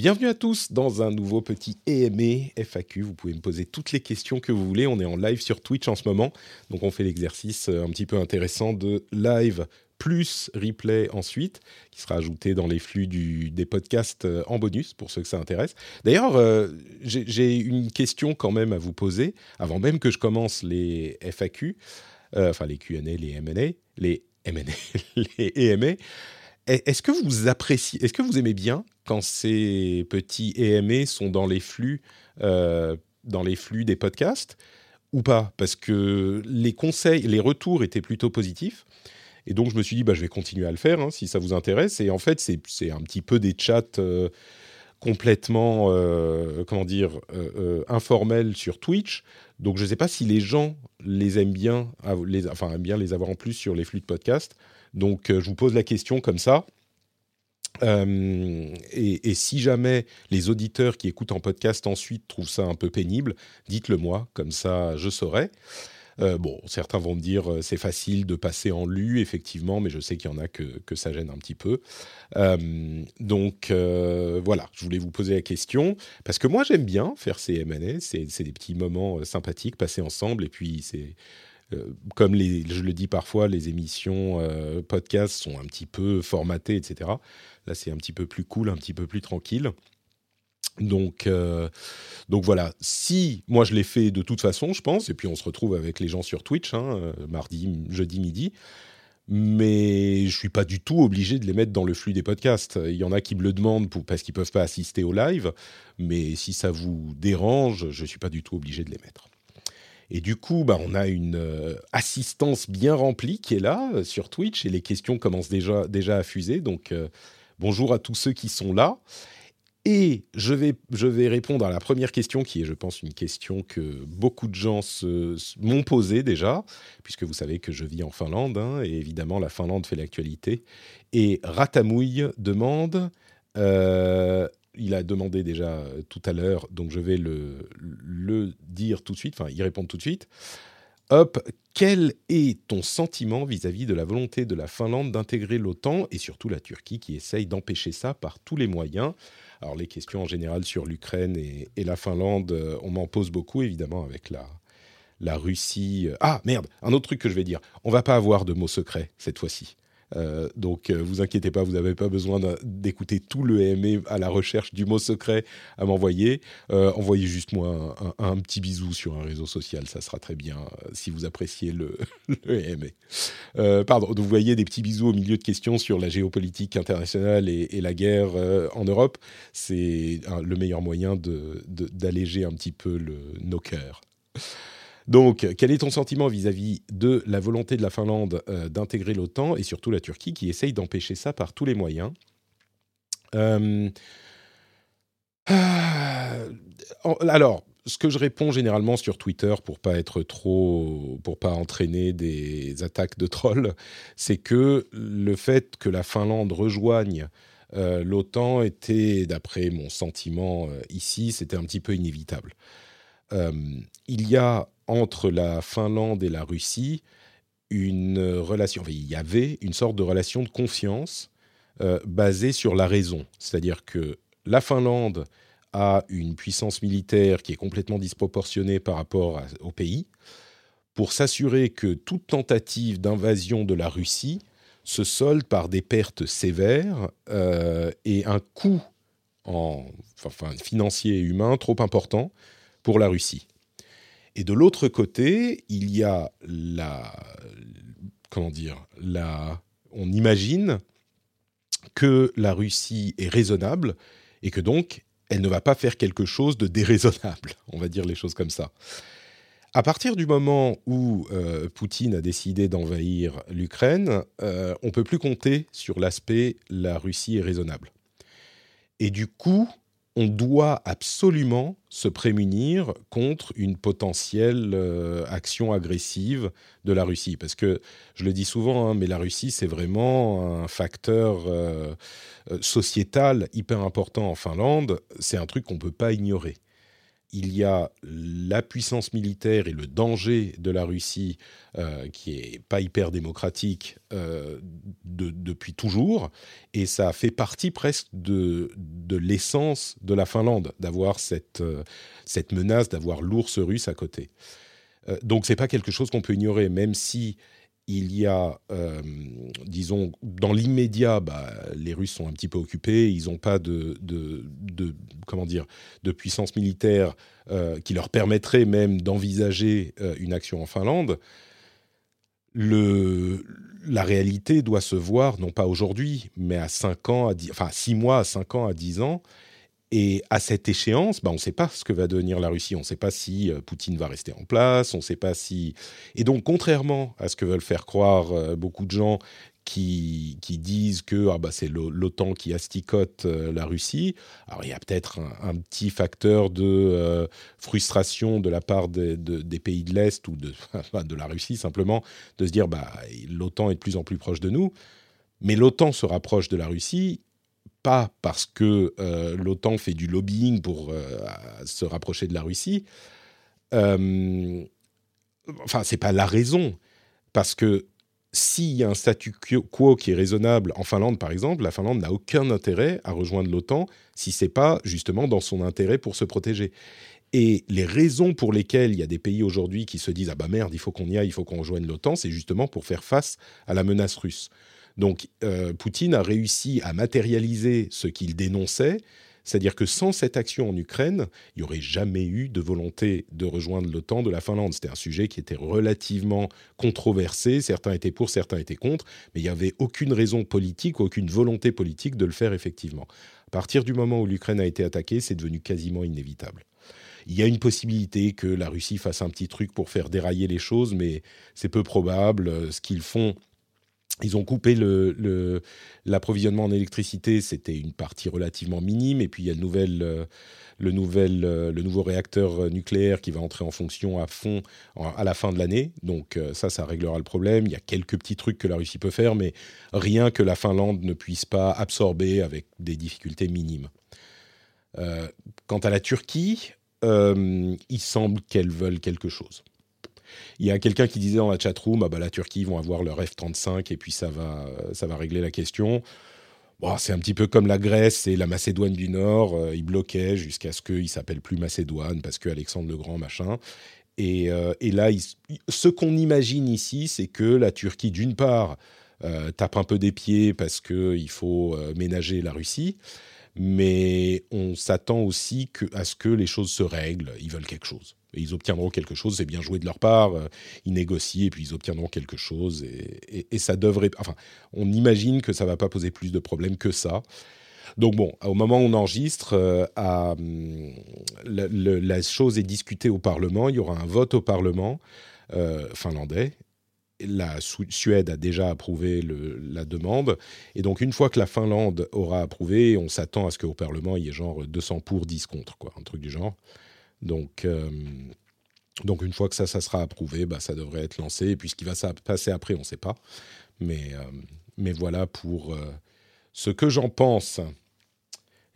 Bienvenue à tous dans un nouveau petit EME FAQ. Vous pouvez me poser toutes les questions que vous voulez. On est en live sur Twitch en ce moment, donc on fait l'exercice euh, un petit peu intéressant de live plus replay ensuite, qui sera ajouté dans les flux des podcasts euh, en bonus pour ceux que ça intéresse. D'ailleurs, euh, j'ai une question quand même à vous poser avant même que je commence les FAQ, enfin les Q&A, les M&A, les M&A, les EMA. Est-ce que vous appréciez, est-ce que vous aimez bien quand ces petits EMA sont dans les flux, euh, dans les flux des podcasts ou pas? Parce que les conseils, les retours étaient plutôt positifs. Et donc, je me suis dit, bah, je vais continuer à le faire hein, si ça vous intéresse. Et en fait, c'est un petit peu des chats euh, complètement, euh, comment dire, informels sur Twitch. Donc, je ne sais pas si les gens les aiment bien, les, enfin, aiment bien les avoir en plus sur les flux de podcast. Donc, euh, je vous pose la question comme ça. Euh, et, si jamais les auditeurs qui écoutent en podcast ensuite trouvent ça un peu pénible, dites-le moi, comme ça je saurai. Euh, bon, certains vont me dire c'est facile de passer en lu, effectivement, mais je sais qu'il y en a que, ça gêne un petit peu. donc voilà, je voulais vous poser la question, parce que moi j'aime bien faire ces M&A, c'est des petits moments sympathiques, passer ensemble, et puis c'est euh, comme je le dis parfois, les émissions euh, podcast sont un petit peu formatées, etc. Là, c'est un petit peu plus cool, un petit peu plus tranquille. Donc, euh, donc voilà, si moi je l'ai fait de toute façon, je pense, et puis on se retrouve avec les gens sur Twitch, hein, mardi, jeudi midi, mais je suis pas du tout obligé de les mettre dans le flux des podcasts. Il y en a qui me le demandent parce qu'ils peuvent pas assister au live, mais si ça vous dérange, je suis pas du tout obligé de les mettre. Et du coup, bah, on a une euh, assistance bien remplie qui est là euh, sur Twitch et les questions commencent déjà, déjà à fuser. Donc, euh, bonjour à tous ceux qui sont là. Et je vais, je vais répondre à la première question qui est, je pense, une question que beaucoup de gens m'ont posée déjà, puisque vous savez que je vis en Finlande, hein, et évidemment, la Finlande fait l'actualité. Et Ratamouille demande il a demandé déjà euh, tout à l'heure, donc je vais le, dire tout de suite, enfin y répondre tout de suite. Hop, quel est ton sentiment vis-à-vis de la volonté de la Finlande d'intégrer l'OTAN et surtout la Turquie qui essaye d'empêcher ça par tous les moyens? Alors les questions en général sur l'Ukraine et, la Finlande, euh, on m'en pose beaucoup évidemment avec la, la Russie. Ah merde, un autre truc que je vais dire, on va pas avoir de mots secrets cette fois-ci. Euh, donc, euh, vous inquiétez pas, vous n'avez pas besoin d'écouter tout le EME à la recherche du mot secret à m'envoyer. Euh, envoyez juste moi un, petit bisou sur un réseau social, ça sera très bien si vous appréciez le, le pardon, vous voyez des petits bisous au milieu de questions sur la géopolitique internationale et, la guerre en Europe. C'est le meilleur moyen d'alléger un petit peu nos cœurs. Donc, quel est ton sentiment vis-à-vis de la volonté de la Finlande euh, d'intégrer l'OTAN et surtout la Turquie qui essaye d'empêcher ça par tous les moyens? Euh, Alors, ce que je réponds généralement sur Twitter pour pas être trop, pour pas entraîner des attaques de trolls, c'est que le fait que la Finlande rejoigne euh, l'OTAN était, d'après mon sentiment ici, c'était un petit peu inévitable. il y a entre la Finlande et la Russie une relation, il y avait une sorte de relation de confiance euh, basée sur la raison. C'est-à-dire que la Finlande a une puissance militaire qui est complètement disproportionnée par rapport au pays, pour s'assurer que toute tentative d'invasion de la Russie se solde par des pertes sévères euh, et un coût financier et humain trop important pour la Russie. Et de l'autre côté, il y a la. Comment dire la, On imagine que la Russie est raisonnable et que donc elle ne va pas faire quelque chose de déraisonnable. On va dire les choses comme ça. À partir du moment où euh, Poutine a décidé d'envahir l'Ukraine, euh, on peut plus compter sur l'aspect la Russie est raisonnable. Et du coup, on doit absolument se prémunir contre une potentielle euh, action agressive de la Russie. Parce que, je le dis souvent, hein, mais la Russie, c'est vraiment un facteur euh, euh, sociétal hyper important en Finlande. C'est un truc qu'on ne peut pas ignorer. Il y a la puissance militaire et le danger de la Russie euh, qui est pas hyper démocratique euh, depuis toujours, et ça fait partie presque de, de l'essence de la Finlande d'avoir cette, euh, cette menace d'avoir l'ours russe à côté. donc c'est pas quelque chose qu'on peut ignorer, même si il y a, euh, disons, dans l'immédiat, bah, les Russes sont un petit peu occupés, ils n'ont pas de, de, comment dire, de puissance militaire euh, qui leur permettrait même d'envisager euh, une action en Finlande. La réalité doit se voir, non pas aujourd'hui, mais à 5 ans, à 10, enfin 6 mois, à 5 ans, à 10 ans, et à cette échéance, bah, on ne sait pas ce que va devenir la Russie. On ne sait pas si euh, Poutine va rester en place. On ne sait pas si. Et donc, contrairement à ce que veulent faire croire euh, beaucoup de gens qui, qui disent que ah bah, c'est l'OTAN qui asticote euh, la Russie, alors il y a peut-être un, petit facteur de frustration de la part des pays de l'Est ou de, de la Russie simplement de se dire bah l'OTAN est de plus en plus proche de nous. Mais l'OTAN se rapproche de la Russie pas parce que euh, l'OTAN fait du lobbying pour euh, se rapprocher de la Russie. Euh, enfin, c'est pas la raison, parce que s'il y a un statu quo qui est raisonnable en Finlande, par exemple, la Finlande n'a aucun intérêt à rejoindre l'OTAN si c'est pas justement dans son intérêt pour se protéger. Et les raisons pour lesquelles il y a des pays aujourd'hui qui se disent ah bah merde, il faut qu'on y aille, il faut qu'on rejoigne l'OTAN, c'est justement pour faire face à la menace russe. Donc euh, Poutine a réussi à matérialiser ce qu'il dénonçait, c'est-à-dire que sans cette action en Ukraine, il n'y aurait jamais eu de volonté de rejoindre l'OTAN de la Finlande. C'était un sujet qui était relativement controversé, certains étaient pour, certains étaient contre, mais il n'y avait aucune raison politique, aucune volonté politique de le faire effectivement. À partir du moment où l'Ukraine a été attaquée, c'est devenu quasiment inévitable. Il y a une possibilité que la Russie fasse un petit truc pour faire dérailler les choses, mais c'est peu probable. Ce qu'ils font, ils ont coupé l'approvisionnement en électricité, c'était une partie relativement minime, et puis il y a le, euh, euh, le, nouveau réacteur nucléaire qui va entrer en fonction à fond à la fin de l'année, donc euh, ça, ça réglera le problème. Il y a quelques petits trucs que la Russie peut faire, mais rien que la Finlande ne puisse pas absorber avec des difficultés minimes. quant à la Turquie, il semble qu'elles veulent quelque chose. Il y a quelqu'un qui disait dans la chatroom, ah bah, la Turquie vont avoir leur F-35 et puis ça va, ça va régler la question. Bon, c'est un petit peu comme la Grèce et la Macédoine du Nord. Euh, ils bloquaient jusqu'à ce qu'ils s'appellent plus Macédoine parce que Alexandre le Grand, machin. Et, euh, et là, ce qu'on imagine ici, c'est que la Turquie, d'une part, euh, tape un peu des pieds parce qu'il faut ménager la Russie, mais on s'attend aussi à ce que les choses se règlent. Ils veulent quelque chose ils obtiendront quelque chose, c'est bien joué de leur part, euh, ils négocient et puis ils obtiendront quelque chose et, ça devrait... Enfin, on imagine que ça va pas poser plus de problèmes que ça. Donc bon, au moment où on enregistre, euh, hum, la, chose est discutée au Parlement, il y aura un vote au Parlement euh, finlandais. La Suède a déjà approuvé la demande. Et donc, une fois que la Finlande aura approuvé, on s'attend à ce qu'au Parlement, il y ait genre 200 pour, 10 contre, quoi, un truc du genre. Donc, euh, donc une fois que ça, ça sera approuvé, bah, ça devrait être lancé. Et puis ce qui va se passer après, on ne sait pas. Mais, euh, mais voilà pour euh, ce que j'en pense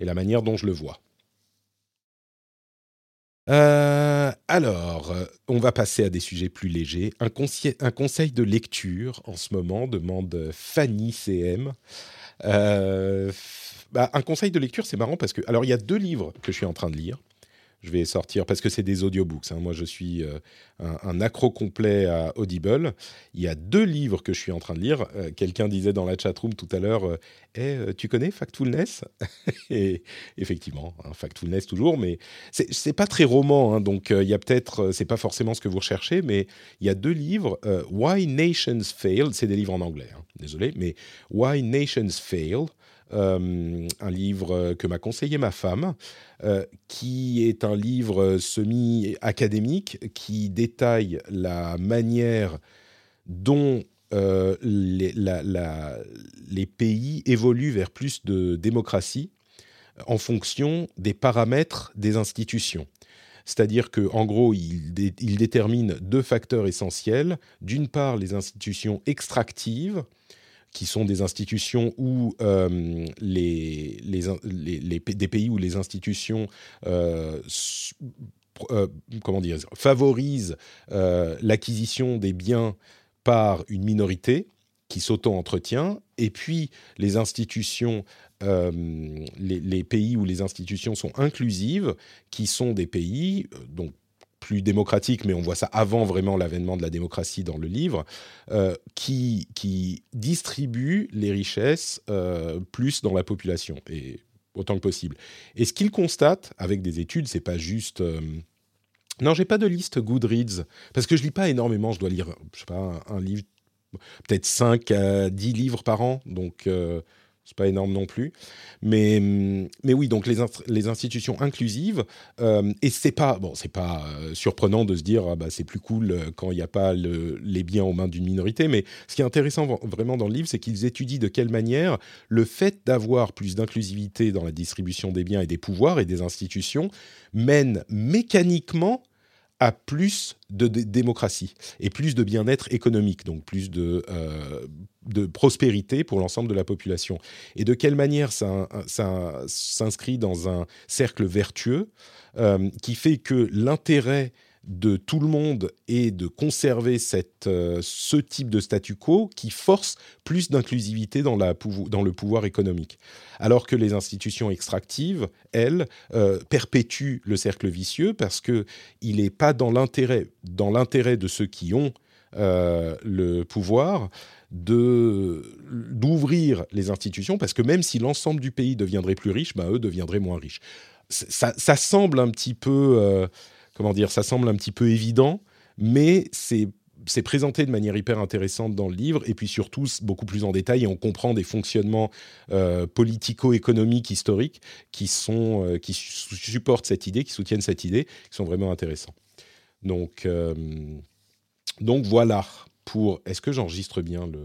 et la manière dont je le vois. alors, on va passer à des sujets plus légers. Un, un, conseil de lecture en ce moment, demande Fanny CM. Bah, un conseil de lecture, c'est marrant parce que, alors, il y a deux livres que je suis en train de lire je vais sortir parce que c'est des audiobooks. Hein. Moi, je suis euh, un, accro complet à Audible. Il y a deux livres que je suis en train de lire. Euh, quelqu'un disait dans la chatroom tout à l'heure euh, eh, Tu connais Factfulness Et effectivement, hein, Factfulness toujours, mais c'est pas très roman. Hein. donc, il y a peut-être, c'est pas forcément ce que vous recherchez, mais il y a deux livres Why Nations Fail. C'est des livres en anglais, désolé, mais Why Nations Fail euh, un livre que m'a conseillé ma femme, euh, qui est un livre semi-académique qui détaille la manière dont euh, les, pays évoluent vers plus de démocratie en fonction des paramètres des institutions. C'est-à-dire qu'en gros, il, il, détermine deux facteurs essentiels. D'une part, les institutions extractives, qui sont des institutions où euh, les, les, les, des pays où les institutions euh, comment dire, favorise l'acquisition des biens par une minorité qui s'auto-entretient, et puis les institutions, les, pays où les institutions sont inclusives, qui sont des pays, donc plus démocratique, mais on voit ça avant vraiment l'avènement de la démocratie dans le livre, euh, qui, qui distribue les richesses euh, plus dans la population, et autant que possible. Et ce qu'il constate avec des études, c'est pas juste... Euh, non, j'ai pas de liste Goodreads, parce que je lis pas énormément, je dois lire, je sais pas, un, livre, peut-être 5 à 10 livres par an, donc c'est pas énorme non plus, mais mais oui donc les, les institutions inclusives euh, et c'est pas bon pas euh, surprenant de se dire ah bah c'est plus cool euh, quand il n'y a pas le, les biens aux mains d'une minorité, mais ce qui est intéressant vraiment dans le livre c'est qu'ils étudient de quelle manière le fait d'avoir plus d'inclusivité dans la distribution des biens et des pouvoirs et des institutions mène mécaniquement à plus de démocratie et plus de bien-être économique, donc plus de, euh, de prospérité pour l'ensemble de la population. Et de quelle manière ça, ça s'inscrit dans un cercle vertueux euh, qui fait que l'intérêt de tout le monde et de conserver cette, euh, ce type de statu quo qui force plus d'inclusivité dans, dans le pouvoir économique. Alors que les institutions extractives, elles, euh, perpétuent le cercle vicieux parce qu'il n'est pas dans l'intérêt, de ceux qui ont euh, le pouvoir d'ouvrir les institutions parce que même si l'ensemble du pays deviendrait plus riche, ben, eux deviendraient moins riches. Ça, ça semble un petit peu comment dire, ça semble un petit peu évident, mais c'est présenté de manière hyper intéressante dans le livre, et puis surtout beaucoup plus en détail, et on comprend des fonctionnements euh, politico-économiques historiques qui, sont, euh, qui supportent cette idée, qui soutiennent cette idée, qui sont vraiment intéressants. Donc, euh, donc voilà pour... Est-ce que j'enregistre bien le...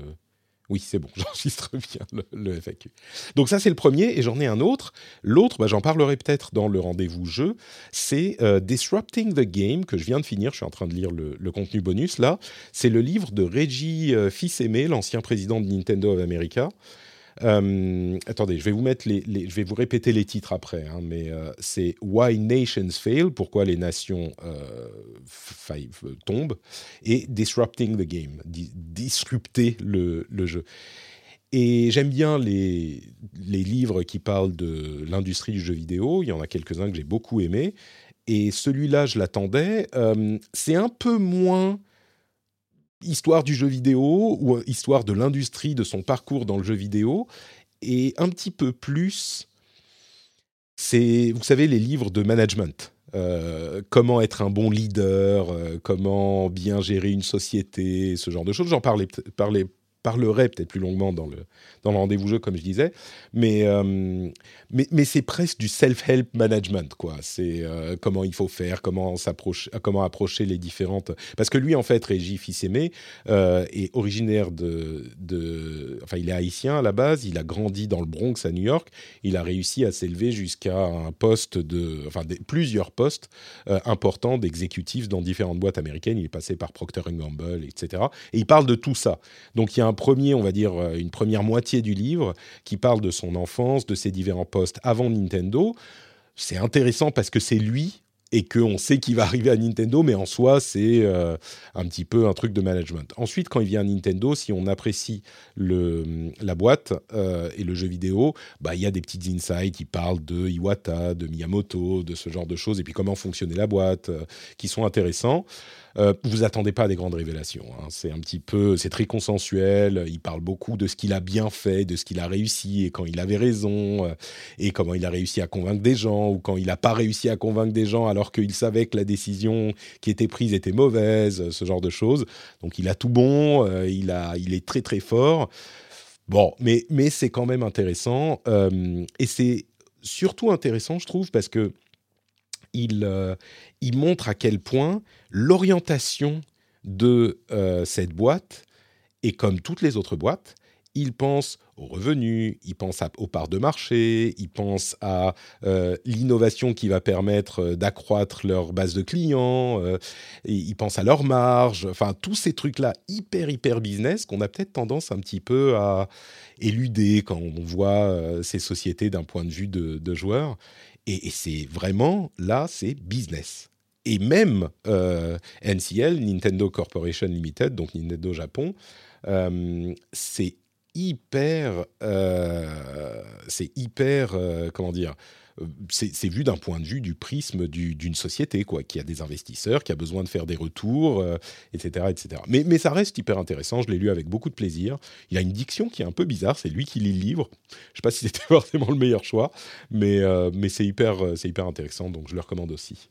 Oui, c'est bon, j'enregistre bien le, FAQ. Donc ça, c'est le premier, et j'en ai un autre. L'autre, bah, j'en parlerai peut-être dans le rendez-vous jeu, c'est euh, Disrupting the Game, que je viens de finir, je suis en train de lire le, contenu bonus là. C'est le livre de Reggie euh, Fils-Aimé, l'ancien président de Nintendo of America. Euh, attendez, je vais vous mettre les, je vais vous répéter les titres après, hein, mais euh, c'est Why Nations Fail, pourquoi les nations euh, tombent, et Disrupting the Game, disrupter le, le jeu. Et j'aime bien les, les livres qui parlent de l'industrie du jeu vidéo. Il y en a quelques-uns que j'ai beaucoup aimés. Et celui-là, je l'attendais. c'est un peu moins histoire du jeu vidéo ou euh, histoire de l'industrie, de son parcours dans le jeu vidéo, et un petit peu plus, c'est, vous savez, les livres de management. Euh, comment être un bon leader, euh, comment bien gérer une société, ce genre de choses. J'en parlais, parlais parlerai peut-être plus longuement dans le, dans le rendez-vous jeu, comme je disais. Mais, euh, mais, mais c'est presque du self-help management, quoi. C'est euh, comment il faut faire, comment, s'approcher, comment approcher les différentes. Parce que lui, en fait, Régis Fils-Aimé euh, est originaire de, de. Enfin, il est haïtien à la base, il a grandi dans le Bronx à New York. Il a réussi à s'élever jusqu'à un poste de. Enfin, plusieurs postes importants d'exécutifs dans différentes boîtes américaines. Il est passé par Procter Gamble, etc. Et il parle de tout ça. Donc, il y a un premier, on va dire, euh, une première moitié du livre qui parle de son enfance, de ses différents postes avant Nintendo. C'est intéressant parce que c'est lui et qu'on sait qu'il va arriver à Nintendo, mais en soi, c'est euh, un petit peu un truc de management. Ensuite, quand il vient à Nintendo, si on apprécie le, la boîte euh, et le jeu vidéo, bah, il y a des petites insights, il parle de Iwata, de Miyamoto, de ce genre de choses, et puis comment fonctionnait la boîte, qui sont intéressants. Euh, vous attendez pas à des grandes révélations. Hein. C'est un petit peu, c'est très consensuel. Il parle beaucoup de ce qu'il a bien fait, de ce qu'il a réussi et quand il avait raison, euh, et comment il a réussi à convaincre des gens ou quand il n'a pas réussi à convaincre des gens alors qu'il savait que la décision qui était prise était mauvaise, ce genre de choses. Donc il a tout bon, euh, il a, il est très très fort. Bon, mais mais c'est quand même intéressant et c'est surtout intéressant, je trouve, parce que il, euh, il montre à quel point l'orientation de euh, cette boîte est comme toutes les autres boîtes. Il pense aux revenus, il pense aux parts de marché, il pense à euh, l'innovation qui va permettre d'accroître leur base de clients, il pense à leur marge, enfin tous ces trucs-là hyper hyper business qu'on a peut-être tendance un petit peu à éluder quand on voit ces sociétés d'un point de vue de joueur. Et, c'est vraiment, là, c'est business. et même NCL, Nintendo Corporation Limited, donc Nintendo Japon, c'est hyper, c'est hyper, comment dire, c'est vu d'un point de vue du prisme d'une société, quoi, qui a des investisseurs, qui a besoin de faire des retours, etc., etc. Mais, ça reste hyper intéressant. Je l'ai lu avec beaucoup de plaisir. Il a une diction qui est un peu bizarre. C'est lui qui lit le livre. Je ne sais pas si c'était forcément le meilleur choix, mais, mais c'est hyper, c'est hyper intéressant. Donc je le recommande aussi.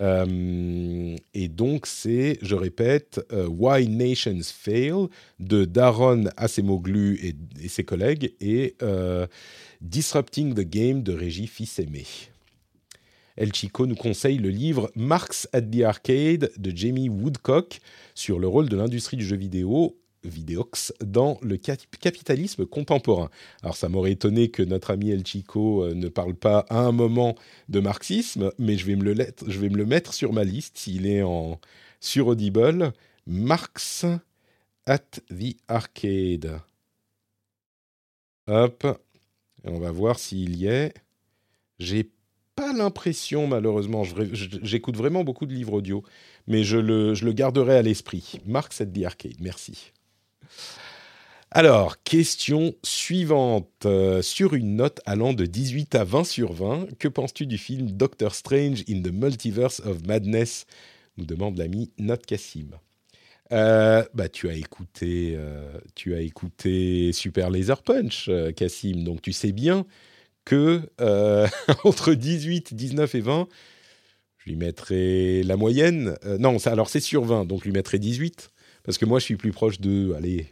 Euh, et donc, c'est, je répète, euh, Why Nations Fail de Daron Acemoglu et, et ses collègues et euh, Disrupting the Game de Régis Fils-Aimé. El Chico nous conseille le livre Marx at the Arcade de Jamie Woodcock sur le rôle de l'industrie du jeu vidéo Vidéox dans le capitalisme contemporain. Alors ça m'aurait étonné que notre ami El Chico euh, ne parle pas à un moment de marxisme, mais je vais me le, mettre sur ma liste s'il est en, sur Audible. Marx at the Arcade. Hop, on va voir s'il y est. J'ai pas l'impression, malheureusement, j'écoute vraiment beaucoup de livres audio, mais je le garderai à l'esprit. Marx at the Arcade, merci. Alors, question suivante. Euh, sur une note allant de 18 à 20 sur 20, que penses-tu du film Doctor Strange in the Multiverse of Madness? Nous demande l'ami Not Kassim. Euh, bah, tu as écouté, euh, tu as écouté Super Laser Punch, Kassim, donc tu sais bien que entre 18, 19 et 20, je lui mettrai la moyenne. non, ça, alors c'est sur 20, donc je lui mettrai 18, parce que moi je suis plus proche de, allez,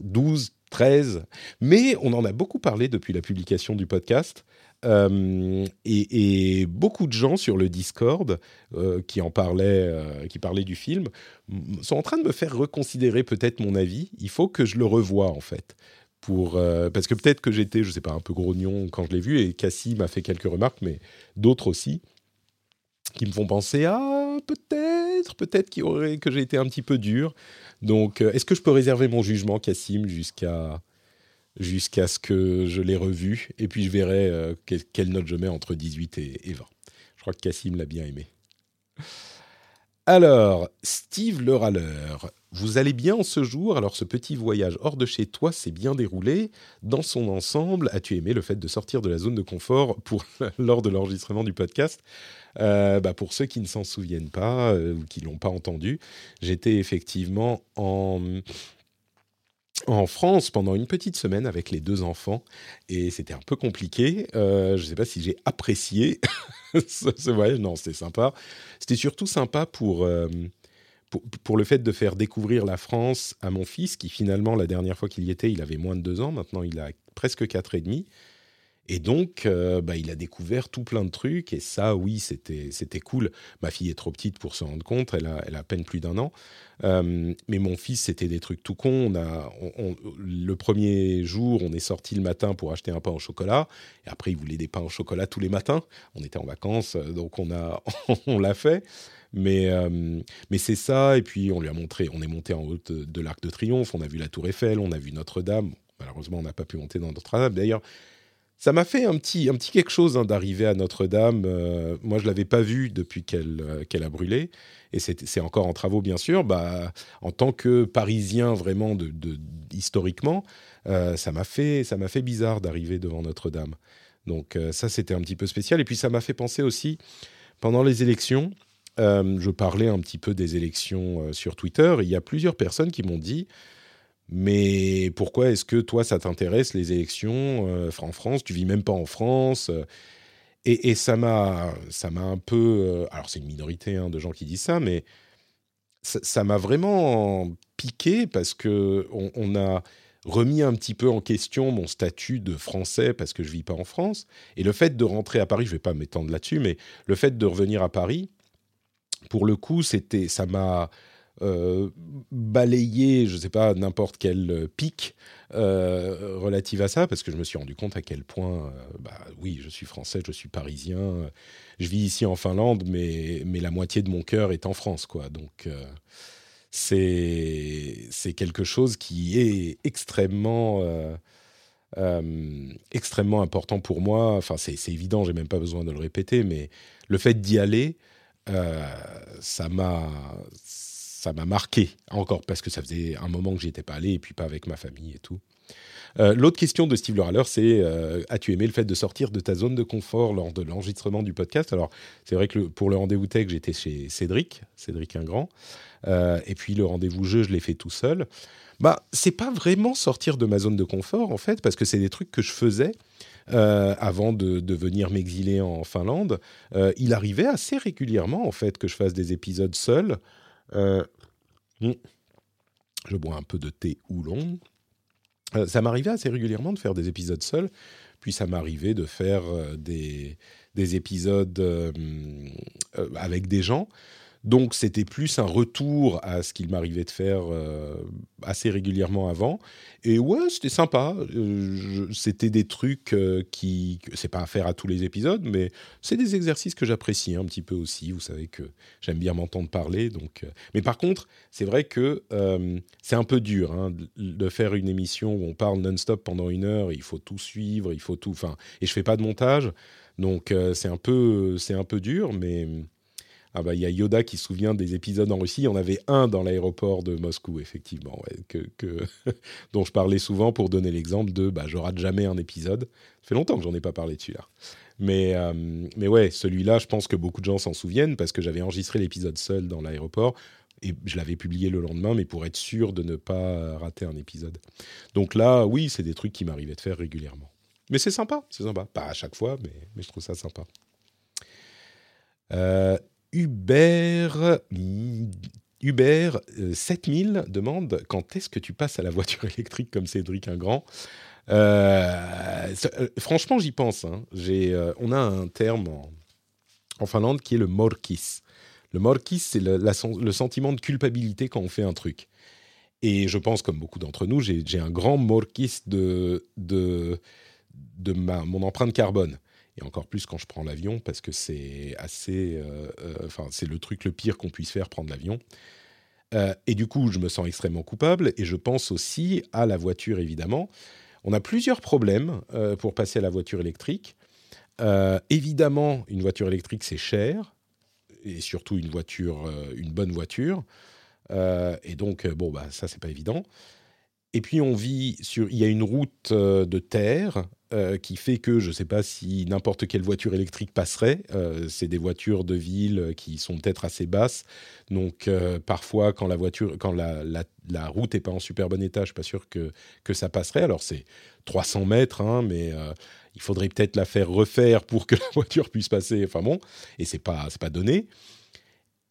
12, 13. Mais on en a beaucoup parlé depuis la publication du podcast. Euh, et, beaucoup de gens sur le Discord euh, qui en parlaient, euh, qui parlaient du film, sont en train de me faire reconsidérer peut-être mon avis. Il faut que je le revoie en fait. Pour, parce que peut-être que j'étais, je sais pas, un peu grognon quand je l'ai vu, et Cassie m'a fait quelques remarques, mais d'autres aussi, qui me font penser, ah, peut-être, peut-être que j'ai été un petit peu dur. Donc, euh, est-ce que je peux réserver mon jugement, Cassim, jusqu'à jusqu'à ce que je l'ai revu? Et puis, je verrai euh, quelle, note je mets entre 18 et, 20. Je crois que Cassim l'a bien aimé. Alors, Steve le râleur, vous allez bien en ce jour? Alors, ce petit voyage hors de chez toi s'est bien déroulé. Dans son ensemble, as-tu aimé le fait de sortir de la zone de confort pour, lors de l'enregistrement du podcast? Euh, bah Pour ceux qui ne s'en souviennent pas euh, ou qui l'ont pas entendu, j'étais effectivement en France pendant une petite semaine avec les deux enfants et c'était un peu compliqué. Euh, je ne sais pas si j'ai apprécié ce, voyage. Non, c'était sympa. C'était surtout sympa pour, pour, pour, le fait de faire découvrir la France à mon fils qui finalement, la dernière fois qu'il y était, il avait moins de deux ans. Maintenant, il a presque quatre et demi. Et donc, euh, bah, il a découvert tout plein de trucs. Et ça, oui, c'était, c'était cool. Ma fille est trop petite pour se rendre compte. Elle a, elle a à peine plus d'un an. Euh, mais mon fils, c'était des trucs tout cons. On a, le premier jour, on est sorti le matin pour acheter un pain au chocolat. Et après, il voulait des pains au chocolat tous les matins. On était en vacances, euh, donc on, a, on l'a fait. Mais, mais c'est ça. Et puis, on lui a montré, on est monté en haut de, de l'Arc de Triomphe. On a vu la Tour Eiffel, on a vu Notre-Dame. Malheureusement, on n'a pas pu monter dans Notre-Dame. D'ailleurs, ça m'a fait un petit, quelque chose hein, d'arriver à Notre-Dame. Euh, moi, je ne l'avais pas vue depuis qu'elle euh, qu'elle a brûlé. Et c'est encore en travaux, bien sûr. Bah, en tant que Parisien, vraiment, historiquement, euh, ça m'a fait bizarre d'arriver devant Notre-Dame. Donc ça, c'était un petit peu spécial. Et puis, ça m'a fait penser aussi, pendant les élections, je parlais un petit peu des élections sur Twitter. il y a plusieurs personnes qui m'ont dit mais pourquoi est-ce que toi, ça t'intéresse les élections euh, en France? Tu vis même pas en France. Euh, et, ça m'a, ça m'a un peu. Euh, alors c'est une minorité hein, de gens qui disent ça, mais ça m'a vraiment piqué parce que on, a remis un petit peu en question mon statut de français parce que je vis pas en France. Et le fait de rentrer à Paris, je vais pas m'étendre là-dessus, mais le fait de revenir à Paris, pour le coup, c'était, ça m'a euh, balayer, je ne sais pas, n'importe quel euh, pic euh, relative à ça, parce que je me suis rendu compte à quel point, bah, oui, je suis français, je suis parisien, je vis ici en Finlande, mais, mais la moitié de mon cœur est en France, quoi. Donc, c'est c'est quelque chose qui est extrêmement... extrêmement important pour moi. Enfin, c'est évident, j'ai même pas besoin de le répéter, mais le fait d'y aller, ça m'a ça m'a marqué encore parce que ça faisait un moment que j'y étais pas allé et puis pas avec ma famille et tout. Euh, l'autre question de Steve Loraller, c'est euh, as-tu aimé le fait de sortir de ta zone de confort lors de l'enregistrement du podcast? Alors, c'est vrai que pour le rendez-vous tech, j'étais chez Cédric, Cédric Ingrand, euh, et puis le rendez-vous jeu, je l'ai fait tout seul. Bah, c'est pas vraiment sortir de ma zone de confort en fait, parce que c'est des trucs que je faisais. avant de, venir m'exiler en Finlande, il arrivait assez régulièrement en fait que je fasse des épisodes seuls. Hmm. je bois un peu de thé oolong. Euh, ça m'arrivait assez régulièrement de faire des épisodes seuls, puis ça m'arrivait de faire euh, des, des, épisodes euh, avec des gens. Donc c'était plus un retour à ce qu'il m'arrivait de faire euh, assez régulièrement avant. Et ouais, c'était sympa. Euh, c'était des trucs euh, qui, c'est pas à faire à tous les épisodes, mais c'est des exercices que j'apprécie un petit peu aussi. Vous savez que j'aime bien m'entendre parler, donc. Mais par contre, c'est vrai que c'est un peu dur hein, de faire une émission où on parle non-stop pendant une heure. Il faut tout suivre, il faut tout. Enfin, et je fais pas de montage, donc c'est un peu, un peu dur, mais ah bah il y a Yoda qui se souvient des épisodes en Russie. Il y en avait un dans l'aéroport de Moscou, effectivement, que, dont je parlais souvent pour donner l'exemple de bah, je rate jamais un épisode. Ça fait longtemps que j'en ai pas parlé dessus là. Mais, euh, mais ouais, celui-là, je pense que beaucoup de gens s'en souviennent parce que j'avais enregistré l'épisode seul dans l'aéroport et je l'avais publié le lendemain, mais pour être sûr de ne pas rater un épisode. Donc là, oui, c'est des trucs qui m'arrivaient de faire régulièrement. Mais c'est sympa, c'est sympa. Pas à chaque fois, mais, mais je trouve ça sympa. Euh, Hubert, Hubert 7000 euh, demande quand est-ce que tu passes à la voiture électrique comme Cédric Ingrand? Euh, euh, Franchement, j'y pense. Hein. on a un terme en, Finlande qui est le morkis. Le morkis, c'est le, sentiment de culpabilité quand on fait un truc. Et je pense, comme beaucoup d'entre nous, j'ai un grand morkis de, mon empreinte carbone et encore plus quand je prends l'avion parce que c'est assez, euh, euh, enfin c'est le truc le pire qu'on puisse faire prendre l'avion. Euh, et du coup, je me sens extrêmement coupable et je pense aussi à la voiture évidemment. On a plusieurs problèmes pour passer à la voiture électrique. évidemment, une voiture électrique c'est cher et surtout une voiture, une bonne voiture. et donc bon bah ça c'est pas évident. Et puis on vit sur, il y a une route de terre euh, qui fait que je ne sais pas si n'importe quelle voiture électrique passerait. Euh, c'est des voitures de ville qui sont peut-être assez basses. Donc euh, parfois, quand la voiture, quand la, la, route n'est pas en super bon état, je suis pas sûr que, que ça passerait. Alors c'est 300 mètres, hein, mais il faudrait peut-être la faire refaire pour que la voiture puisse passer. Enfin bon, et c'est pas c'est pas donné.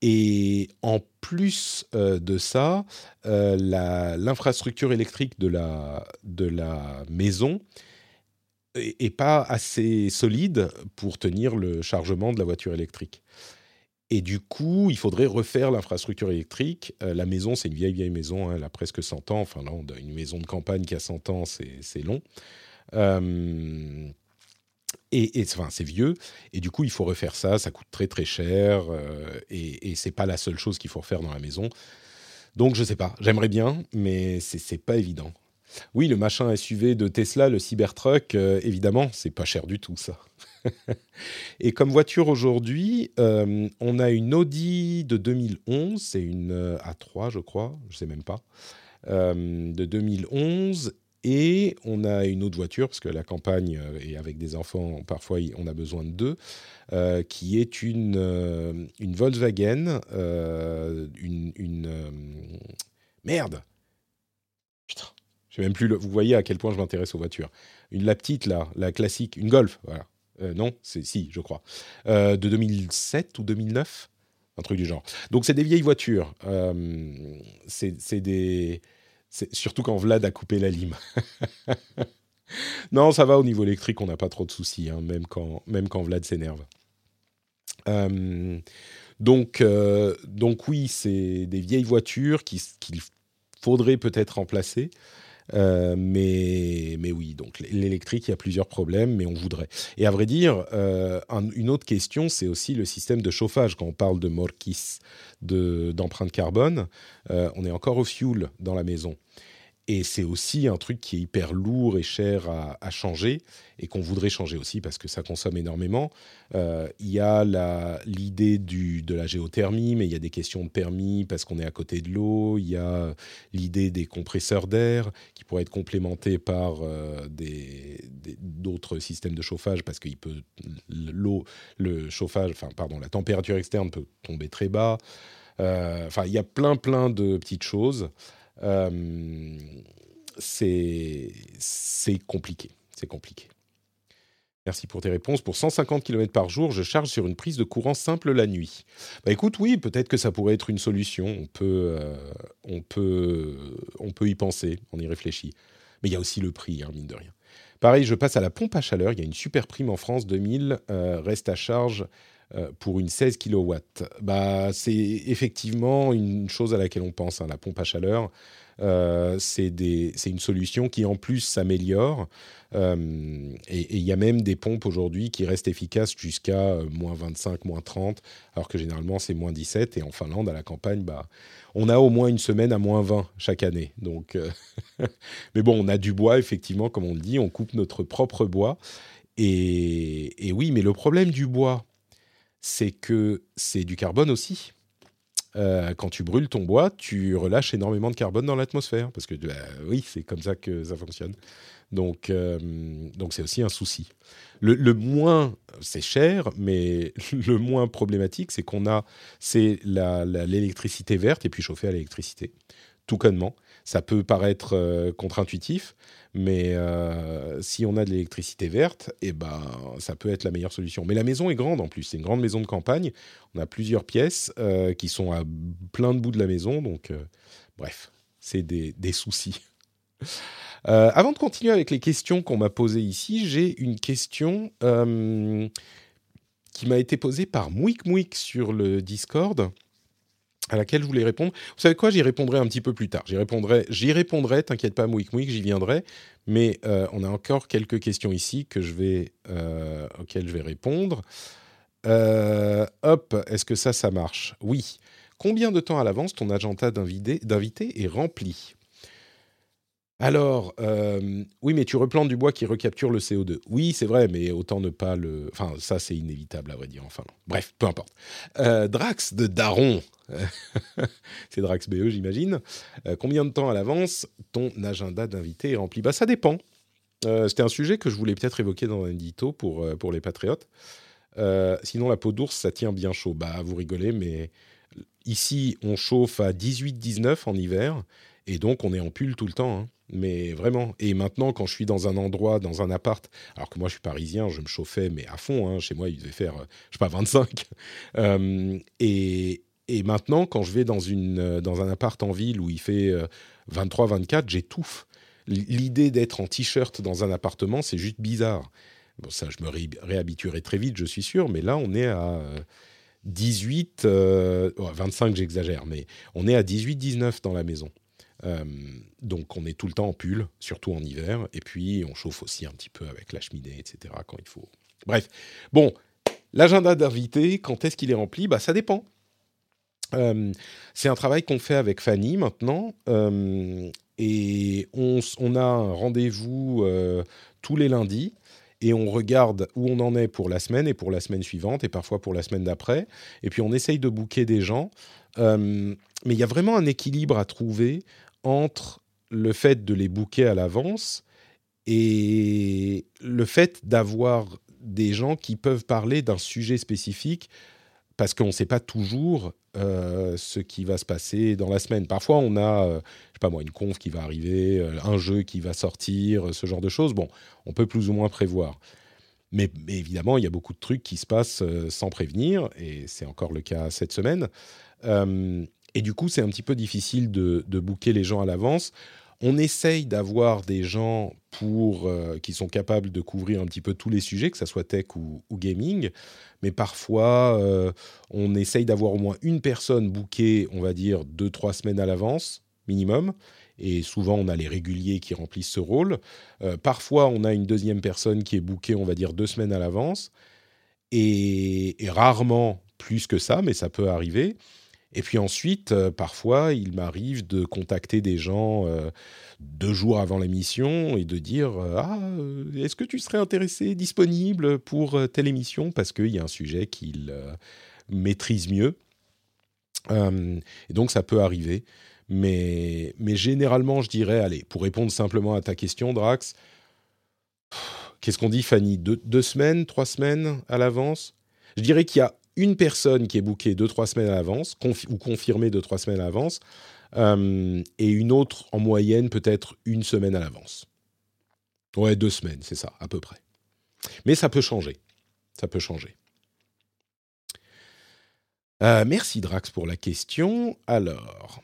Et en plus de ça, l'infrastructure électrique de la, de la maison et pas assez solide pour tenir le chargement de la voiture électrique. Et du coup, il faudrait refaire l'infrastructure électrique. Euh, la maison, c'est une vieille, vieille maison, hein, elle a presque 100 ans. Enfin, là, on a une maison de campagne qui a 100 ans, c'est long. Et, enfin, c'est vieux. Et du coup, il faut refaire ça, ça coûte très, très cher. Euh, et, et c'est pas la seule chose qu'il faut refaire dans la maison. Donc, je sais pas, j'aimerais bien, mais c'est pas évident. Oui, le machin SUV de Tesla, le Cybertruck, euh, évidemment, c'est pas cher du tout ça. et comme voiture aujourd'hui, euh, on a une Audi de 2011, c'est une euh, A3 je crois, je sais même pas, de 2011. Et on a une autre voiture, parce que la campagne et avec des enfants, parfois on a besoin de deux, qui est une, une Volkswagen, une, une merde, putain, même plus. Vous voyez à quel point je m'intéresse aux voitures. Une la petite là, la classique, une Golf, voilà. Euh, non, c'est si, je crois, euh, de 2007 ou 2009, un truc du genre. Donc c'est des vieilles voitures. Euh, c'est des, surtout quand Vlad a coupé la lime. non, ça va au niveau électrique, on n'a pas trop de soucis, hein, même quand Vlad s'énerve. donc, donc oui, c'est des vieilles voitures qu'il faudrait peut-être remplacer. Euh, mais, mais oui, donc l'électrique, il y a plusieurs problèmes, mais on voudrait. Et à vrai dire, euh, une autre question, c'est aussi le système de chauffage. Quand on parle de morkis, d'empreinte carbone, euh, on est encore au fuel dans la maison. Et c'est aussi un truc qui est hyper lourd et cher à, changer et qu'on voudrait changer aussi parce que ça consomme énormément. Euh, il y a l'idée de la géothermie, mais il y a des questions de permis parce qu'on est à côté de l'eau. Il y a l'idée des compresseurs d'air qui pourraient être complémentés par euh, d'autres systèmes de chauffage parce que l'eau, le chauffage, enfin pardon, la température externe peut tomber très bas. Euh, enfin, il y a plein plein de petites choses. Euh, c'est compliqué. C'est compliqué. Merci pour tes réponses. Pour 150 km par jour, je charge sur une prise de courant simple la nuit. Bah écoute, oui, peut-être que ça pourrait être une solution. On peut, euh, on peut, on peut y penser, on y réfléchit. Mais il y a aussi le prix, hein, mine de rien. Pareil, je passe à la pompe à chaleur. Il y a une super prime en France, 2000, euh, reste à charge pour une 16 kW. Bah, c'est effectivement une chose à laquelle on pense, hein, la pompe à chaleur. Euh, c'est une solution qui en plus s'améliore. Euh, et il y a même des pompes aujourd'hui qui restent efficaces jusqu'à moins 25, moins 30, alors que généralement c'est moins 17. Et en Finlande, à la campagne, bah, on a au moins une semaine à moins 20 chaque année. Donc, mais bon, on a du bois, effectivement, comme on le dit, on coupe notre propre bois. Et oui, mais le problème du bois, c'est que c'est du carbone aussi. Euh, quand tu brûles ton bois, tu relâches énormément de carbone dans l'atmosphère, parce que bah, oui, c'est comme ça que ça fonctionne. Donc, euh, donc c'est aussi un souci. Le, moins, c'est cher, mais le moins problématique, c'est qu'on a, c'est l'électricité verte et puis chauffée à l'électricité, tout connement. Ça peut paraître euh, contre-intuitif, mais euh, si on a de l'électricité verte, eh ben, ça peut être la meilleure solution. Mais la maison est grande en plus. C'est une grande maison de campagne. On a plusieurs pièces euh, qui sont à plein de bouts de la maison. Donc, bref, c'est des, des, soucis. avant de continuer avec les questions qu'on m'a posées ici, j'ai une question qui m'a été posée par Mouik Mouik sur le Discord à laquelle je voulais répondre. Vous savez quoi J'y répondrai un petit peu plus tard. J'y répondrai, j'y répondrai. T'inquiète pas, Mouik Mouik, j'y viendrai. Mais euh, on a encore quelques questions ici que je vais, euh, auxquelles je vais répondre. Euh, hop, est-ce que ça, ça marche? Oui. Combien de temps à l'avance ton agenda d'invité est rempli? Alors, euh, oui, mais tu replantes du bois qui recapture le CO2. Oui, c'est vrai, mais autant ne pas le... Enfin, ça, c'est inévitable, à vrai dire, enfin. Bref, peu importe. Euh, Drax de Daron. c'est Drax BE, j'imagine. Euh, combien de temps à l'avance ton agenda d'invité est rempli? Bah, ça dépend. C'était un sujet que je voulais peut-être évoquer dans un édito pour, pour les patriotes. sinon, la peau d'ours, ça tient bien chaud. Bah, vous rigolez, mais ici, on chauffe à 18-19 en hiver, et donc on est en pull tout le temps. Hein mais vraiment. Et maintenant, quand je suis dans un endroit, dans un appart, alors que moi je suis parisien, je me chauffais, mais à fond, hein, chez moi il devait faire, euh, je sais pas, 25. Euh, et, et, maintenant, quand je vais dans, une, euh, dans un appart en ville où il fait 23, 24, j'étouffe. L'idée d'être en t-shirt dans un appartement, c'est juste bizarre. Bon, ça, je me réhabituerai très vite, je suis sûr, mais là, on est à 18, 25, j'exagère, mais on est à 18, 19 dans la maison. Euh, donc on est tout le temps en pull, surtout en hiver, et puis on chauffe aussi un petit peu avec la cheminée, etc. quand il faut. Bref, bon, l'agenda d'invité, quand est-ce qu'il est rempli? Bah ça dépend. Euh, c'est un travail qu'on fait avec Fanny maintenant, euh, et on, a un rendez-vous tous les lundis et on regarde où on en est pour la semaine et pour la semaine suivante et parfois pour la semaine d'après. Et puis on essaye de booker des gens. mais il y a vraiment un équilibre à trouver entre le fait de les booker à l'avance et le fait d'avoir des gens qui peuvent parler d'un sujet spécifique parce qu'on ne sait pas toujours euh, ce qui va se passer dans la semaine. Parfois, on a, euh, je sais pas moi, une conf qui va arriver, euh, un jeu qui va sortir, ce genre de choses. Bon, on peut plus ou moins prévoir. Mais évidemment, il y a beaucoup de trucs qui se passent sans prévenir, et c'est encore le cas cette semaine. Et du coup, c'est un petit peu difficile de, de booker les gens à l'avance. On essaye d'avoir des gens pour, euh, qui sont capables de couvrir un petit peu tous les sujets, que ce soit tech ou, gaming. Mais parfois, euh, on essaye d'avoir au moins une personne bookée, on va dire, deux, trois semaines à l'avance, minimum. Et souvent, on a les réguliers qui remplissent ce rôle. Euh, parfois, on a une deuxième personne qui est bookée, on va dire, deux semaines à l'avance. et, rarement plus que ça, mais ça peut arriver. Et puis ensuite, euh, parfois, il m'arrive de contacter des gens deux jours avant l'émission et de dire Ah, est-ce que tu serais intéressé, disponible pour telle émission? Parce qu'il y a un sujet qu'il maîtrise mieux. et donc, ça peut arriver. Mais, mais généralement, je dirais, allez, pour répondre simplement à ta question, Drax, qu'est-ce qu'on dit, Fanny? Deux, semaines, trois semaines à l'avance? Je dirais qu'il y a une personne qui est bookée deux, trois semaines à l'avance, ou confirmée deux, trois semaines à l'avance, euh, et une autre en moyenne peut-être une semaine à l'avance. Ouais, deux semaines, c'est ça, à peu près. Mais ça peut changer. Ça peut changer. Euh, merci Drax pour la question. Alors,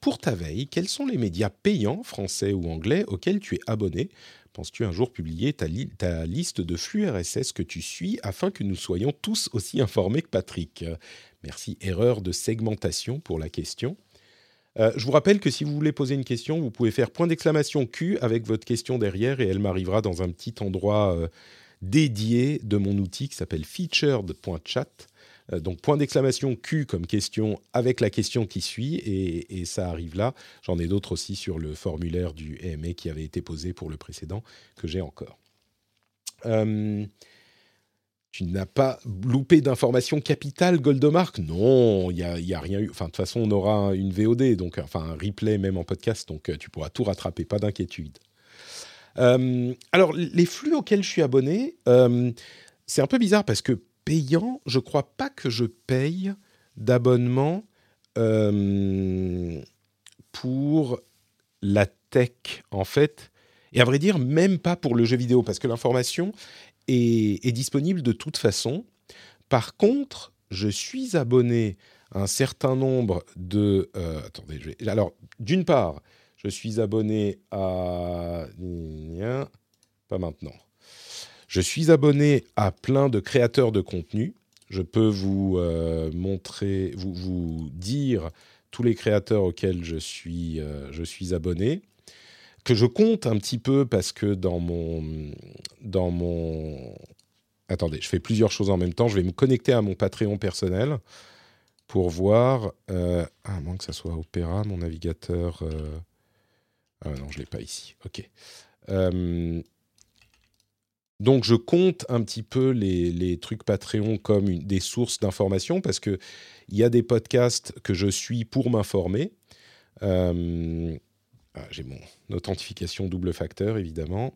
pour ta veille, quels sont les médias payants, français ou anglais, auxquels tu es abonné Penses-tu un jour publier ta, liste de flux RSS que tu suis afin que nous soyons tous aussi informés que Patrick? Merci, erreur de segmentation pour la question. Euh, je vous rappelle que si vous voulez poser une question, vous pouvez faire point d'exclamation Q avec votre question derrière et elle m'arrivera dans un petit endroit euh, dédié de mon outil qui s'appelle featured.chat. Euh, donc point d'exclamation Q comme question avec la question qui suit et, ça arrive là. J'en ai d'autres aussi sur le formulaire du EMA qui avait été posé pour le précédent que j'ai encore. Euh, tu n'as pas loupé d'informations capitales, Goldomark? Non, il n'y a, a, rien eu. Enfin, de toute façon, on aura une VOD, donc enfin un replay même en podcast, donc euh, tu pourras tout rattraper, pas d'inquiétude. alors, les flux auxquels je suis abonné, c'est un peu bizarre parce que payant, je crois pas que je paye d'abonnement euh, pour la tech, en fait. Et à vrai dire, même pas pour le jeu vidéo, parce que l'information est, disponible de toute façon. Par contre, je suis abonné à un certain nombre de... Euh, attendez, je vais... Alors, d'une part, je suis abonné à... Pas maintenant. Je suis abonné à plein de créateurs de contenu. Je peux vous euh, montrer, vous, dire tous les créateurs auxquels je suis, euh, je suis abonné, que je compte un petit peu parce que dans mon. Attendez, je fais plusieurs choses en même temps. Je vais me connecter à mon Patreon personnel pour voir... Euh, ah, à moins que ça soit Opera, mon navigateur... Ah non, je ne l'ai pas ici. Ok. Donc je compte un petit peu les, trucs Patreon comme des sources d'information parce qu'il y a des podcasts que je suis pour m'informer. Euh, ah, j'ai mon authentification double facteur évidemment.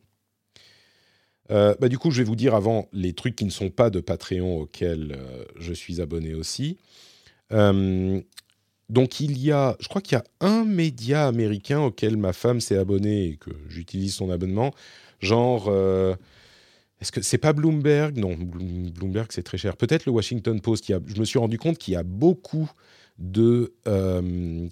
Euh, bah, du coup, je vais vous dire avant les trucs qui ne sont pas de Patreon auxquels euh, je suis abonné aussi. donc il y a, je crois qu'il y a un média américain auquel ma femme s'est abonnée et que j'utilise son abonnement, genre est-ce que c'est pas Bloomberg? Non, Bloomberg c'est très cher. Peut-être le Washington Post. je me suis rendu compte qu'il y a beaucoup de, euh,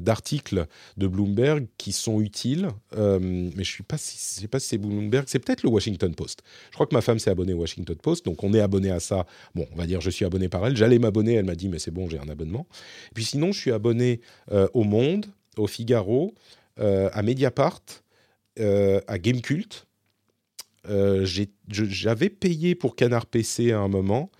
d'articles de, Bloomberg qui sont utiles, euh, mais je ne pas sais pas si c'est Bloomberg, c'est peut-être le Washington Post. Je crois que ma femme s'est abonnée au Washington Post, donc on est abonné à ça. Bon, on va dire je suis abonné par elle. J'allais m'abonner, elle m'a dit mais c'est bon, j'ai un abonnement. Et puis sinon, je suis abonné euh, au Monde, au Figaro, à Mediapart, à Gamecult euh, j'avais payé pour Canard PC à un moment,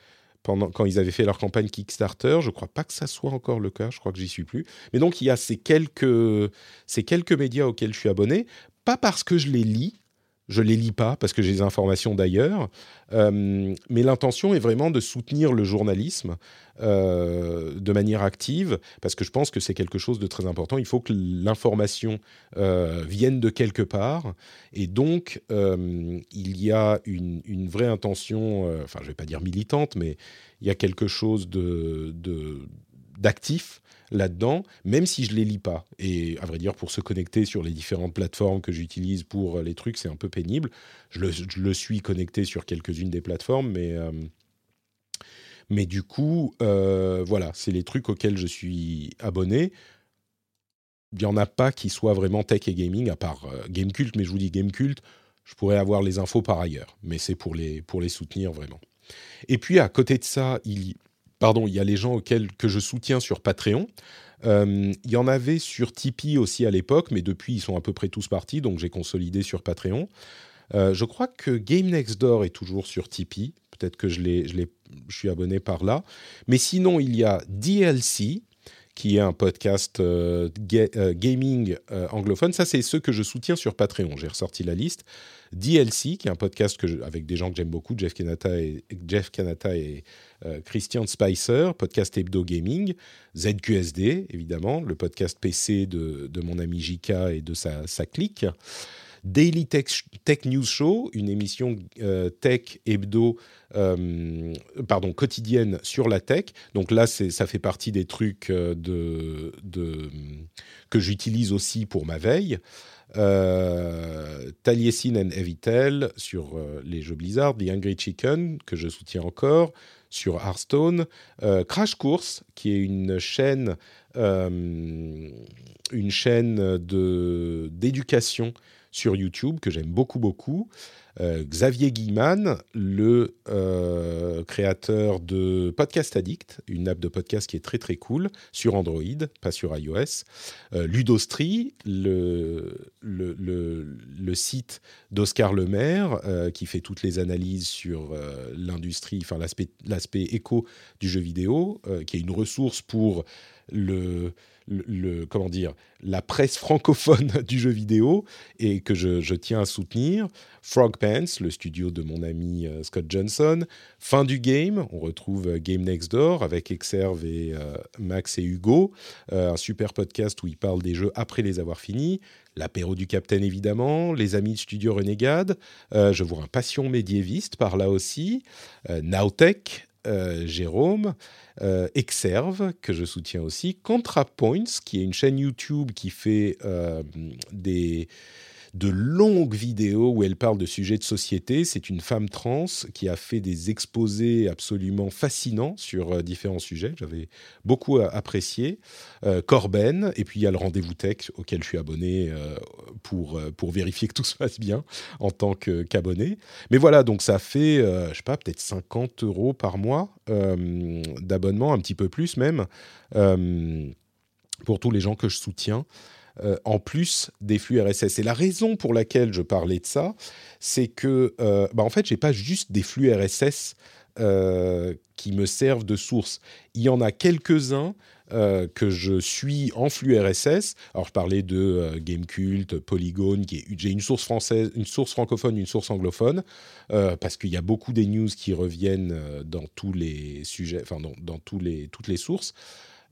pendant, quand ils avaient fait leur campagne Kickstarter. Je ne crois pas que ça soit encore le cas, je crois que j'y suis plus. Mais donc, il y a ces quelques, ces quelques médias auxquels je suis abonné, pas parce que je les lis, je les lis pas parce que j'ai des informations d'ailleurs, euh, mais l'intention est vraiment de soutenir le journalisme euh, de manière active parce que je pense que c'est quelque chose de très important. Il faut que l'information euh, vienne de quelque part et donc il y a une, vraie intention, enfin je vais pas dire militante, mais il y a quelque chose de d'actif là-dedans, même si je les lis pas. Et à vrai dire, pour se connecter sur les différentes plateformes que j'utilise pour les trucs, c'est un peu pénible. Je le, suis connecté sur quelques-unes des plateformes, mais euh, mais du coup, euh, voilà, c'est les trucs auxquels je suis abonné. Il n'y en a pas qui soient vraiment tech et gaming, à part euh, Gamecult, mais je vous dis Gamecult, je pourrais avoir les infos par ailleurs, mais c'est pour les, pour les soutenir vraiment. Et puis à côté de ça, il, pardon, il y a les gens auxquels que je soutiens sur Patreon. Euh, il y en avait sur Tipeee aussi à l'époque, mais depuis ils sont à peu près tous partis, donc j'ai consolidé sur Patreon. je crois que Game Next Door est toujours sur Tipeee. Peut-être que je suis abonné par là. Mais sinon, il y a DLC, qui est un podcast euh, euh, gaming euh, anglophone. Ça, c'est ceux que je soutiens sur Patreon. J'ai ressorti la liste. DLC, qui est un podcast avec des gens que j'aime beaucoup, Jeff Kanata et, Christian Spicer, podcast hebdo gaming. ZQSD, évidemment, le podcast PC de, mon ami Jika et de sa clique. Daily Tech, News Show, une émission euh, tech hebdo, euh, pardon, quotidienne sur la tech. Donc là, ça fait partie des trucs euh, que j'utilise aussi pour ma veille. Taliesin and Evitel sur les jeux Blizzard, The Angry Chicken, que je soutiens encore, sur Hearthstone, Crash Course, qui est une chaîne, une chaîne d'éducation sur YouTube que j'aime beaucoup, beaucoup. Euh, Xavier Guiman, le euh, créateur de Podcast Addict, une app de podcast qui est très très cool sur Android, pas sur iOS. Euh, Ludostri, le, site d'Oscar Lemaire, qui fait toutes les analyses sur l'industrie, enfin l'aspect éco du jeu vidéo, qui est une ressource pour le le, comment dire, la presse francophone du jeu vidéo et que je, tiens à soutenir. Frog Pants, le studio de mon ami euh, Scott Johnson. Fin du game, on retrouve euh, Game Next Door avec Exerve et euh, Max et Hugo. un super podcast où ils parlent des jeux après les avoir finis. L'apéro du Capitaine, évidemment. Les amis de Studio Renegade. je vois un passion médiéviste par là aussi. Nowtech, euh, Jérôme, euh, Exerve, que je soutiens aussi, ContraPoints, qui est une chaîne YouTube qui fait euh, des de longues vidéos où elle parle de sujets de société. C'est une femme trans qui a fait des exposés absolument fascinants sur euh, différents sujets. J'avais beaucoup apprécié. Euh, Corben, et puis il y a le rendez-vous tech auquel je suis abonné euh, pour, pour vérifier que tout se passe bien en tant qu'abonné. Mais voilà, donc ça fait, je sais pas, peut-être 50 euros par mois d'abonnement, un petit peu plus même, pour tous les gens que je soutiens. Euh, en plus des flux RSS. Et la raison pour laquelle je parlais de ça, c'est que, euh, bah en fait, j'ai pas juste des flux RSS euh, qui me servent de source. Il y en a quelques-uns que je suis en flux RSS. Alors, je parlais de Gamecult, Polygon, j'ai une source française, une source francophone, une source anglophone, parce qu'il y a beaucoup des news qui reviennent dans tous les sujets, enfin dans, dans tous les, toutes les sources.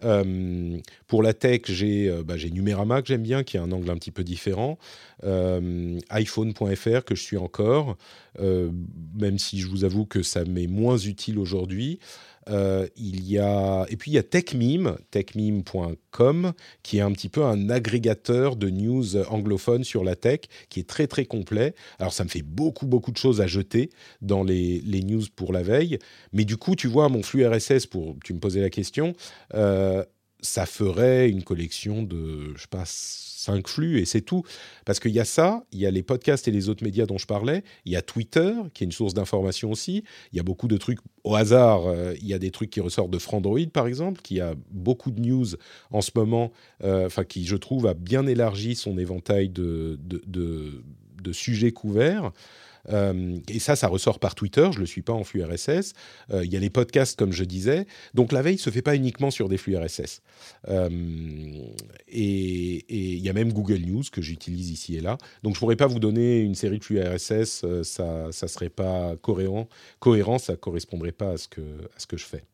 Euh, pour la tech, j'ai euh, bah, Numérama que j'aime bien, qui a un angle un petit peu différent. Euh, iPhone.fr que je suis encore, même si je vous avoue que ça m'est moins utile aujourd'hui. Euh, il y a et puis il y a TechMeme, techmeme.com, qui est un petit peu un agrégateur de news anglophones sur la tech, qui est très très complet. Alors ça me fait beaucoup beaucoup de choses à jeter dans les, les news pour la veille, mais du coup tu vois mon flux RSS pour tu me posais la question, euh, ça ferait une collection de je sais pas cinq flux et c'est tout. Parce qu'il y a ça, il y a les podcasts et les autres médias dont je parlais, il y a Twitter qui est une source d'information aussi, il y a beaucoup de trucs au hasard, euh, il y a des trucs qui ressortent de Frandroid par exemple, qui a beaucoup de news en ce moment, euh, enfin qui je trouve a bien élargi son éventail de, de, de sujets couverts. Euh, et ça, ça ressort par Twitter. Je le suis pas en flux RSS. Euh, il y a les podcasts, comme je disais. Donc la veille se fait pas uniquement sur des flux RSS. Euh, et il y a même Google News que j'utilise ici et là. Donc je pourrais pas vous donner une série de flux RSS. ça, ça serait pas cohérent. Cohérent, ça correspondrait pas à ce que à ce que je fais.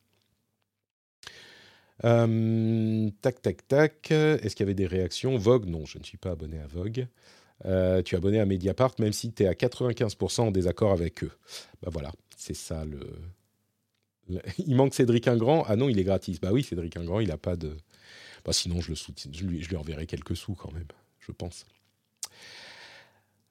tac, tac, tac. Est-ce qu'il y avait des réactions? Vogue, non, je ne suis pas abonné à Vogue. Euh, tu es abonné à Mediapart, même si tu es à 95% en désaccord avec eux. Bah voilà, c'est ça le... Il manque Cédric Ingrand. Ah non, il est gratis. Bah oui, Cédric Ingrand, il n'a pas de. Bah sinon, je, le soutiens, je, lui, je lui enverrai quelques sous quand même, je pense.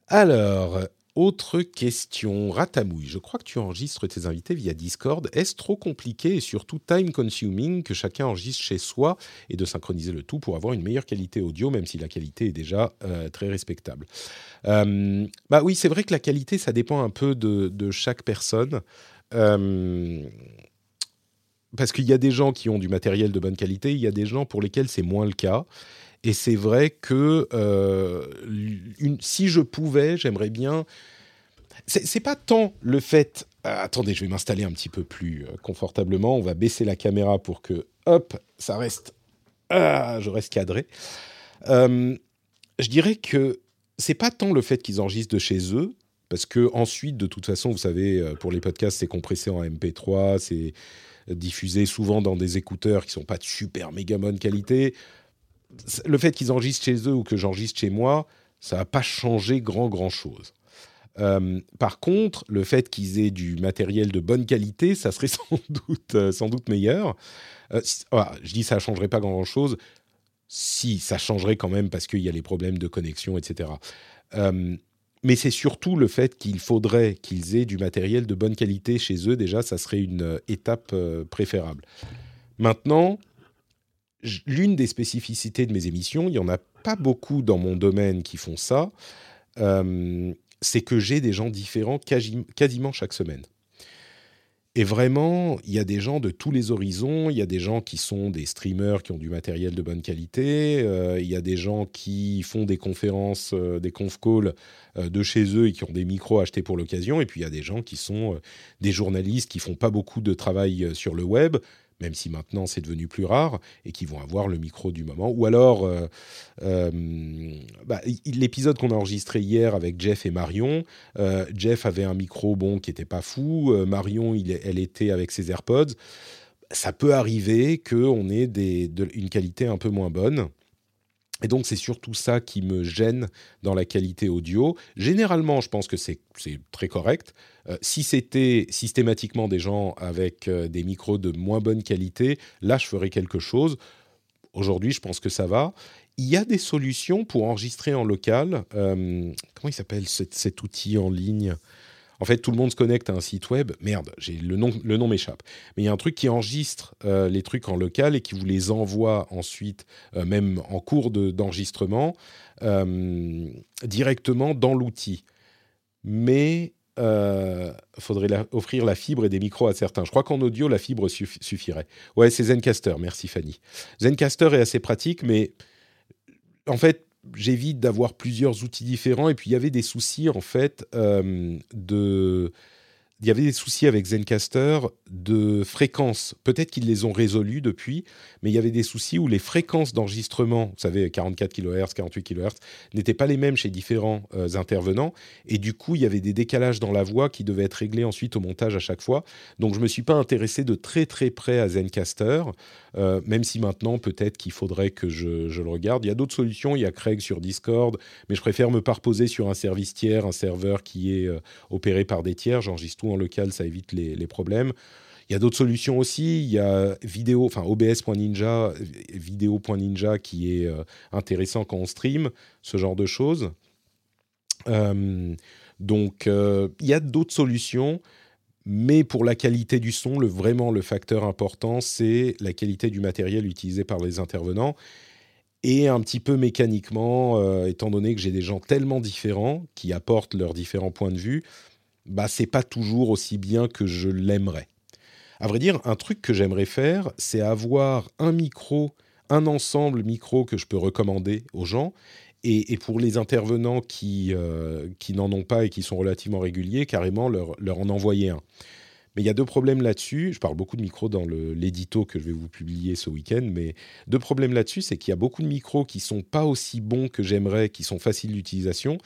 Alors, autre question, Ratamouille. Je crois que tu enregistres tes invités via Discord. Est-ce trop compliqué et surtout time consuming que chacun enregistre chez soi et de synchroniser le tout pour avoir une meilleure qualité audio, même si la qualité est déjà euh, très respectable? Euh, Bah oui, c'est vrai que la qualité, ça dépend un peu de, chaque personne. Euh, parce qu'il y a des gens qui ont du matériel de bonne qualité, il y a des gens pour lesquels c'est moins le cas. Et c'est vrai que euh, si je pouvais, j'aimerais bien c'est pas tant le fait. Euh, attendez, je vais m'installer un petit peu plus euh, confortablement. On va baisser la caméra pour que, hop, ça reste. Ah, je reste cadré. Je dirais que c'est pas tant le fait qu'ils enregistrent de chez eux, parce que ensuite, de toute façon, vous savez, pour les podcasts, c'est compressé en MP3, c'est diffusé souvent dans des écouteurs qui sont pas de super méga bonne qualité. Le fait qu'ils enregistrent chez eux ou que j'enregistre chez moi, ça va pas changer grand grand chose. Euh, par contre, le fait qu'ils aient du matériel de bonne qualité, ça serait sans doute, euh, sans doute meilleur. Euh, je dis ça ne changerait pas grand-chose. Si, ça changerait quand même parce qu'il y a les problèmes de connexion, etc. mais c'est surtout le fait qu'il faudrait qu'ils aient du matériel de bonne qualité chez eux. Déjà, ça serait une étape préférable. Maintenant, l'une des spécificités de mes émissions, il n'y en a pas beaucoup dans mon domaine qui font ça, c'est que j'ai des gens différents quasiment chaque semaine. Et vraiment, il y a des gens de tous les horizons. Il y a des gens qui sont des streamers qui ont du matériel de bonne qualité. Euh, il y a des gens qui font des conférences, euh, des conf calls euh, de chez eux et qui ont des micros achetés pour l'occasion. Et puis il y a des gens qui sont des journalistes qui font pas beaucoup de travail sur le web, même si maintenant c'est devenu plus rare, et qui vont avoir le micro du moment. Ou alors, euh, euh, bah, l'épisode qu'on a enregistré hier avec Jeff et Marion, euh, Jeff avait un micro bon qui n'était pas fou, Marion, il, elle était avec ses AirPods. Ça peut arriver qu'on ait des, une qualité un peu moins bonne. Et donc, c'est surtout ça qui me gêne dans la qualité audio. Généralement, je pense que c'est très correct. Euh, si c'était systématiquement des gens avec euh, des micros de moins bonne qualité, là, je ferais quelque chose. Aujourd'hui, je pense que ça va. Il y a des solutions pour enregistrer en local. Euh, comment il s'appelle cet, outil en ligne? En fait, tout le monde se connecte à un site web. Merde, j'ai le nom, le nom m'échappe. Mais il y a un truc qui enregistre les trucs en local et qui vous les envoie ensuite, même en cours d'enregistrement, directement dans l'outil. Mais euh, faudrait offrir la fibre et des micros à certains. Je crois qu'en audio, la fibre suffirait. Ouais, c'est Zencaster, merci Fanny. Zencaster est assez pratique, mais en fait, j'évite d'avoir plusieurs outils différents. Et puis, il y avait des soucis, en fait, euh, de il y avait des soucis avec Zencaster de fréquences. Peut-être qu'ils les ont résolus depuis, mais il y avait des soucis où les fréquences d'enregistrement, vous savez, 44 kHz, 48 kHz, n'étaient pas les mêmes chez différents euh, intervenants. Et du coup, il y avait des décalages dans la voix qui devaient être réglés ensuite au montage à chaque fois. Donc, je ne me suis pas intéressé de très très près à Zencaster, euh, même si maintenant, peut-être qu'il faudrait que je, le regarde. Il y a d'autres solutions. Il y a Craig sur Discord, mais je préfère me parposer sur un service tiers, un serveur qui est euh, opéré par des tiers. J'enregistre tout en local, ça évite les, problèmes. Il y a d'autres solutions aussi. Il y a vidéo, enfin OBS.ninja, vidéo.ninja qui est euh, intéressant quand on stream, ce genre de choses. Euh, donc, euh, il y a d'autres solutions, mais pour la qualité du son, le, vraiment le facteur important, c'est la qualité du matériel utilisé par les intervenants. Et un petit peu mécaniquement, étant donné que j'ai des gens tellement différents qui apportent leurs différents points de vue, bah c'est pas toujours aussi bien que je l'aimerais. À vrai dire, un truc que j'aimerais faire, c'est avoir un micro, un ensemble micro que je peux recommander aux gens. Et, pour les intervenants qui, euh, qui n'en ont pas et qui sont relativement réguliers, carrément leur, leur en envoyer un. Mais il y a deux problèmes là-dessus. Je parle beaucoup de micros dans l'édito que je vais vous publier ce week-end, mais deux problèmes là-dessus, c'est qu'il y a beaucoup de micros qui sont pas aussi bons que j'aimerais, qui sont faciles d'utilisation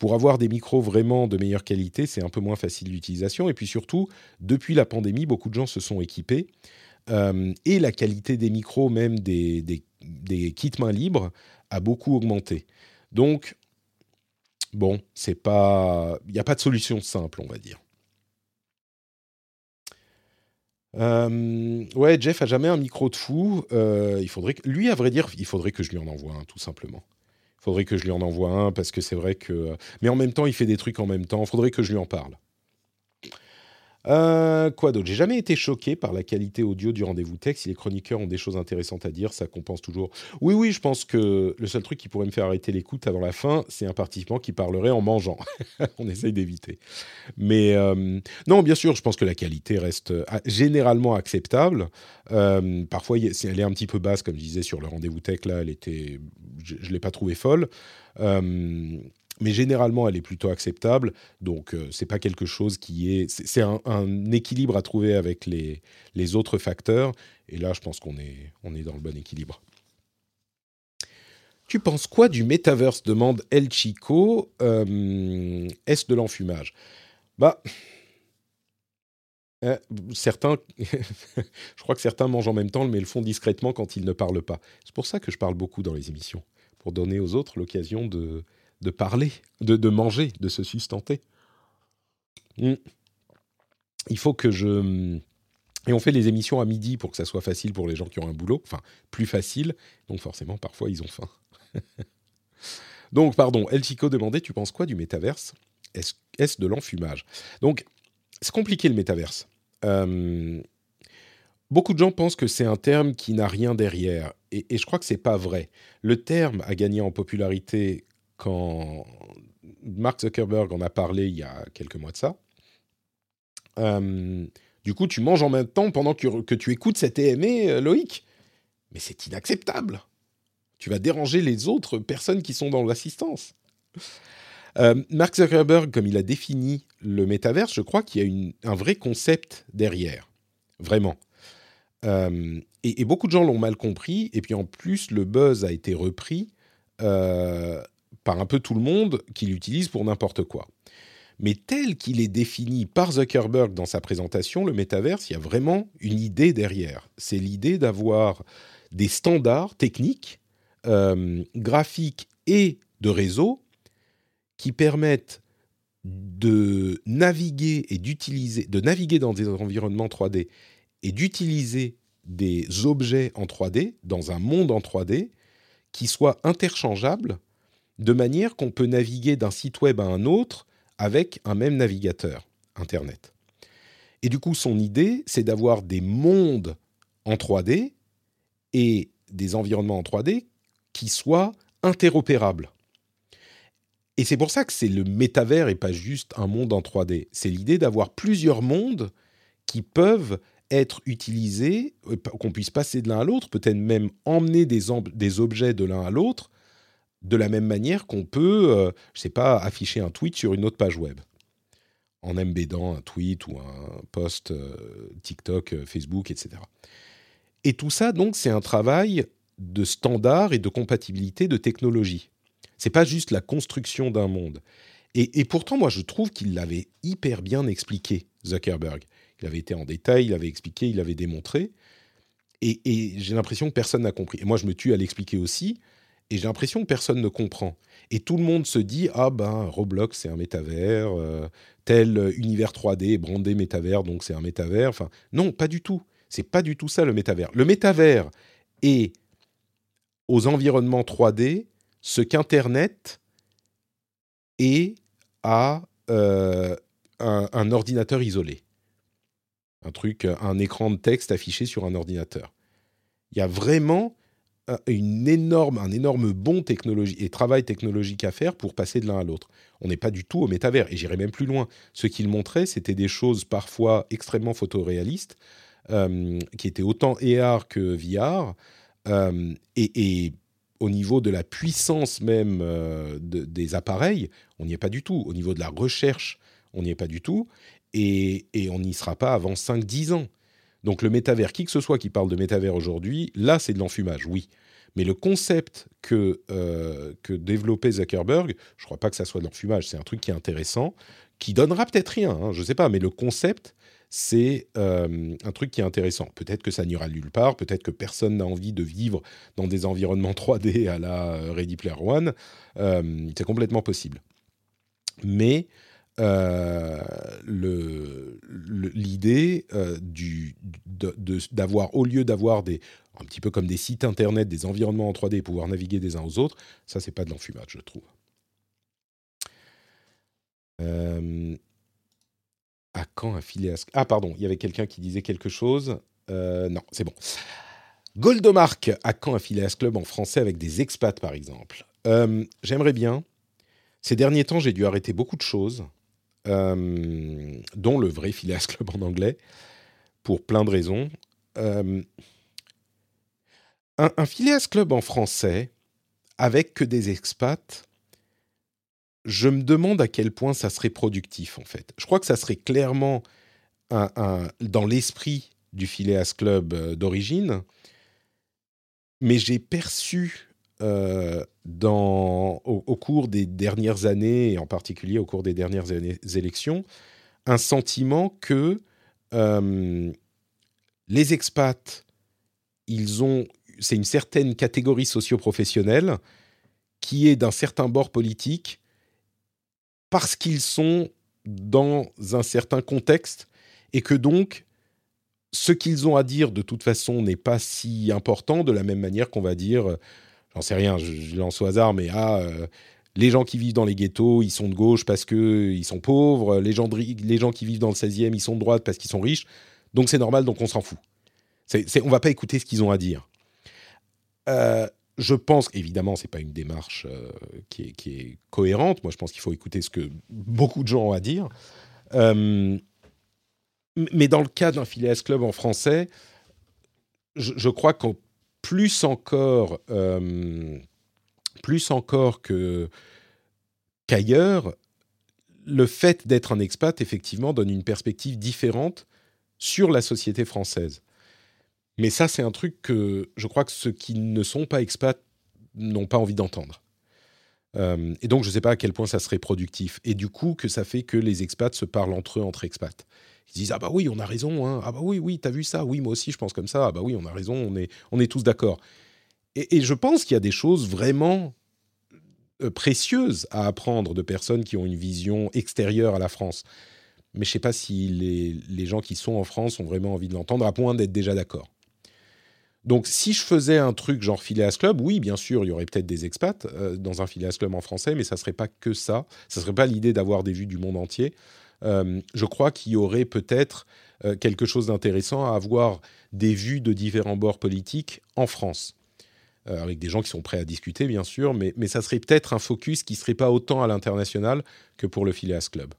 pour avoir des micros vraiment de meilleure qualité, c'est un peu moins facile d'utilisation. Et puis surtout, depuis la pandémie, beaucoup de gens se sont équipés. Euh, et la qualité des micros, même des, des, kits mains libres, a beaucoup augmenté. Donc, bon, il n'y a pas de solution simple, on va dire. Euh, ouais, Jeff a jamais un micro de fou. Euh, lui, à vrai dire, il faudrait que je lui en envoie un, tout simplement faudrait que je lui en envoie un parce que c'est vrai que. Mais en même temps, il fait des trucs en même temps. Faudrait que je lui en parle. Euh, quoi d'autre? J'ai jamais été choqué par la qualité audio du rendez-vous tech. Si les chroniqueurs ont des choses intéressantes à dire, ça compense toujours. Oui, oui, je pense que le seul truc qui pourrait me faire arrêter l'écoute avant la fin, c'est un participant qui parlerait en mangeant. On essaye d'éviter. Mais euh, non, bien sûr, je pense que la qualité reste euh, généralement acceptable. parfois, elle est un petit peu basse, comme je disais sur le rendez-vous tech. Là, elle était, je, ne l'ai pas trouvée folle mais généralement, elle est plutôt acceptable. Donc, euh, c'est pas quelque chose qui est. C'est un, équilibre à trouver avec les, les autres facteurs. Et là, je pense qu'on est, on est dans le bon équilibre. Tu penses quoi du metaverse demande El Chico. Euh, est-ce de l'enfumage? Bah. Euh, certains, je crois que certains mangent en même temps, mais le font discrètement quand ils ne parlent pas. C'est pour ça que je parle beaucoup dans les émissions, pour donner aux autres l'occasion de, de parler, de, de, manger, de se sustenter. Hmm. Il faut que je... Et on fait les émissions à midi pour que ça soit facile pour les gens qui ont un boulot, enfin plus facile, donc forcément parfois ils ont faim. donc pardon, El Chico demandait, tu penses quoi du métaverse? Est-ce est de l'enfumage? Donc c'est compliqué le métaverse. Euh, beaucoup de gens pensent que c'est un terme qui n'a rien derrière, et, et je crois que c'est pas vrai. Le terme a gagné en popularité quand Mark Zuckerberg en a parlé il y a quelques mois de ça. Euh, du coup, tu manges en même temps pendant que, tu écoutes cet EME, euh, Loïc. Mais c'est inacceptable. Tu vas déranger les autres personnes qui sont dans l'assistance. Euh, Mark Zuckerberg, comme il a défini le métaverse, je crois qu'il y a un vrai concept derrière. Vraiment. Et, beaucoup de gens l'ont mal compris. Et puis en plus, le buzz a été repris par un peu tout le monde qui l'utilise pour n'importe quoi. Mais tel qu'il est défini par Zuckerberg dans sa présentation, le métaverse, il y a vraiment une idée derrière. C'est l'idée d'avoir des standards techniques, euh, graphiques et de réseau qui permettent de naviguer et d'utiliser, de naviguer dans des environnements 3D et d'utiliser des objets en 3D dans un monde en 3D qui soit interchangeable de manière qu'on peut naviguer d'un site web à un autre avec un même navigateur Internet. Et du coup, son idée, c'est d'avoir des mondes en 3D et des environnements en 3D qui soient interopérables. Et c'est pour ça que c'est le métavers et pas juste un monde en 3D. C'est l'idée d'avoir plusieurs mondes qui peuvent être utilisés, euh, qu'on puisse passer de l'un à l'autre, peut-être même emmener des, des objets de l'un à l'autre, de la même manière qu'on peut, euh, je sais pas, afficher un tweet sur une autre page web, en embedant un tweet ou un post euh, TikTok, euh, Facebook, etc. Et tout ça, donc, c'est un travail de standard et de compatibilité de technologie. C'est pas juste la construction d'un monde. Et, pourtant, moi, je trouve qu'il l'avait hyper bien expliqué, Zuckerberg. Il avait été en détail, il avait expliqué, il avait démontré. Et j'ai l'impression que personne n'a compris. Et moi, je me tue à l'expliquer aussi et j'ai l'impression que personne ne comprend. Et tout le monde se dit ah ben Roblox c'est un métavers, euh, tel univers 3D brandé métavers donc c'est un métavers. Enfin non, pas du tout. C'est pas du tout ça le métavers. Le métavers est aux environnements 3D ce qu'Internet est à euh, un, un ordinateur isolé. Un truc, un écran de texte affiché sur un ordinateur. Il y a vraiment une énorme, un énorme bon travail technologique à faire pour passer de l'un à l'autre. On n'est pas du tout au métavers. Et j'irai même plus loin. Ce qu'il montrait, c'était des choses parfois extrêmement photoréalistes, euh, qui étaient autant AR que VR. Euh, et, au niveau de la puissance même euh, de, des appareils, on n'y est pas du tout. Au niveau de la recherche, on n'y est pas du tout. Et, et on n'y sera pas avant 5-10 ans. Donc le métavers, qui que ce soit qui parle de métavers aujourd'hui, là c'est de l'enfumage, oui. Mais le concept que, euh, que développait Zuckerberg, je ne crois pas que ça soit de l'enfumage, c'est un truc qui est intéressant, qui donnera peut-être rien, hein, je ne sais pas, mais le concept, c'est euh, un truc qui est intéressant. Peut-être que ça n'ira nulle part, peut-être que personne n'a envie de vivre dans des environnements 3D à la Ready Player One, euh, c'est complètement possible. Mais euh, l'idée euh, d'avoir, au lieu d'avoir des, un petit peu comme des sites internet, des environnements en 3D et pouvoir naviguer des uns aux autres, ça, c'est pas de l'enfumage, je trouve. Euh, à quand un filet Ah, pardon, il y avait quelqu'un qui disait quelque chose. non, c'est bon. Goldomark, à quand un Phileas Club en français avec des expats, par exemple? J'aimerais bien. Ces derniers temps, j'ai dû arrêter beaucoup de choses. Euh, dont le vrai Phileas Club en anglais, pour plein de raisons. Euh, un, un Phileas Club en français, avec que des expats, je me demande à quel point ça serait productif en fait. Je crois que ça serait clairement dans l'esprit du Phileas Club euh, d'origine, mais j'ai perçu euh, dans, au, cours des dernières années, et en particulier au cours des dernières élections, un sentiment que euh, les expats, ils ont, c'est une certaine catégorie socio-professionnelle qui est d'un certain bord politique parce qu'ils sont dans un certain contexte et que donc ce qu'ils ont à dire de toute façon n'est pas si important de la même manière qu'on va dire, j'en sais rien, je, lance au hasard, mais ah, euh, les gens qui vivent dans les ghettos, ils sont de gauche parce qu'ils sont pauvres, les gens, les gens qui vivent dans le 16e, ils sont de droite parce qu'ils sont riches, donc c'est normal, donc on s'en fout. C'est, c'est, on va pas écouter ce qu'ils ont à dire. Euh, je pense, évidemment, c'est pas une démarche qui, est, cohérente. Moi, je pense qu'il faut écouter ce que beaucoup de gens ont à dire. Euh, mais dans le cas d'un Phileas Club en français, je, crois qu'en plus encore, euh, plus encore que qu'ailleurs, le fait d'être un expat, effectivement, donne une perspective différente sur la société française. Mais ça, c'est un truc que je crois que ceux qui ne sont pas expats n'ont pas envie d'entendre. Euh, et donc, je ne sais pas à quel point ça serait productif. Et du coup, que ça fait que les expats se parlent entre eux, entre expats. Ils disent ah bah oui, on a raison, hein. ah bah oui, oui, t'as vu ça, oui, moi aussi je pense comme ça, ah bah oui, on a raison, on est, on est tous d'accord. Et, je pense qu'il y a des choses vraiment euh, précieuses à apprendre de personnes qui ont une vision extérieure à la France. Mais je sais pas si les, les gens qui sont en France ont vraiment envie de l'entendre, à point d'être déjà d'accord. Donc, si je faisais un truc genre Phileas Club, oui, bien sûr, il y aurait peut-être des expats euh, dans un Phileas Club en français, mais ça serait pas que ça. Ça serait pas l'idée d'avoir des vues du monde entier. Euh, je crois qu'il y aurait peut-être euh, quelque chose d'intéressant à avoir des vues de différents bords politiques en France. Euh, avec des gens qui sont prêts à discuter, bien sûr, mais, ça serait peut-être un focus qui ne serait pas autant à l'international que pour le Phileas Club.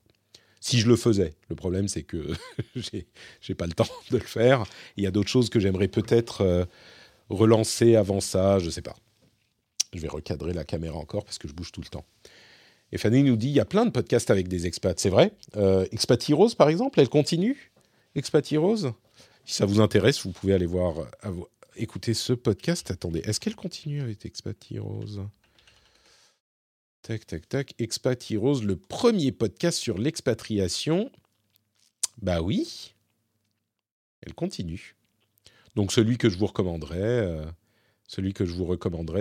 Si je le faisais. Le problème, c'est que j'ai pas le temps de le faire. Il y a d'autres choses que j'aimerais peut-être relancer avant ça, je ne sais pas. Je vais recadrer la caméra encore parce que je bouge tout le temps. Et Fanny nous dit il y a plein de podcasts avec des expats, c'est vrai. Euh, Expat Heroes, par exemple, elle continue? Expat Heroes Si ça vous intéresse, vous pouvez aller voir, euh, écouter ce podcast. Attendez, est-ce qu'elle continue avec Expat Heroes Tac, tac, tac. Expat Heroes, le premier podcast sur l'expatriation. Bah oui, elle continue. Donc celui que je vous recommanderais, euh, celui que je vous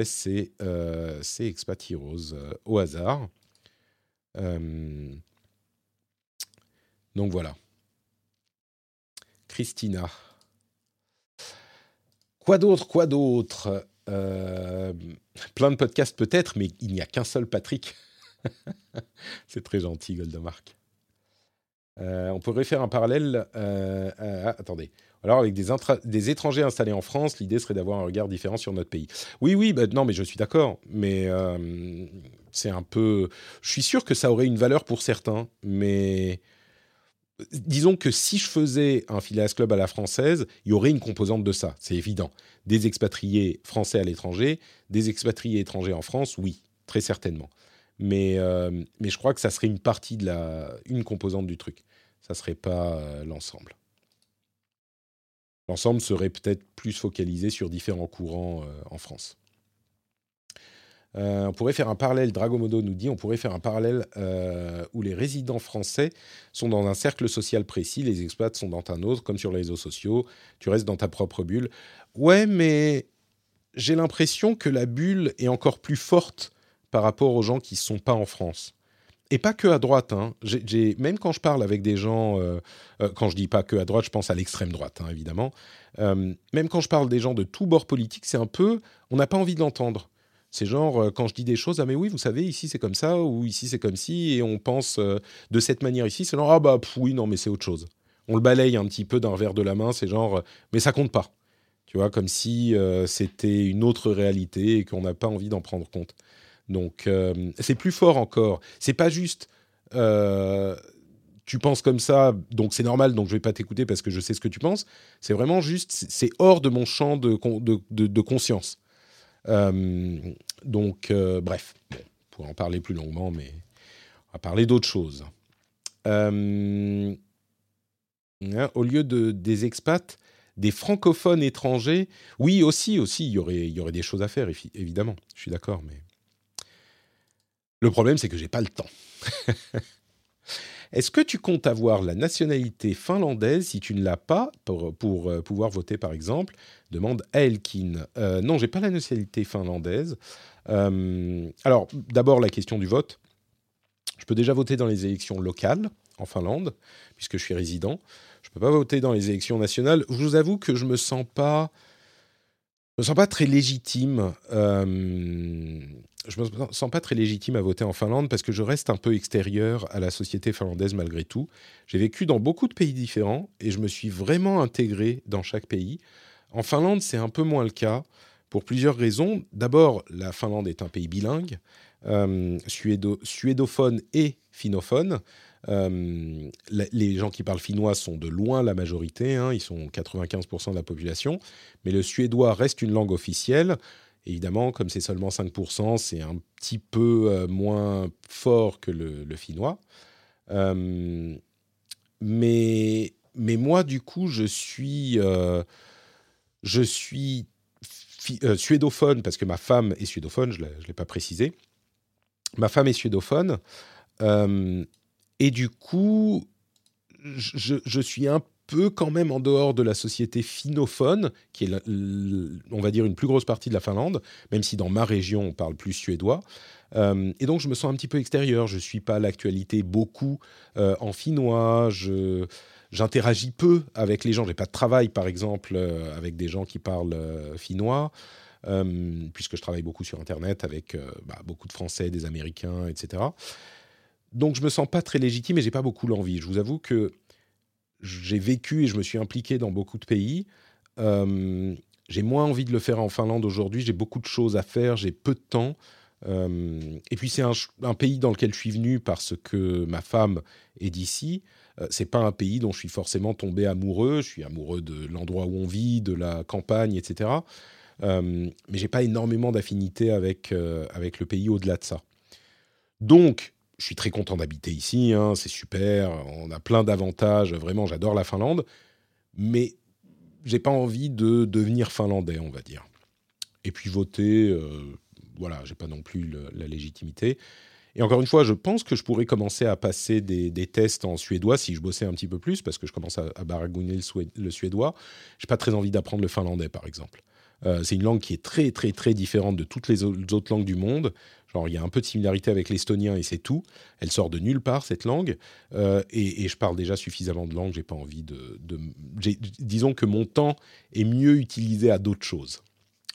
c'est euh, Expat Heroes au hasard. Euh, donc voilà. Christina. Quoi d'autre Quoi d'autre? Euh, Plein de podcasts peut-être, mais il n'y a qu'un seul Patrick. C'est très gentil, Goldemark. Euh, on pourrait faire un parallèle. attendez. Alors, avec des, étrangers installés en France, l'idée serait d'avoir un regard différent sur notre pays. Oui, oui, bah, non, mais je suis d'accord. Mais euh, c'est un peu. Je suis sûr que ça aurait une valeur pour certains, mais disons que si je faisais un Phileas Club à la française, il y aurait une composante de ça, c'est évident. Des expatriés français à l'étranger, des expatriés étrangers en France, oui, très certainement. Mais, euh, mais je crois que ça serait une partie de la, une composante du truc. Ça serait pas euh, l'ensemble l'ensemble serait peut-être plus focalisé sur différents courants euh, en France. Euh, on pourrait faire un parallèle, Dragomodo nous dit, on pourrait faire un parallèle euh, où les résidents français sont dans un cercle social précis, les expats sont dans un autre, comme sur les réseaux sociaux, tu restes dans ta propre bulle. Ouais, mais j'ai l'impression que la bulle est encore plus forte par rapport aux gens qui ne sont pas en France et pas que à droite. Hein. même quand je parle avec des gens, euh, euh, quand je dis pas que à droite, je pense à l'extrême droite, hein, évidemment. Euh, même quand je parle des gens de tous bords politiques, c'est un peu, on n'a pas envie de l'entendre. C'est genre, quand je dis des choses, ah mais oui, vous savez, ici c'est comme ça, ou ici c'est comme ci, et on pense de cette manière ici, c'est genre, ah bah oui, non, mais c'est autre chose. On le balaye un petit peu d'un verre de la main, c'est genre, mais ça compte pas. Tu vois, comme si c'était une autre réalité et qu'on n'a pas envie d'en prendre compte. Donc euh, c'est plus fort encore. C'est pas juste. Euh, tu penses comme ça, donc c'est normal, donc je vais pas t'écouter parce que je sais ce que tu penses. C'est vraiment juste, c'est hors de mon champ de, de, conscience. Euh, donc, bref, on pourrait en parler plus longuement, mais On va parler d'autre chose. Hein, au lieu de, des expats, des francophones étrangers, oui, aussi, aussi, il y aurait, y aurait des choses à faire, évidemment. Je suis d'accord, mais le problème, c'est que j'ai pas le temps. Est-ce que tu comptes avoir la nationalité finlandaise si tu ne l'as pas pour, euh, pouvoir voter, par exemple? Demande Elkin. Euh, non, j'ai pas la nationalité finlandaise. Euh, alors, d'abord, la question du vote. Je peux déjà voter dans les élections locales en Finlande, puisque je suis résident. Je ne peux pas voter dans les élections nationales. Je vous avoue que je me sens pas, me sens pas très légitime. Euh, je me sens pas très légitime à voter en Finlande parce que je reste un peu extérieur à la société finlandaise malgré tout. J'ai vécu dans beaucoup de pays différents et je me suis vraiment intégré dans chaque pays. En Finlande, c'est un peu moins le cas pour plusieurs raisons. D'abord, la Finlande est un pays bilingue, euh, suédophone et finnophone. Euh, les gens qui parlent finnois sont de loin la majorité, hein, ils sont 95% de la population, mais le suédois reste une langue officielle. Évidemment, comme c'est seulement 5%, c'est un petit peu euh, moins fort que le, finnois. Euh, mais, mais moi, du coup, je suis, je suis suédophone parce que ma femme est suédophone, je ne l'ai pas précisé. Ma femme est suédophone. Et du coup, je, suis un peu quand même en dehors de la société finnophone, qui est, on va dire, une plus grosse partie de la Finlande, même si dans ma région, on parle plus suédois. Euh, et donc, je me sens un petit peu extérieur. Je ne suis pas l'actualité beaucoup euh, en finnois. Je, j'interagis peu avec les gens. J'ai pas de travail, par exemple, euh, avec des gens qui parlent finnois. puisque je travaille beaucoup sur Internet avec bah, beaucoup de Français, des Américains, etc donc je me sens pas très légitime et j'ai pas beaucoup l'envie. Je vous avoue que j'ai vécu et je me suis impliqué dans beaucoup de pays. Euh, j'ai moins envie de le faire en Finlande aujourd'hui. J'ai beaucoup de choses à faire. J'ai peu de temps. Euh, et puis c'est un, pays dans lequel je suis venu parce que ma femme est d'ici. Euh, c'est pas un pays dont je suis forcément tombé amoureux. Je suis amoureux de l'endroit où on vit, de la campagne, etc. mais j'ai pas énormément d'affinité avec avec le pays au-delà de ça. Donc je suis très content d'habiter ici, hein, c'est super, on a plein d'avantages, vraiment, j'adore la Finlande, mais j'ai pas envie de devenir finlandais, on va dire. Et puis voter, euh, voilà, j'ai pas non plus la légitimité. Et encore une fois, je pense que je pourrais commencer à passer des, tests en suédois si je bossais un petit peu plus, parce que je commence à, baragouiner le, le suédois. J'ai pas très envie d'apprendre le finlandais, par exemple. Euh, c'est une langue qui est très, très, très différente de toutes les autres langues du monde. Genre, il y a un peu de similarité avec l'estonien et c'est tout. Elle sort de nulle part, cette langue. Euh, et, je parle déjà suffisamment de langue, j'ai pas envie de. disons que mon temps est mieux utilisé à d'autres choses.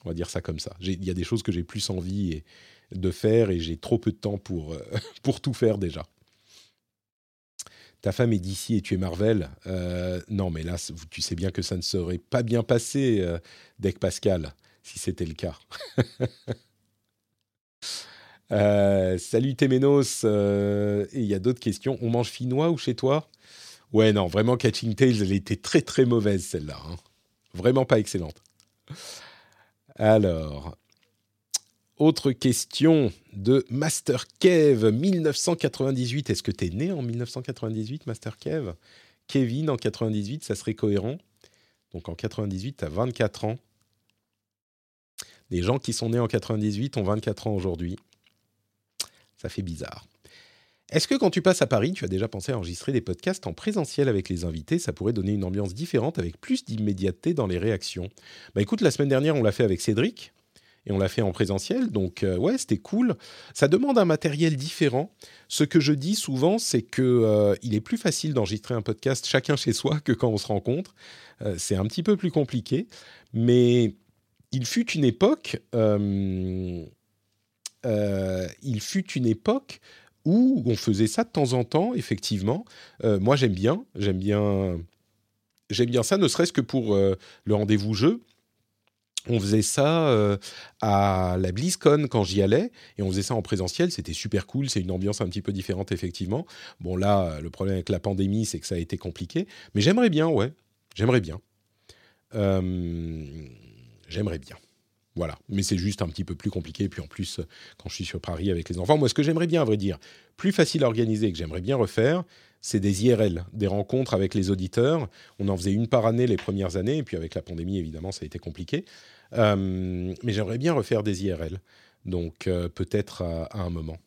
On va dire ça comme ça. Il y a des choses que j'ai plus envie de faire et j'ai trop peu de temps pour, euh, pour tout faire déjà. Ta femme est d'ici et tu es Marvel. Euh, non, mais là, tu sais bien que ça ne serait pas bien passé, Deck Pascal, si c'était le cas. Euh, salut Temenos. Euh, il y a d'autres questions. On mange finnois ou chez toi? Ouais, non, vraiment, Catching Tales, elle était très très mauvaise celle-là. Hein. Vraiment pas excellente. Alors, autre question de Master Kev, 1998. Est-ce que tu es né en 1998, Master Kev? Kevin en 98, ça serait cohérent. Donc en 98, tu as 24 ans. Les gens qui sont nés en 98 ont 24 ans aujourd'hui. Ça fait bizarre. Est-ce que quand tu passes à Paris, tu as déjà pensé à enregistrer des podcasts en présentiel avec les invités? Ça pourrait donner une ambiance différente avec plus d'immédiateté dans les réactions. Bah écoute, la semaine dernière, on l'a fait avec Cédric et on l'a fait en présentiel. Donc euh, ouais, c'était cool. Ça demande un matériel différent. Ce que je dis souvent, c'est que euh, il est plus facile d'enregistrer un podcast chacun chez soi que quand on se rencontre. Euh, c'est un petit peu plus compliqué, mais il fut une époque euh, il fut une époque où on faisait ça de temps en temps, effectivement. Euh, moi, j'aime bien, j'aime bien, j'aime bien ça, ne serait-ce que pour euh, le rendez-vous jeu. On faisait ça à la BlizzCon quand j'y allais, et on faisait ça en présentiel. C'était super cool. C'est une ambiance un petit peu différente, effectivement. Bon, là, le problème avec la pandémie, c'est que ça a été compliqué. Mais j'aimerais bien, ouais. J'aimerais bien. j'aimerais bien. Voilà, mais c'est juste un petit peu plus compliqué. Puis en plus, quand je suis sur Paris avec les enfants, moi, ce que j'aimerais bien, à vrai dire, plus facile à organiser, que j'aimerais bien refaire, c'est des IRL, des rencontres avec les auditeurs. On en faisait une par année les premières années, et puis avec la pandémie, évidemment, ça a été compliqué. Euh, mais j'aimerais bien refaire des IRL, donc euh, peut-être à, un moment.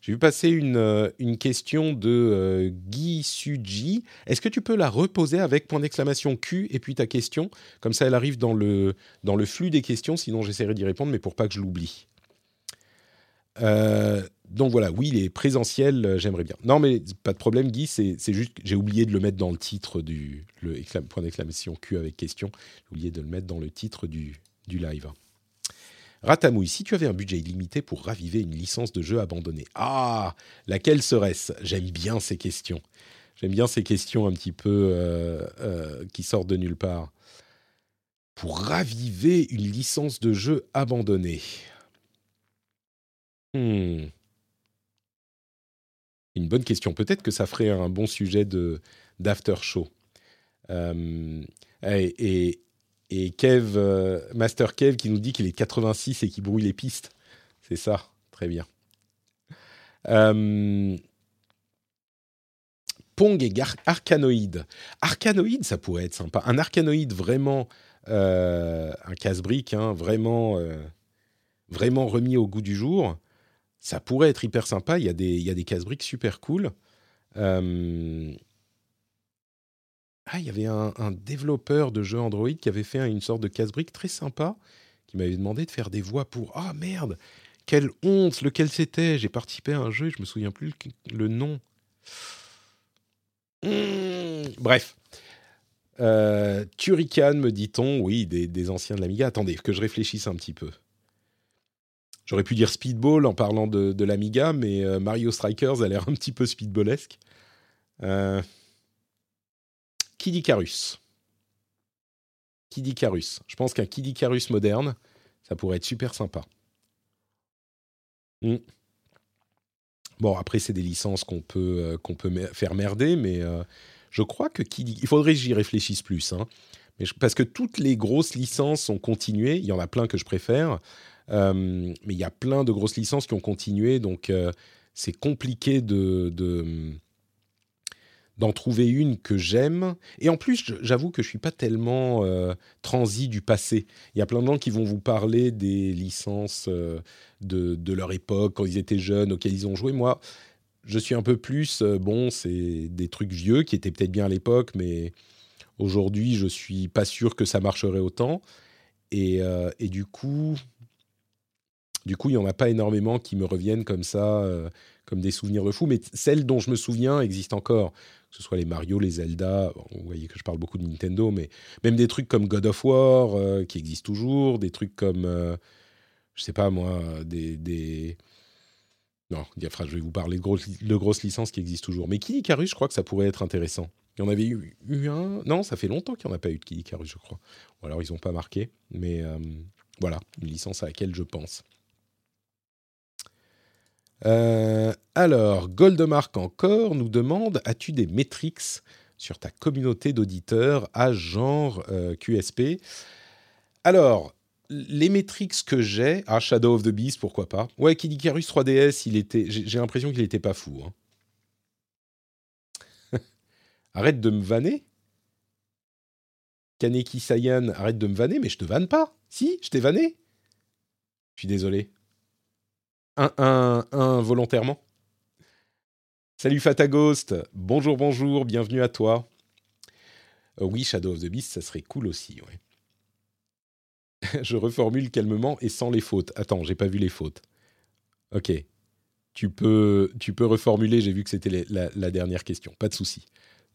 J'ai vu passer une, euh, question de Guy Suji. Est-ce que tu peux la reposer avec point d'exclamation Q et puis ta question? Comme ça, elle arrive dans le, dans le flux des questions, sinon j'essaierai d'y répondre, mais pour pas que je l'oublie. donc voilà, oui, les présentiels, j'aimerais bien. Non, mais pas de problème, Guy, c'est juste que j'ai oublié de le mettre dans le titre du point d'exclamation Q avec question. J'ai oublié de le mettre dans le titre du, du live. Ratamouille, si tu avais un budget illimité pour raviver une licence de jeu abandonnée, ah, laquelle serait-ce? J'aime bien ces questions. J'aime bien ces questions un petit peu euh, euh, qui sortent de nulle part. Pour raviver une licence de jeu abandonnée. Hmm. Une bonne question. Peut-être que ça ferait un bon sujet d'after show. Euh, Kev, euh, Master Kev qui nous dit qu'il est 86 et qui brouille les pistes. C'est ça, très bien. Euh, Pong et Arcanoïde. Arcanoïde, ça pourrait être sympa. Un Arcanoïde vraiment, euh, un casse-brique, hein, vraiment, vraiment remis au goût du jour. Ça pourrait être hyper sympa. Il y a des, il y a des casse-briques super cool. Ah, il y avait un, développeur de jeux Android qui avait fait une sorte de casse-brique très sympa, qui m'avait demandé de faire des voix pour. Ah merde Quelle honte Lequel c'était? J'ai participé à un jeu, je me souviens plus le, nom. Mmh, bref. Euh, Turrican, me dit-on, oui, des, anciens de l'Amiga. Attendez, que je réfléchisse un petit peu. J'aurais pu dire Speedball en parlant de, l'Amiga, mais euh, Mario Strikers a l'air un petit peu speedballesque. Euh, Kid Icarus. Kid Icarus. Je pense qu'un Kid Icarus moderne, ça pourrait être super sympa. Hmm. Bon, après, c'est des licences qu'on peut, euh, faire merder, mais euh, je crois que Kid... Il faudrait que j'y réfléchisse plus. Hein. Parce que toutes les grosses licences ont continué. Il y en a plein que je préfère. Euh, mais il y a plein de grosses licences qui ont continué. Donc, c'est compliqué de, de d'en trouver une que j'aime. Et en plus, j'avoue que je suis pas tellement euh, transi du passé. Il y a plein de gens qui vont vous parler des licences euh, de, leur époque, quand ils étaient jeunes, auxquelles ils ont joué. Moi, je suis un peu plus, euh, bon, c'est des trucs vieux qui étaient peut-être bien à l'époque, mais aujourd'hui, je suis pas sûr que ça marcherait autant. Et, et du coup, du coup, il y en a pas énormément qui me reviennent comme ça, comme des souvenirs de fou. Mais celles dont je me souviens existent encore que ce soit les Mario, les Zelda, vous voyez que je parle beaucoup de Nintendo, mais même des trucs comme God of War, euh, qui existent toujours, des trucs comme, euh, je sais pas moi, des... Non, je vais vous parler de, grosses licences qui existent toujours. Mais Kid Icarus, je crois que ça pourrait être intéressant. Il y en avait eu, un... Non, ça fait longtemps qu'il n'y en a pas eu de Kid Icarus, je crois. Ou alors ils n'ont pas marqué. Mais euh, voilà, une licence à laquelle je pense. Euh, alors, Goldemark encore nous demande As-tu des métriques sur ta communauté d'auditeurs à genre euh, QSP Alors, les métriques que j'ai, à Shadow of the Beast, pourquoi pas? Ouais, Kid Icarus 3DS, il était, j'ai l'impression qu'il n'était pas fou. Hein. arrête de me vanner Kaneki Sayan, arrête de me vanner, mais je te vanne pas. Si, je t'ai vanné. Je suis désolé un, un, volontairement. Salut Fataghost, bonjour, bonjour, bienvenue à toi. Euh, oui, Shadow of the Beast, ça serait cool aussi. Je reformule calmement et sans les fautes. Attends, j'ai pas vu les fautes. Ok. Tu peux, tu peux reformuler, j'ai vu que c'était la, dernière question. Pas de souci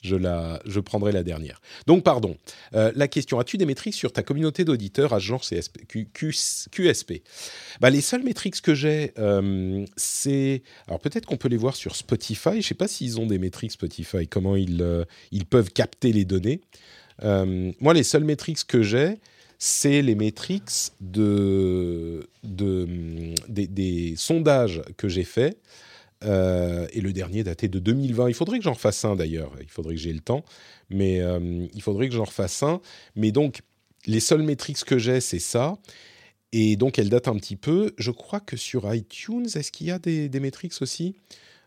je, prendrai la dernière. Donc, pardon. Euh, la question, as-tu des métriques sur ta communauté d'auditeurs à genre QSP Les seules métriques que j'ai, euh, c'est... Alors, peut-être qu'on peut les voir sur Spotify. Je ne sais pas s'ils ont des métriques Spotify, comment ils, euh, peuvent capter les données. moi, les seules métriques que j'ai, c'est les métriques de, des, des sondages que j'ai faits euh, et le dernier daté de 2020. Il faudrait que j'en refasse un d'ailleurs. Il faudrait que j'ai le temps, mais euh, il faudrait que j'en refasse un. Mais donc, les seules métriques que j'ai, c'est ça. et donc, elle date un petit peu. Je crois que sur iTunes, est-ce qu'il y a des, des métriques aussi?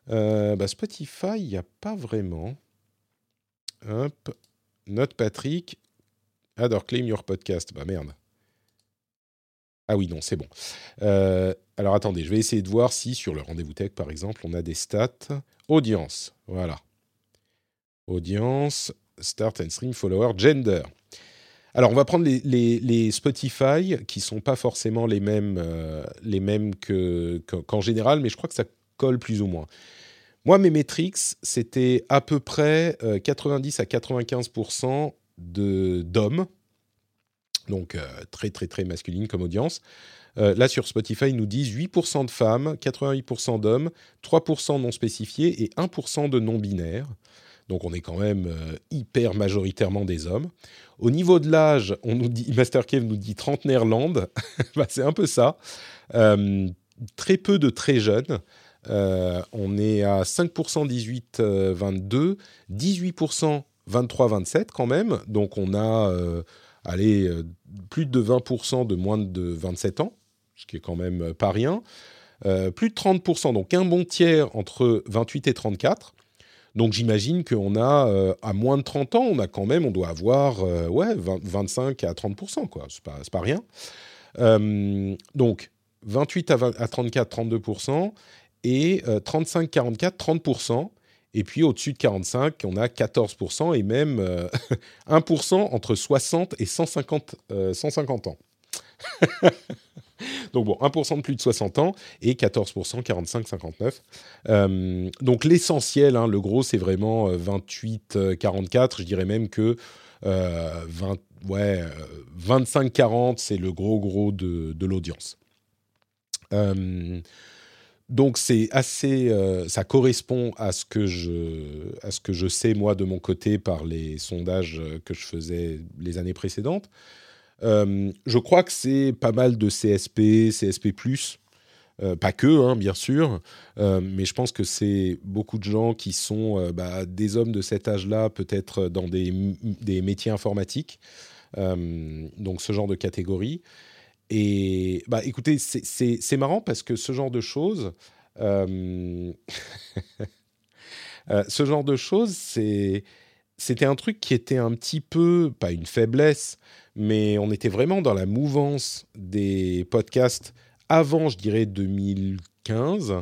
Bah, Spotify, il n'y a pas vraiment. Hop. Note Patrick. Adore claim your podcast. Bah merde. Ah oui, non, c'est bon. Euh, alors attendez, je vais essayer de voir si sur le rendez-vous tech, par exemple, on a des stats. Audience, voilà. Audience, start and stream, follower, gender. Alors, on va prendre les, Spotify, qui sont pas forcément les mêmes, euh, les mêmes qu'en général, mais je crois que ça colle plus ou moins. Moi, mes metrics, c'était à peu près 90 euh, à 95% d'hommes, donc euh, très très très masculine comme audience. Euh, là, sur Spotify, ils nous disent 8% de femmes, 88% d'hommes, 3% non spécifiés et 1% de non-binaires. Donc on est quand même hyper majoritairement des hommes. Au niveau de l'âge, on nous dit, Master Kev nous dit trentenaire land, bah, c'est un peu ça. très peu de très jeunes. Euh, on est à 5% 18-22, 18% 23-27 quand même. Donc on a euh, allez, euh, plus de 20% de moins de 27 ans, ce qui est quand même pas rien. plus de 30%, donc un bon tiers entre 28 et 34. Donc j'imagine qu'on a à moins de 30 ans, on a quand même, on doit avoir ouais 25 à 30 quoi. C'est pas rien. donc 28 à, à 34, 32% et 35-44, euh, 30%. Et puis au-dessus de 45, on a 14% et même 1% euh, entre 60 et 150, 150 euh, ans. donc bon, 1% de plus de 60 ans et 14% 45-59. donc l'essentiel, hein, le gros, c'est vraiment 28-44. Je dirais même que 20, ouais, 25-40, c'est le gros gros de, de l'audience. Donc c'est assez, euh, ça correspond à ce que je, à ce que je sais moi de mon côté par les sondages euh, que je faisais les années précédentes. Euh, je crois que c'est pas mal de CSP, CSP+, pas que, hein, bien sûr, mais je pense que c'est beaucoup de gens qui sont bah, des hommes de cet âge-là, peut-être dans des, métiers informatiques, donc ce genre de catégorie. Et bah, écoutez, c'est marrant parce que ce genre de choses, euh, euh, ce genre de choses, c'était un truc qui était un petit peu, pas une faiblesse, mais on était vraiment dans la mouvance des podcasts avant, je dirais, 2015.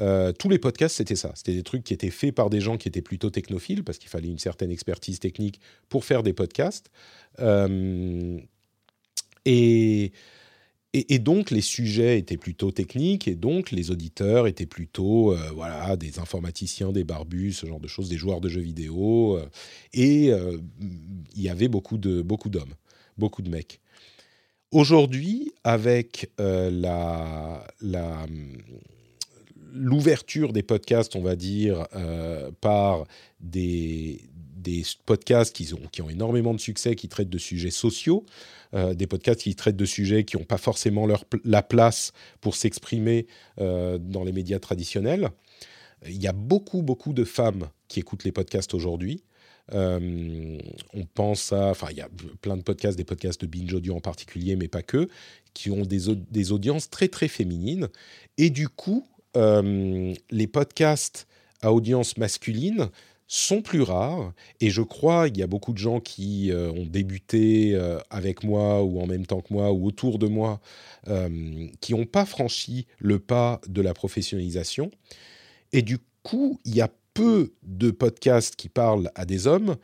Euh, tous les podcasts, c'était ça. C'était des trucs qui étaient faits par des gens qui étaient plutôt technophiles, parce qu'il fallait une certaine expertise technique pour faire des podcasts. et et, donc, les sujets étaient plutôt techniques, et donc les auditeurs étaient plutôt euh, voilà, des informaticiens, des barbus, ce genre de choses, des joueurs de jeux vidéo. Euh, et euh, il y avait beaucoup de beaucoup d'hommes, beaucoup de mecs. Aujourd'hui, avec la l'ouverture des podcasts, on va dire, par des, des podcasts qui ont, qui ont énormément de succès, qui traitent de sujets sociaux, euh, des podcasts qui traitent de sujets qui n'ont pas forcément leur, la place pour s'exprimer euh, dans les médias traditionnels. Il y a beaucoup, beaucoup de femmes qui écoutent les podcasts aujourd'hui. Euh, on pense à, enfin, il y a plein de podcasts, des podcasts de binge audio en particulier, mais pas que, qui ont des, des audiences très, très féminines. Et du coup, les podcasts à audience masculine sont plus rares. Et je crois il y a beaucoup de gens qui euh, ont débuté euh, avec moi ou en même temps que moi ou autour de moi euh, qui n'ont pas franchi le pas de la professionnalisation. Et du coup il y a peu de podcasts qui parlent à des hommes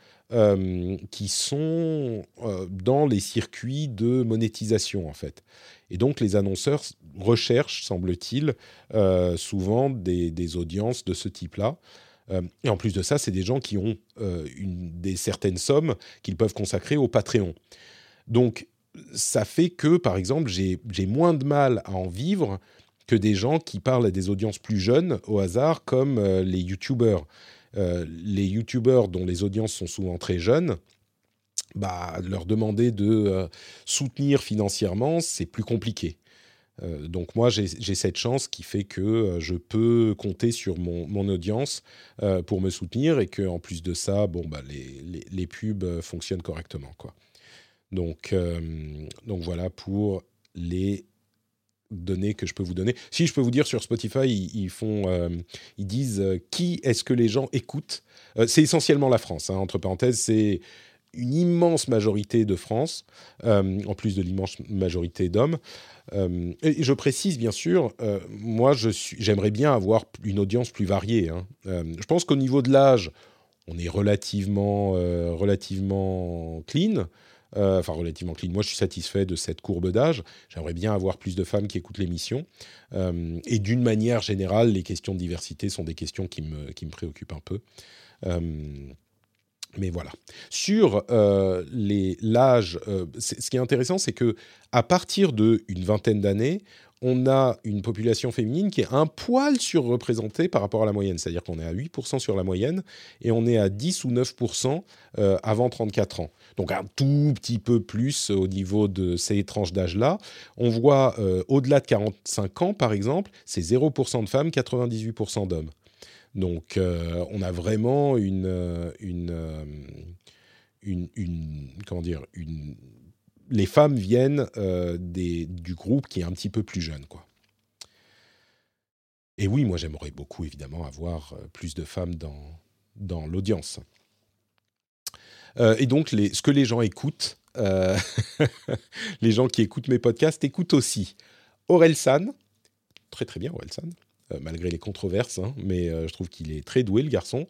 qui sont dans les circuits de monétisation en fait. Et donc les annonceurs recherchent semble-t-il souvent des, audiences de ce type là euh, et en plus de ça, c'est des gens qui ont euh, une, des certaines sommes qu'ils peuvent consacrer au Patreon. Donc, ça fait que, par exemple, j'ai moins de mal à en vivre que des gens qui parlent à des audiences plus jeunes au hasard, comme euh, les YouTubers. les YouTubers dont les audiences sont souvent très jeunes, bah, leur demander de soutenir financièrement, c'est plus compliqué. Euh, donc moi, j'ai cette chance qui fait que euh, je peux compter sur mon, audience euh, pour me soutenir et que en plus de ça, bon, bah, les, les, pubs fonctionnent correctement. Quoi. Donc, donc voilà pour les données que je peux vous donner. Si je peux vous dire sur Spotify, ils, font, ils disent qui est-ce que les gens écoutent? C'est essentiellement la France. Hein, entre parenthèses, c'est une immense majorité de France, en plus de l'immense majorité d'hommes. et je précise bien sûr, moi je suis, j'aimerais bien avoir une audience plus variée. Hein. je pense qu'au niveau de l'âge, on est relativement, relativement clean. Euh, enfin relativement clean. Moi, je suis satisfait de cette courbe d'âge. J'aimerais bien avoir plus de femmes qui écoutent l'émission. Euh, et d'une manière générale, les questions de diversité sont des questions qui me, qui me préoccupent un peu. Euh, mais voilà. Sur l'âge, ce qui est intéressant, c'est que à partir d'une vingtaine d'années, on a une population féminine qui est un poil surreprésentée par rapport à la moyenne. C'est-à-dire qu'on est à 8% sur la moyenne et on est à 10 ou 9% euh, avant 34 ans. Donc un tout petit peu plus au niveau de ces tranches d'âge-là. On voit euh, au-delà de 45 ans, par exemple, c'est 0% de femmes, 98% d'hommes. Donc euh, on a vraiment une, une, une, une comment dire, une les femmes viennent euh, du groupe qui est un petit peu plus jeune, quoi. Et oui, moi j'aimerais beaucoup évidemment avoir euh, plus de femmes dans, l'audience. Euh, et donc ce que les gens écoutent, les gens qui écoutent mes podcasts écoutent aussi Aurel San, très très bien Aurel San, malgré les controverses, hein, mais je trouve qu'il est très doué le garçon.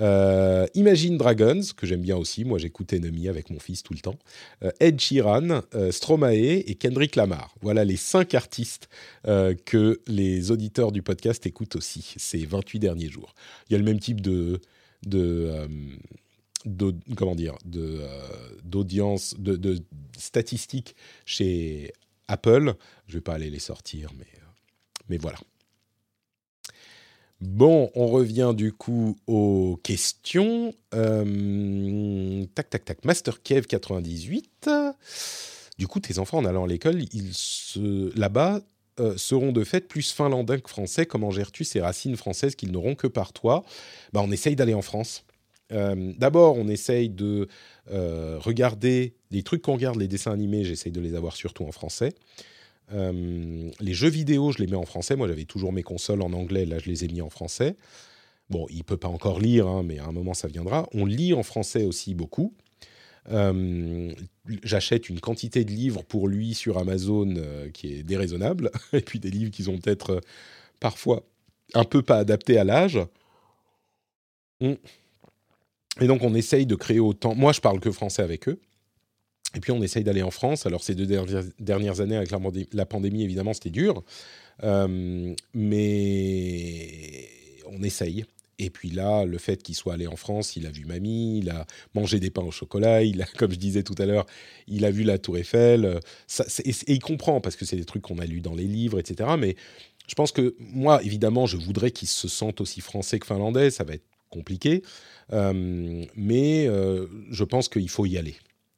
Euh, Imagine Dragons, que j'aime bien aussi, moi j'écoute Enemy avec mon fils tout le temps. Euh, Ed Sheeran, euh, Stromae et Kendrick Lamar. Voilà les cinq artistes que les auditeurs du podcast écoutent aussi ces 28 derniers jours. Il y a le même type de... de comment dire d'audience de, statistiques chez Apple je vais pas aller les sortir mais mais voilà Bon, on revient du coup aux questions. Euh, tac, tac, tac. Master Kev 98. Du coup, tes enfants en allant à l'école, ils là-bas euh, seront de fait plus finlandais que français. Comment gères-tu ces racines françaises qu'ils n'auront que par toi? Bah, On essaye d'aller en France. Euh, d'abord, on essaye de regarder les trucs qu'on regarde, les dessins animés, j'essaye de les avoir surtout en français. Euh, les jeux vidéo, je les mets en français. Moi, j'avais toujours mes consoles en anglais. Là, je les ai mis en français. Bon, il peut pas encore lire, hein, mais à un moment, ça viendra. On lit en français aussi beaucoup. Euh, j'achète une quantité de livres pour lui sur Amazon euh, qui est déraisonnable, et puis des livres qui sont peut-être parfois un peu pas adaptés à l'âge. Et donc on essaye de créer autant. Moi, je parle que français avec eux. Et puis on essaye d'aller en France. Alors ces deux dernières années avec la pandémie, évidemment, c'était dur. Euh, mais on essaye. Et puis là, le fait qu'il soit allé en France, il a vu mamie, il a mangé des pains au chocolat, il a, comme je disais tout à l'heure, il a vu la Tour Eiffel. Et, il comprend parce que c'est des trucs qu'on a lus dans les livres, etc. Mais je pense que moi, évidemment, je voudrais qu'il se sente aussi français que finlandais. Ça va être compliqué, euh, mais euh, je pense qu'il faut y aller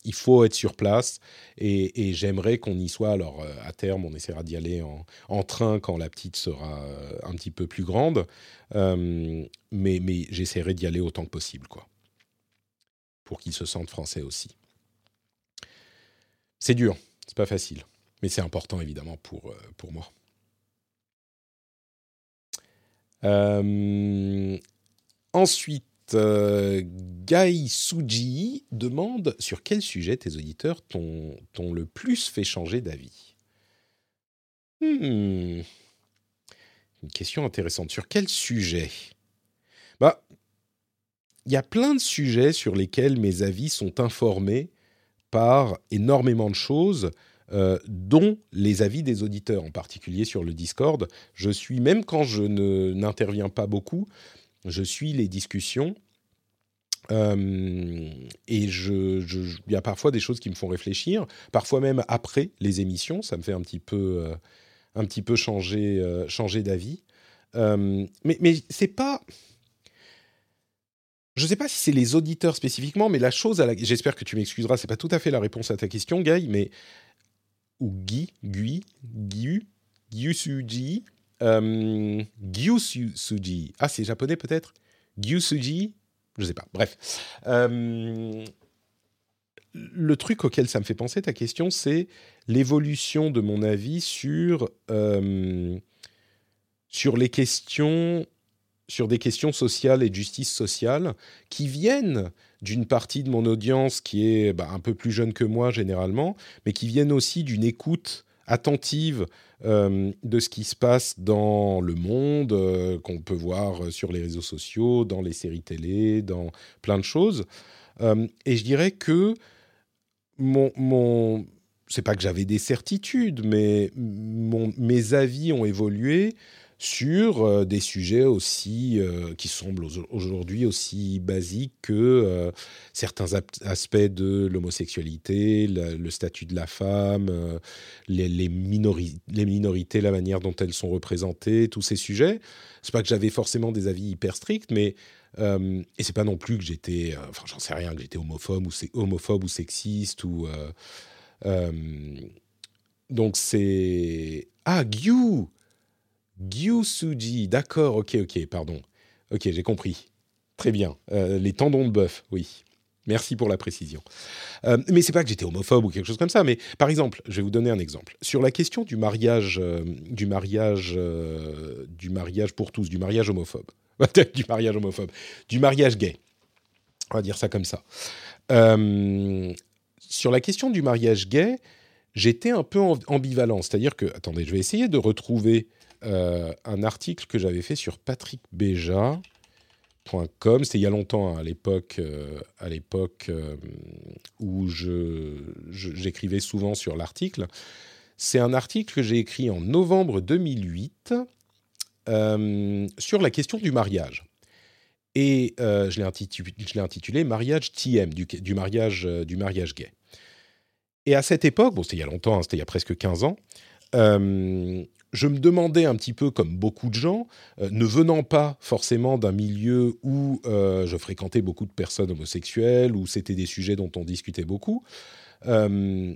il faut être sur place et, j'aimerais qu'on y soit. Alors euh, à terme, on essaiera d'y aller en, train quand la petite sera euh, un petit peu plus grande, euh, mais, j'essaierai d'y aller autant que possible, quoi, pour qu'il se sente français aussi. C'est dur, c'est pas facile, mais c'est important évidemment pour moi. ensuite, euh, Guy Suji demande sur quel sujet tes auditeurs t'ont le plus fait changer d'avis. Hmm. Une question intéressante. Sur quel sujet? Bah, il y a plein de sujets sur lesquels mes avis sont informés par énormément de choses, euh, dont les avis des auditeurs, en particulier sur le Discord. Je suis, même quand je n'interviens pas beaucoup, je suis les discussions. Euh, et il y a parfois des choses qui me font réfléchir, parfois même après les émissions, ça me fait un petit peu, euh, un petit peu changer, euh, changer d'avis. mais mais c'est pas. Je ne sais pas si c'est les auditeurs spécifiquement, mais la chose à la... J'espère que tu m'excuseras, c'est pas tout à fait la réponse à ta question, Guy, mais... Ou Guy, Guy, Guy, Guy Suji, euh, Gyusuji. Ah, c'est japonais peut-être? Gyusuji Je sais pas. Bref. Euh, le truc auquel ça me fait penser, ta question, c'est l'évolution de mon avis sur, euh, sur les questions sur des questions sociales et de justice sociale qui viennent d'une partie de mon audience qui est bah, un peu plus jeune que moi généralement, mais qui viennent aussi d'une écoute attentive euh, de ce qui se passe dans le monde, euh, qu'on peut voir sur les réseaux sociaux, dans les séries télé, dans plein de choses. Euh, et je dirais que mon, mon c'est pas que j'avais des certitudes, mais mon, mes avis ont évolué sur euh, des sujets aussi euh, qui semblent aujourd'hui aussi basiques que euh, certains aspects de l'homosexualité, le, statut de la femme, les, les, minorités, la manière dont elles sont représentées, tous ces sujets. C'est pas que j'avais forcément des avis hyper stricts, mais et c'est pas non plus que j'étais, enfin j'en sais rien, que j'étais homophobe ou homophobe ou sexiste ou donc c'est ah Gyu Gyusuji, d'accord, ok, ok, pardon. Ok, j'ai compris. Très bien. Euh, les tendons de bœuf, oui. Merci pour la précision. Euh, mais c'est pas que j'étais homophobe ou quelque chose comme ça. Mais par exemple, je vais vous donner un exemple sur la question du mariage, euh, du mariage, euh, du mariage pour tous, du mariage homophobe, du mariage homophobe, du mariage gay. On va dire ça comme ça. sur la question du mariage gay, j'étais un peu ambivalent. C'est-à-dire que, attendez, je vais essayer de retrouver euh, un article que j'avais fait sur patrickbeja.com. C'était il y a longtemps, hein, à l'époque, euh, euh, où j'écrivais souvent sur l'article. C'est un article que j'ai écrit en novembre 2008 sur la question du mariage. Et je l'ai intitulé, Mariage TM, du, du, mariage, du mariage gay. Et à cette époque, bon, c'était il y a longtemps, hein, c'était il y a presque 15 ans, je me demandais un petit peu, comme beaucoup de gens, euh, ne venant pas forcément d'un milieu où euh, je fréquentais beaucoup de personnes homosexuelles, où c'était des sujets dont on discutait beaucoup, euh,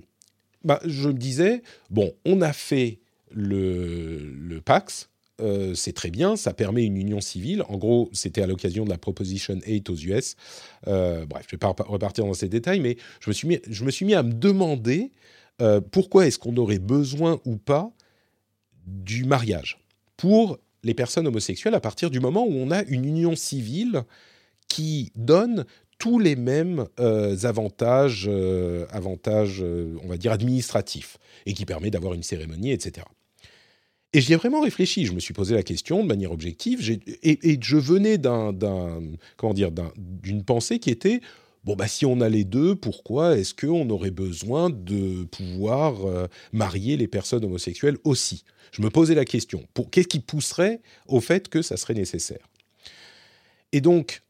bah, je me disais, bon, on a fait le, Pax, c'est très bien, ça permet une union civile. En gros, c'était à l'occasion de la Proposition 8 aux US. bref, je ne vais pas repartir dans ces détails, mais je me suis mis, je me suis mis à me demander pourquoi est-ce qu'on aurait besoin ou pas du mariage pour les personnes homosexuelles à partir du moment où on a une union civile qui donne tous les mêmes euh, avantages, euh, avantages euh, on va dire, administratifs, et qui permet d'avoir une cérémonie, etc. Et j'y ai vraiment réfléchi, je me suis posé la question de manière objective, et, je venais d'un, comment dire, d'une pensée qui était, bon, bah, si on a les deux, pourquoi est-ce qu'on aurait besoin de pouvoir euh, marier les personnes homosexuelles aussi? Je me posais la question. Qu'est-ce qui pousserait au fait que ça serait nécessaire? Et donc,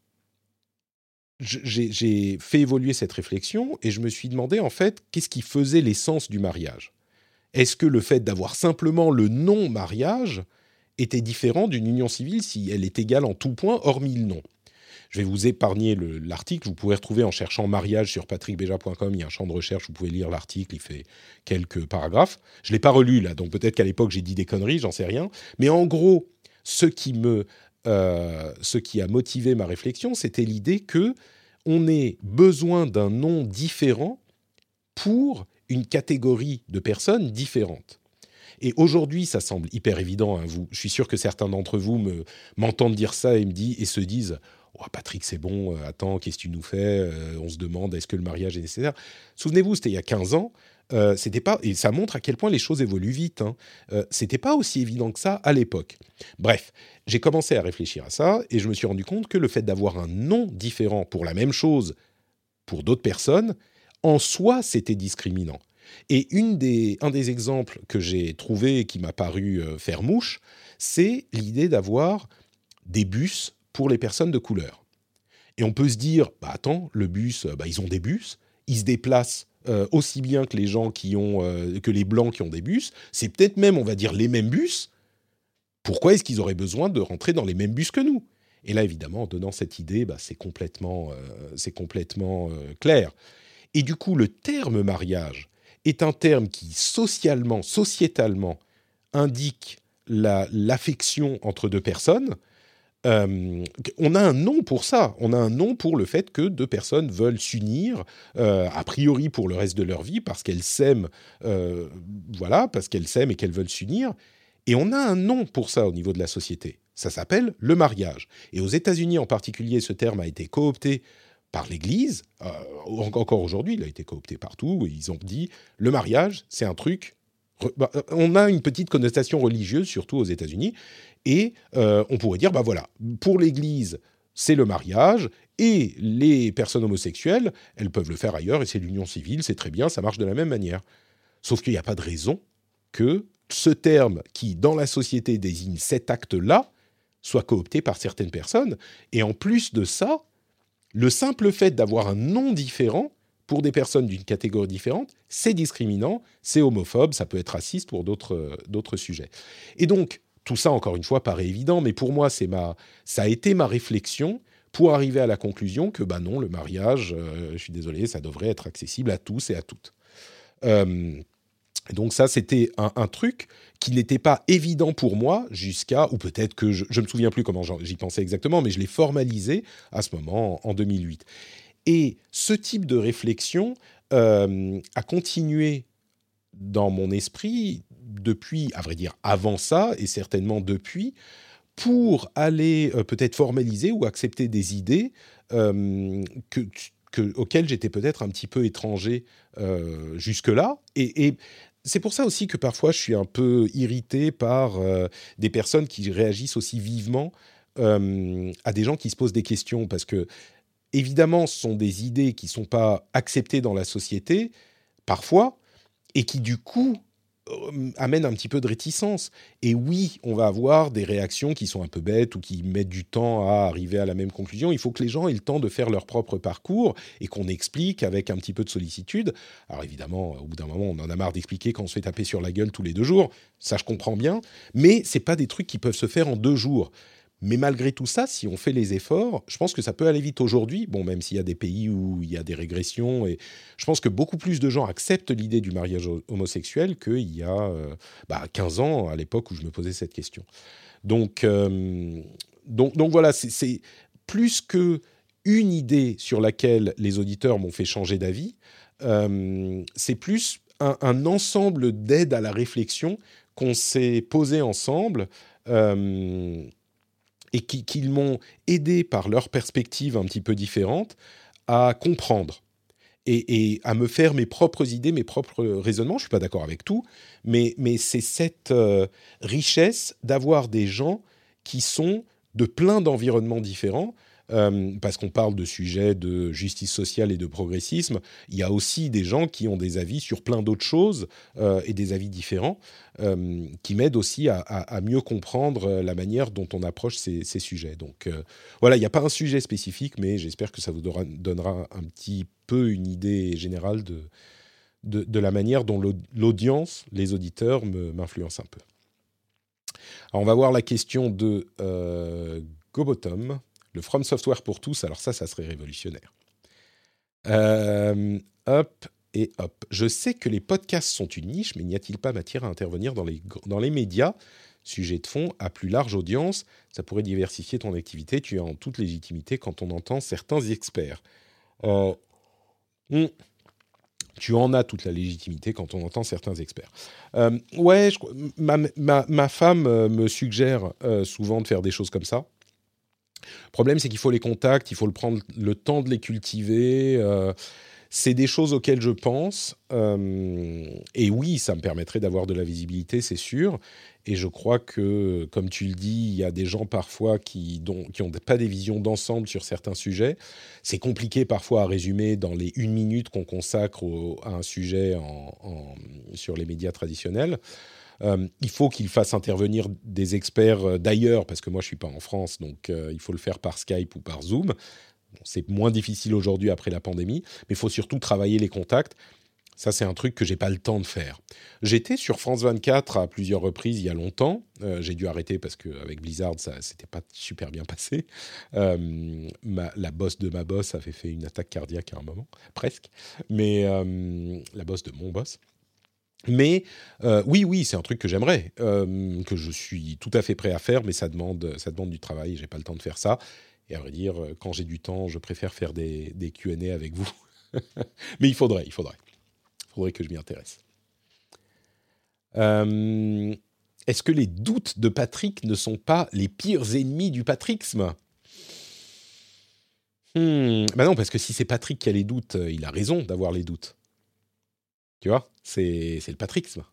j'ai fait évoluer cette réflexion et je me suis demandé, en fait, qu'est-ce qui faisait l'essence du mariage? Est-ce que le fait d'avoir simplement le non-mariage était différent d'une union civile si elle est égale en tout point, hormis le nom je vais vous épargner l'article. Vous pouvez retrouver en cherchant mariage sur patrickbeja.com. Il y a un champ de recherche. Vous pouvez lire l'article. Il fait quelques paragraphes. Je l'ai pas relu là, donc peut-être qu'à l'époque j'ai dit des conneries. J'en sais rien. Mais en gros, ce qui me, euh, ce qui a motivé ma réflexion, c'était l'idée que on ait besoin d'un nom différent pour une catégorie de personnes différentes. Et aujourd'hui, ça semble hyper évident. Hein, vous, je suis sûr que certains d'entre vous me m'entendent dire ça et me disent et se disent oh, Patrick, c'est bon, euh, attends, qu'est-ce que tu nous fais euh, On se demande, est-ce que le mariage est nécessaire? Souvenez-vous, c'était il y a 15 ans. Euh, c'était pas et ça montre à quel point les choses évoluent vite. Hein. c'était pas aussi évident que ça à l'époque. Bref, j'ai commencé à réfléchir à ça et je me suis rendu compte que le fait d'avoir un nom différent pour la même chose pour d'autres personnes, en soi, c'était discriminant. Et une des, un des exemples que j'ai trouvé et qui m'a paru faire mouche, c'est l'idée d'avoir des bus pour les personnes de couleur. Et on peut se dire, bah attends, le bus, bah, ils ont des bus, ils se déplacent euh, aussi bien que les gens qui ont, euh, que les blancs qui ont des bus. C'est peut-être même, on va dire, les mêmes bus. Pourquoi est-ce qu'ils auraient besoin de rentrer dans les mêmes bus que nous? Et là, évidemment, en donnant cette idée, bah, c'est complètement, euh, c'est complètement clair. Et du coup, le terme mariage est un terme qui socialement, sociétalement, indique l'affection entre deux personnes euh, on a un nom pour ça. On a un nom pour le fait que deux personnes veulent s'unir, euh, a priori pour le reste de leur vie, parce qu'elles s'aiment, euh, voilà, parce qu'elles s'aiment et qu'elles veulent s'unir. Et on a un nom pour ça au niveau de la société. Ça s'appelle le mariage. Et aux États-Unis en particulier, ce terme a été coopté par l'Église. encore aujourd'hui, il a été coopté partout. ils ont dit le mariage, c'est un truc. Bah, on a une petite connotation religieuse, surtout aux États-Unis. Et euh, on pourrait dire, bah voilà, pour l'Église, c'est le mariage, et les personnes homosexuelles, elles peuvent le faire ailleurs, et c'est l'union civile, c'est très bien, ça marche de la même manière. Sauf qu'il n'y a pas de raison que ce terme qui, dans la société, désigne cet acte-là, soit coopté par certaines personnes. Et en plus de ça, le simple fait d'avoir un nom différent pour des personnes d'une catégorie différente, c'est discriminant, c'est homophobe, ça peut être raciste pour d'autres sujets. Et donc, tout ça, encore une fois, paraît évident, mais pour moi, c'est ma, ça a été ma réflexion pour arriver à la conclusion que, bah non, le mariage, euh, je suis désolé, ça devrait être accessible à tous et à toutes. Euh, donc ça, c'était un, truc qui n'était pas évident pour moi jusqu'à, ou peut-être que je ne me souviens plus comment j'y pensais exactement, mais je l'ai formalisé à ce moment, en 2008. Et ce type de réflexion euh, a continué dans mon esprit depuis, à vrai dire, avant ça, et certainement depuis, pour aller euh, peut-être formaliser ou accepter des idées euh, que, auxquelles j'étais peut-être un petit peu étranger jusque-là. Et, c'est pour ça aussi que parfois je suis un peu irrité par des personnes qui réagissent aussi vivement à des gens qui se posent des questions, parce que évidemment, ce sont des idées qui ne sont pas acceptées dans la société, parfois, et qui du coup euh, amène un petit peu de réticence. Et oui, on va avoir des réactions qui sont un peu bêtes ou qui mettent du temps à arriver à la même conclusion. Il faut que les gens aient le temps de faire leur propre parcours et qu'on explique avec un petit peu de sollicitude. Alors évidemment, au bout d'un moment, on en a marre d'expliquer quand on se fait taper sur la gueule tous les deux jours. Ça, je comprends bien. Mais c'est pas des trucs qui peuvent se faire en deux jours. Mais malgré tout ça, si on fait les efforts, je pense que ça peut aller vite aujourd'hui. Bon, même s'il y a des pays où il y a des régressions, et je pense que beaucoup plus de gens acceptent l'idée du mariage homosexuel qu'il y a 15 bah, ans, à l'époque où je me posais cette question. Donc, euh, donc, donc voilà, c'est plus que une idée sur laquelle les auditeurs m'ont fait changer d'avis. Euh, c'est plus un, un ensemble d'aides à la réflexion qu'on s'est posé ensemble. Et qui, m'ont aidé par leur perspective un petit peu différente à comprendre et, à me faire mes propres idées, mes propres raisonnements. Je suis pas d'accord avec tout, mais, mais c'est cette euh, richesse d'avoir des gens qui sont de plein d'environnements différents euh, parce qu'on parle de sujets de justice sociale et de progressisme, il y a aussi des gens qui ont des avis sur plein d'autres choses euh, et des avis différents euh, qui m'aident aussi à, mieux comprendre la manière dont on approche ces, sujets. Donc voilà, il n'y a pas un sujet spécifique, mais j'espère que ça vous donnera, un petit peu une idée générale de, de, la manière dont l'audience, les auditeurs m'influencent un peu. Alors on va voir la question de Gobotom le From Software pour tous, alors ça, ça serait révolutionnaire. Euh, hop et hop. Je sais que les podcasts sont une niche, mais n'y a-t-il pas matière à intervenir dans les, dans les médias? Sujet de fond, à plus large audience, ça pourrait diversifier ton activité. Tu es en toute légitimité quand on entend certains experts. Euh, hmm. tu en as toute la légitimité quand on entend certains experts. Euh, ouais, ma, ma, ma, femme me suggère souvent de faire des choses comme ça. Le problème, c'est qu'il faut les contacts, il faut le prendre le temps de les cultiver. Euh, c'est des choses auxquelles je pense. Euh, et oui, ça me permettrait d'avoir de la visibilité, c'est sûr. Et je crois que, comme tu le dis, il y a des gens parfois qui n'ont pas des visions d'ensemble sur certains sujets. C'est compliqué parfois à résumer dans les une minute qu'on consacre à un sujet sur les médias traditionnels. Euh, il faut qu'il fasse intervenir des experts euh, d'ailleurs, parce que moi je suis pas en France, donc euh, il faut le faire par Skype ou par Zoom. c'est moins difficile aujourd'hui après la pandémie, mais il faut surtout travailler les contacts. Ça, c'est un truc que j'ai pas le temps de faire. J'étais sur France 24 à plusieurs reprises il y a longtemps. j'ai dû arrêter parce qu'avec Blizzard, ça s'était pas super bien passé. la boss de ma boss avait fait une attaque cardiaque à un moment, presque. Mais la boss de mon boss. Mais oui, oui, c'est un truc que j'aimerais, que je suis tout à fait prêt à faire, mais ça demande, ça demande du travail. J'ai pas le temps de faire ça. Et à vrai dire, quand j'ai du temps, je préfère faire des, des Q&A avec vous. mais il faudrait, il faudrait, il faudrait que je m'y intéresse. Est-ce que les doutes de Patrick ne sont pas les pires ennemis du patrixme Hmm, bah non, parce que si c'est Patrick qui a les doutes, euh, il a raison d'avoir les doutes. Tu vois, c'est le patrixme.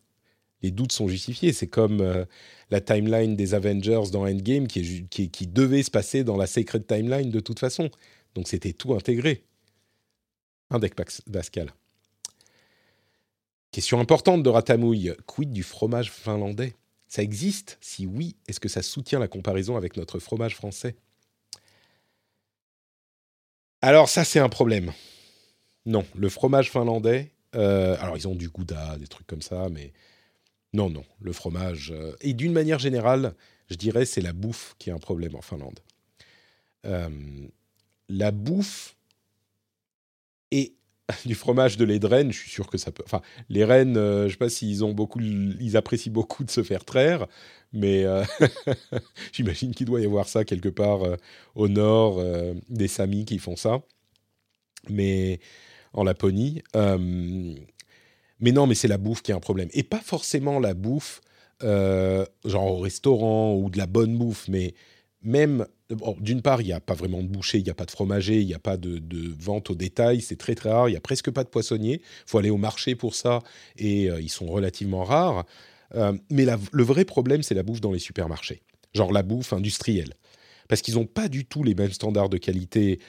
Les doutes sont justifiés. C'est comme euh, la timeline des Avengers dans Endgame qui, qui, devait se passer dans la Sacred Timeline de toute façon. Donc c'était tout intégré. Un deck Pascal. Question importante de Ratamouille. Quid du fromage finlandais? Ça existe? Si oui, est-ce que ça soutient la comparaison avec notre fromage français? Alors ça, c'est un problème. Non, le fromage finlandais. Euh, alors ils ont du gouda, des trucs comme ça, mais non, non, le fromage. Euh, et d'une manière générale, je dirais c'est la bouffe qui est un problème en Finlande. Euh, la bouffe et du fromage de lait de renne, je suis sûr que ça peut. Enfin, les rennes, je je sais pas s'ils ont beaucoup, ils apprécient beaucoup de se faire traire, mais j'imagine qu'il doit y avoir ça quelque part au nord, des Samis qui font ça, mais en Laponie. mais non, mais c'est la bouffe qui est un problème. Et pas forcément la bouffe, genre au restaurant ou de la bonne bouffe, mais même, d'une part, il n'y a pas vraiment de boucher, il n'y a pas de fromager, il n'y a pas de, vente au détail, c'est très très rare, il n'y a presque pas de poissonniers, il faut aller au marché pour ça, et ils sont relativement rares. Euh, mais le vrai problème, c'est la bouffe dans les supermarchés, genre la bouffe industrielle. Parce qu'ils n'ont pas du tout les mêmes standards de qualité,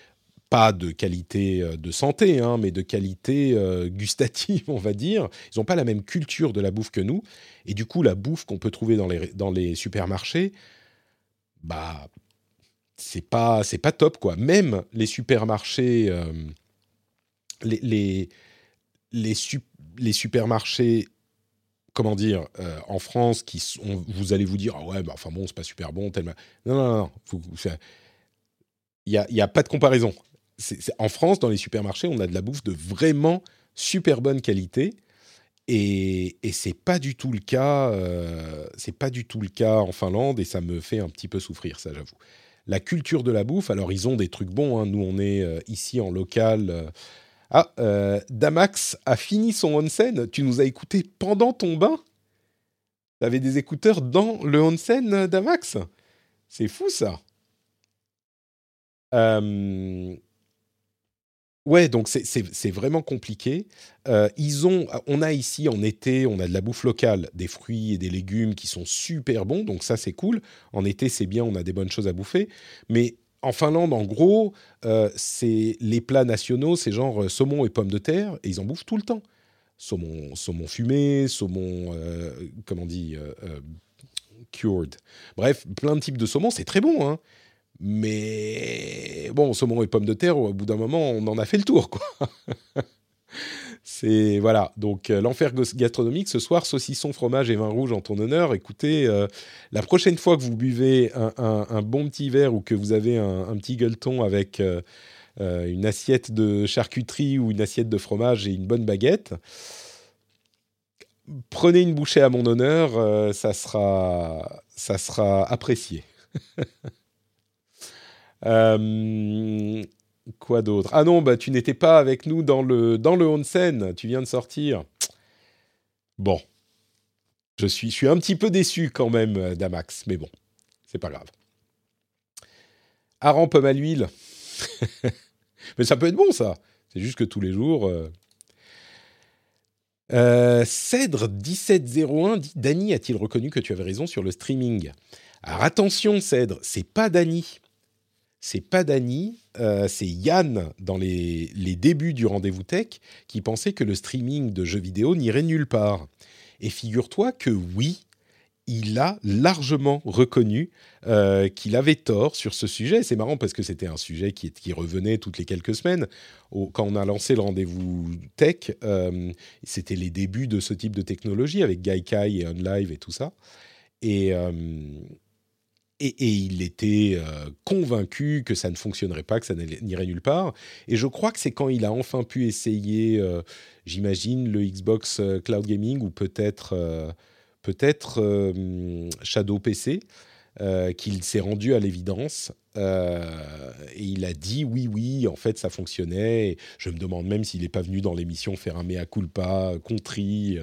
pas de qualité euh, de santé, hein, mais de qualité euh, gustative, on va dire. Ils n'ont pas la même culture de la bouffe que nous. Et du coup, la bouffe qu'on peut trouver dans les, dans les supermarchés, bah, c'est pas, c'est pas top, quoi. Même les supermarchés, les, les, les, les supermarchés comment dire, euh, en France, qui vous allez vous dire, ah ouais, bah, enfin bon, c'est pas super bon, tellement. Non, non, non, il n'y a, a, pas de comparaison. En France, dans les supermarchés, on a de la bouffe de vraiment super bonne qualité. Et, et c'est pas du tout le cas. Euh, pas du tout le cas en Finlande et ça me fait un petit peu souffrir, ça j'avoue. La culture de la bouffe, alors ils ont des trucs bons. Hein. Nous, on est euh, ici en local ah, euh, Damax a fini son onsen. Tu nous as écouté pendant ton bain? Tu avais des écouteurs dans le onsen, Damax? C'est fou ça. Ouais, donc c'est vraiment compliqué. Euh, ils ont, on a ici en été, on a de la bouffe locale, des fruits et des légumes qui sont super bons, donc ça c'est cool. En été c'est bien, on a des bonnes choses à bouffer. Mais en Finlande, en gros, euh, c'est les plats nationaux, c'est genre euh, saumon et pommes de terre, et ils en bouffent tout le temps. Saumon, saumon fumé, saumon, comment on dit, cured. Bref, plein de types de saumon, c'est très bon, hein. Mais bon, saumon et pommes de terre, au bout d'un moment, on en a fait le tour, quoi. C'est voilà. Donc euh, l'enfer gastronomique ce soir, saucisson, fromage et vin rouge en ton honneur. Écoutez, euh, la prochaine fois que vous buvez un, bon petit verre ou que vous avez un, petit gueuleton avec euh, une assiette de charcuterie ou une assiette de fromage et une bonne baguette, prenez une bouchée à mon honneur. ça sera ça sera apprécié. Quoi d'autre? Ah non, bah tu n'étais pas avec nous dans le dans le onsen. Tu viens de sortir. Bon, je suis je suis un petit peu déçu quand même, euh, Damax, mais bon, c'est pas grave. Aran pomme à l'huile. mais ça peut être bon ça. C'est juste que tous les jours. Euh... Euh, Cèdre 1701 dit Dany a-t-il reconnu que tu avais raison sur le streaming? Alors attention Cèdre, c'est pas Dany c'est pas Dany, euh, c'est Yann dans les, débuts du rendez-vous tech qui pensait que le streaming de jeux vidéo n'irait nulle part. Et figure-toi que oui, il a largement reconnu euh, qu'il avait tort sur ce sujet. C'est marrant parce que c'était un sujet qui, revenait toutes les quelques semaines. quand on a lancé le rendez-vous tech, euh, c'était les débuts de ce type de technologie avec Gaikai et OnLive et tout ça. Et, et, il était euh, convaincu que ça ne fonctionnerait pas, que ça n'irait nulle part. Et je crois que c'est quand il a enfin pu essayer, euh, j'imagine, le Xbox euh, Cloud Gaming ou peut-être peut-être Shadow PC, qu'il s'est rendu à l'évidence. et il a dit oui, oui, en fait, ça fonctionnait. je me demande même s'il n'est pas venu dans l'émission faire un mea culpa, contrit.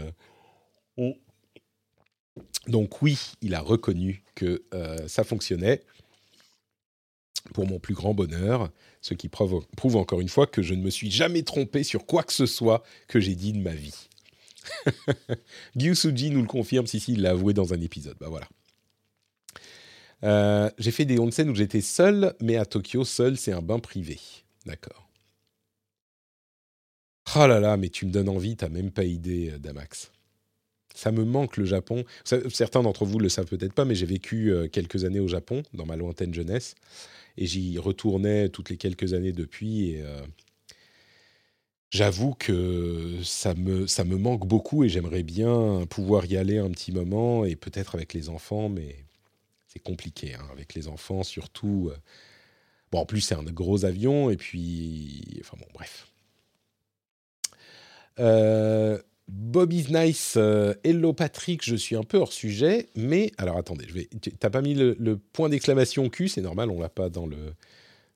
Donc oui, il a reconnu que euh, ça fonctionnait. Pour mon plus grand bonheur, ce qui prouve, encore une fois que je ne me suis jamais trompé sur quoi que ce soit que j'ai dit de ma vie. Gyusuji nous le confirme, si, si, il l'a avoué dans un épisode. Bah voilà. Euh, j'ai fait des onsen où j'étais seul, mais à Tokyo, seul, c'est un bain privé. D'accord. Oh là là, mais tu me donnes envie, t'as même pas idée, euh, Damax ça me manque le Japon. Certains d'entre vous le savent peut-être pas, mais j'ai vécu euh, quelques années au Japon dans ma lointaine jeunesse et j'y retournais toutes les quelques années depuis. Euh, j'avoue que ça me ça me manque beaucoup et j'aimerais bien pouvoir y aller un petit moment et peut-être avec les enfants, mais c'est compliqué hein, avec les enfants surtout. Euh. Bon, en plus c'est un gros avion et puis enfin bon bref. Euh, Bobby's Nice, euh, Hello Patrick, je suis un peu hors sujet, mais alors attendez, je vais. T'as pas mis le, point d'exclamation Q, c'est normal, on l'a pas dans le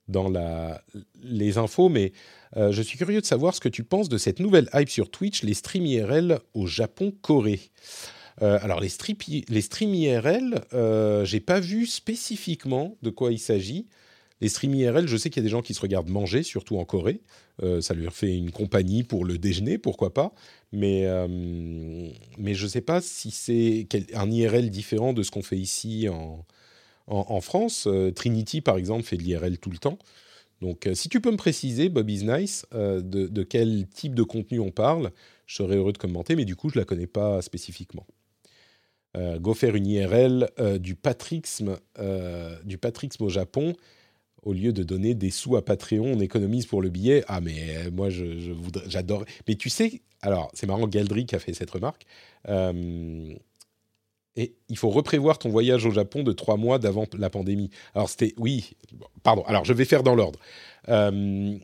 dans la les infos, mais euh, je suis curieux de savoir ce que tu penses de cette nouvelle hype sur Twitch, les streams IRL au Japon, Corée. Euh, alors les, les streams IRL, j'ai pas vu spécifiquement de quoi il s'agit. Les streams IRL, je sais qu'il y a des gens qui se regardent manger, surtout en Corée. Euh, ça lui fait une compagnie pour le déjeuner, pourquoi pas. Mais, euh, je ne sais pas si c'est un IRL différent de ce qu'on fait ici en, France. Euh, Trinity, par exemple, fait de l'IRL tout le temps. Donc, si tu peux me préciser, Bobby's Nice, de, de, quel type de contenu on parle, je serais heureux de commenter, mais du coup, je ne la connais pas spécifiquement. go faire une IRL du patrixme, du patrixme au Japon au lieu de donner des sous à Patreon, on économise pour le billet. Ah, mais euh, moi, j'adore. Mais tu sais, alors, c'est marrant, Galdric a fait cette remarque. Euh, et il faut reprévoir ton voyage au Japon de trois mois d'avant la pandémie. Alors, c'était. Oui, pardon. Alors, je vais faire dans l'ordre. Euh,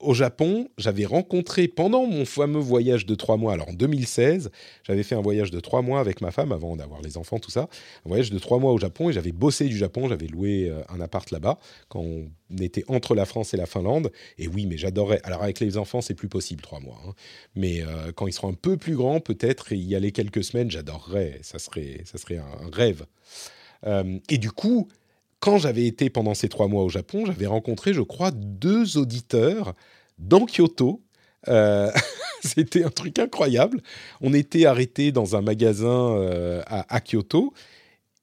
au Japon, j'avais rencontré pendant mon fameux voyage de trois mois, alors en 2016, j'avais fait un voyage de trois mois avec ma femme avant d'avoir les enfants, tout ça, un voyage de trois mois au Japon et j'avais bossé du Japon, j'avais loué euh, un appart là-bas quand on était entre la France et la Finlande. Et oui, mais j'adorais. Alors avec les enfants, c'est plus possible trois mois, hein. mais euh, quand ils seront un peu plus grands, peut-être y aller quelques semaines, j'adorerais. Ça serait, ça serait un, rêve. Euh, et du coup, quand j'avais été pendant ces trois mois au Japon, j'avais rencontré, je crois, deux auditeurs dans Kyoto. Euh, c'était un truc incroyable. On était arrêté dans un magasin euh, à, Kyoto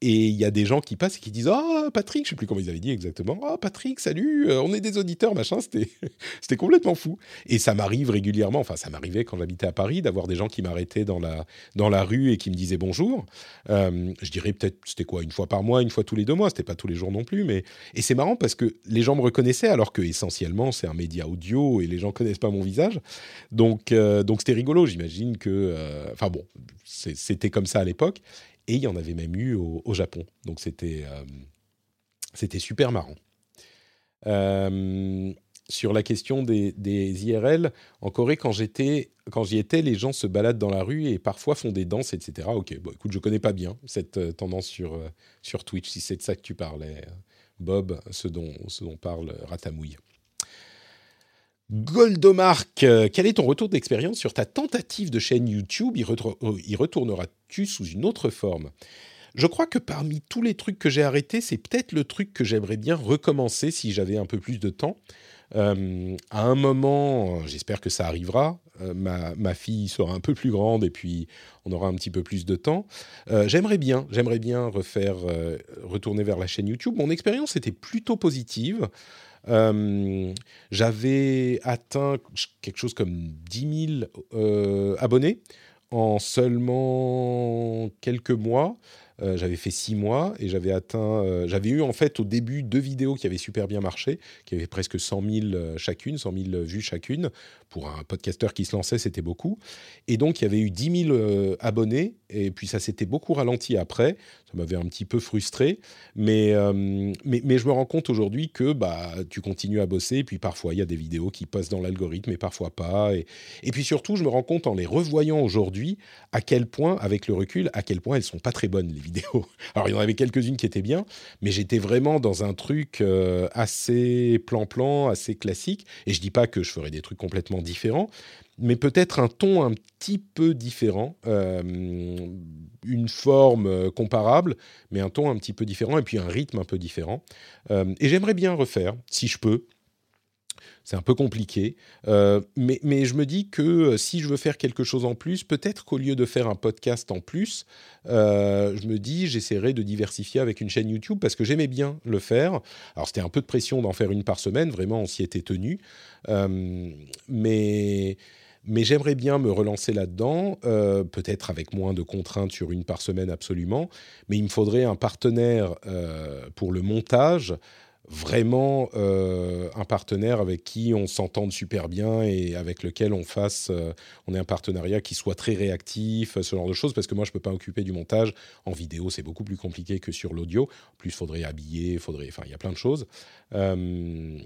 et il y a des gens qui passent et qui disent Ah, Patrick, je sais plus comment ils avaient dit exactement. Ah, Patrick, salut, euh, on est des auditeurs, machin. C'était, complètement fou. Et ça m'arrive régulièrement, enfin, ça m'arrivait quand j'habitais à Paris, d'avoir des gens qui m'arrêtaient dans la, dans la rue et qui me disaient bonjour. Euh, je dirais peut-être, c'était quoi, une fois par mois, une fois tous les deux mois. C'était pas tous les jours non plus. Mais... Et c'est marrant parce que les gens me reconnaissaient alors que essentiellement, c'est un média audio et les gens connaissent pas mon visage. Donc, euh, donc c'était rigolo. J'imagine que. Enfin bon, c'était comme ça à l'époque. Et il y en avait même eu au, Japon. Donc c'était euh, c'était super marrant. Euh, sur la question des, des, IRL, en Corée, quand j'étais, quand j'y étais, les gens se baladent dans la rue et parfois font des danses, etc. Ok, bon, écoute, je connais pas bien cette euh, tendance sur sur Twitch. Si c'est de ça que tu parlais, Bob, ce dont ce dont parle Ratamouille. Goldomark, euh, quel est ton retour d'expérience sur ta tentative de chaîne YouTube? Y, euh, retourneras-tu sous une autre forme? Je crois que parmi tous les trucs que j'ai arrêtés, c'est peut-être le truc que j'aimerais bien recommencer si j'avais un peu plus de temps. Euh, à un moment, j'espère que ça arrivera, ma, fille sera un peu plus grande et puis on aura un petit peu plus de temps. j'aimerais bien, j'aimerais bien refaire, retourner vers la chaîne YouTube. Mon expérience était plutôt positive. Euh, j'avais atteint quelque chose comme 10 000 euh, abonnés en seulement quelques mois. Euh, j'avais fait six mois et j'avais atteint. Euh, j'avais eu en fait au début deux vidéos qui avaient super bien marché, qui avaient presque 100 000 euh, chacune, 100 000 vues chacune. Pour un podcasteur qui se lançait, c'était beaucoup. Et donc, il y avait eu 10 000 abonnés. Et puis, ça s'était beaucoup ralenti après. Ça m'avait un petit peu frustré. Mais, mais, mais, je me rends compte aujourd'hui que bah, tu continues à bosser. Et puis, parfois, il y a des vidéos qui passent dans l'algorithme et parfois pas. Et, et puis, surtout, je me rends compte en les revoyant aujourd'hui à quel point, avec le recul, à quel point elles sont pas très bonnes, les vidéos. Alors, il y en avait quelques-unes qui étaient bien, mais j'étais vraiment dans un truc euh, assez plan-plan, assez classique. Et je dis pas que je ferais des trucs complètement différents, mais peut-être un ton un petit peu différent, euh, une forme euh, comparable, mais un ton un petit peu différent, et puis un rythme un peu différent. et j'aimerais bien refaire, si je peux, c'est un peu compliqué. Euh, mais, je me dis que euh, si je veux faire quelque chose en plus, peut-être qu'au lieu de faire un podcast en plus, euh, je me dis j'essaierai de diversifier avec une chaîne YouTube parce que j'aimais bien le faire. Alors c'était un peu de pression d'en faire une par semaine, vraiment on s'y était tenu. mais j'aimerais bien me relancer là-dedans, peut-être avec moins de contraintes sur une par semaine absolument, mais il me faudrait un partenaire pour le montage vraiment euh, un partenaire avec qui on s'entende super bien et avec lequel on fasse, euh, on ait un partenariat qui soit très réactif, ce genre de choses, parce que moi je peux pas occuper du montage en vidéo, c'est beaucoup plus compliqué que sur l'audio. En plus, faudrait habiller, faudrait, enfin, il y a plein de choses. Euh,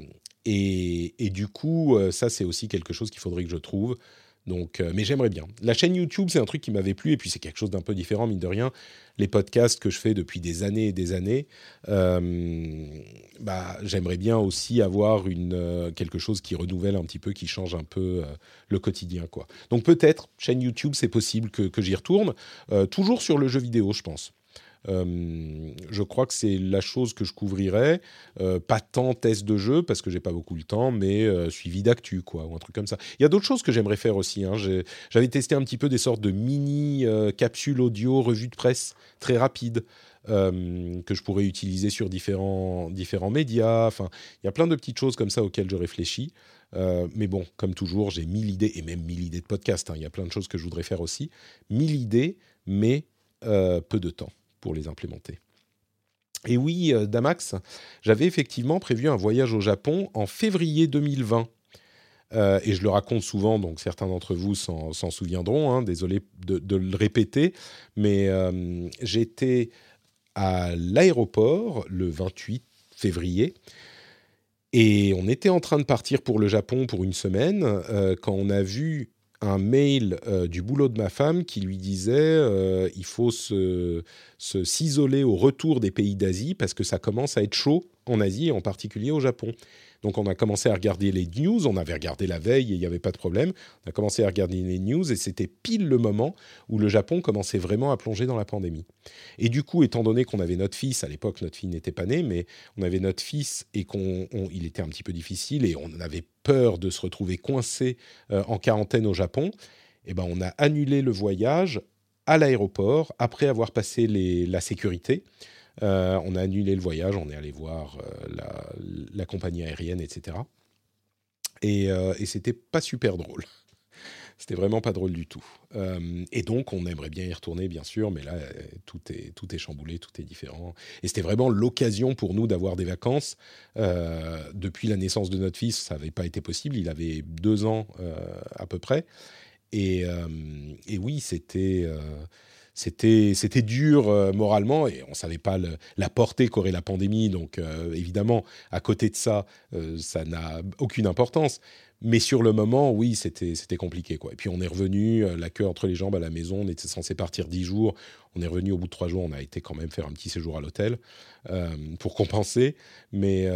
et, et, du coup, ça c'est aussi quelque chose qu'il faudrait que je trouve. Donc, mais j'aimerais bien. La chaîne YouTube, c'est un truc qui m'avait plu, et puis c'est quelque chose d'un peu différent, mine de rien les podcasts que je fais depuis des années et des années, euh, bah, j'aimerais bien aussi avoir une, euh, quelque chose qui renouvelle un petit peu, qui change un peu euh, le quotidien. Quoi. Donc peut-être, chaîne YouTube, c'est possible que, que j'y retourne, toujours sur le jeu vidéo, je pense. Euh, je crois que c'est la chose que je couvrirais. Euh, pas tant test de jeu parce que j'ai pas beaucoup le temps, mais euh, suivi d'actu quoi ou un truc comme ça. Il y a d'autres choses que j'aimerais faire aussi. Hein. J'avais testé un petit peu des sortes de mini capsules audio, revues de presse très rapides. que je pourrais utiliser sur différents, différents médias. Enfin, il y a plein de petites choses comme ça auxquelles je réfléchis. mais bon, comme toujours, j'ai mille idées, et même mille idées de podcast. Hein. Il y a plein de choses que je voudrais faire aussi. Mille idées, mais peu de temps pour les implémenter. Et oui, euh, Damax, j'avais effectivement prévu un voyage au Japon en février 2020. Euh, et je le raconte souvent, donc certains d'entre vous s'en souviendront, hein, désolé de, le répéter, mais euh, j'étais à l'aéroport le 28 février, et on était en train de partir pour le Japon pour une semaine, quand on a vu un mail euh, du boulot de ma femme qui lui disait euh, il faut se, s'isoler au retour des pays d'Asie parce que ça commence à être chaud en Asie en particulier au Japon. Donc on a commencé à regarder les news, on avait regardé la veille et il n'y avait pas de problème. On a commencé à regarder les news et c'était pile le moment où le Japon commençait vraiment à plonger dans la pandémie. Et du coup, étant donné qu'on avait notre fils, à l'époque notre fille n'était pas née, mais on avait notre fils et qu'il était un petit peu difficile et on avait peur de se retrouver coincé euh, en quarantaine au Japon, eh ben on a annulé le voyage à l'aéroport après avoir passé la sécurité. Euh, on a annulé le voyage, on est allé voir euh, la, compagnie aérienne, etc. Et, euh, et c'était pas super drôle. C'était vraiment pas drôle du tout. et donc, on aimerait bien y retourner, bien sûr, mais là, tout est, tout est chamboulé, tout est différent. Et c'était vraiment l'occasion pour nous d'avoir des vacances. depuis la naissance de notre fils, ça n'avait pas été possible. Il avait deux ans à peu près. Et oui, c'était c'était dur euh, moralement et on savait pas la portée qu'aurait la pandémie. Donc euh, évidemment, à côté de ça, euh, ça n'a aucune importance. Mais sur le moment, oui, c'était compliqué quoi. Et puis on est revenu, la queue entre les jambes à la maison. On était censé partir dix jours. On est revenu au bout de trois jours. On a été quand même faire un petit séjour à l'hôtel pour compenser. Mais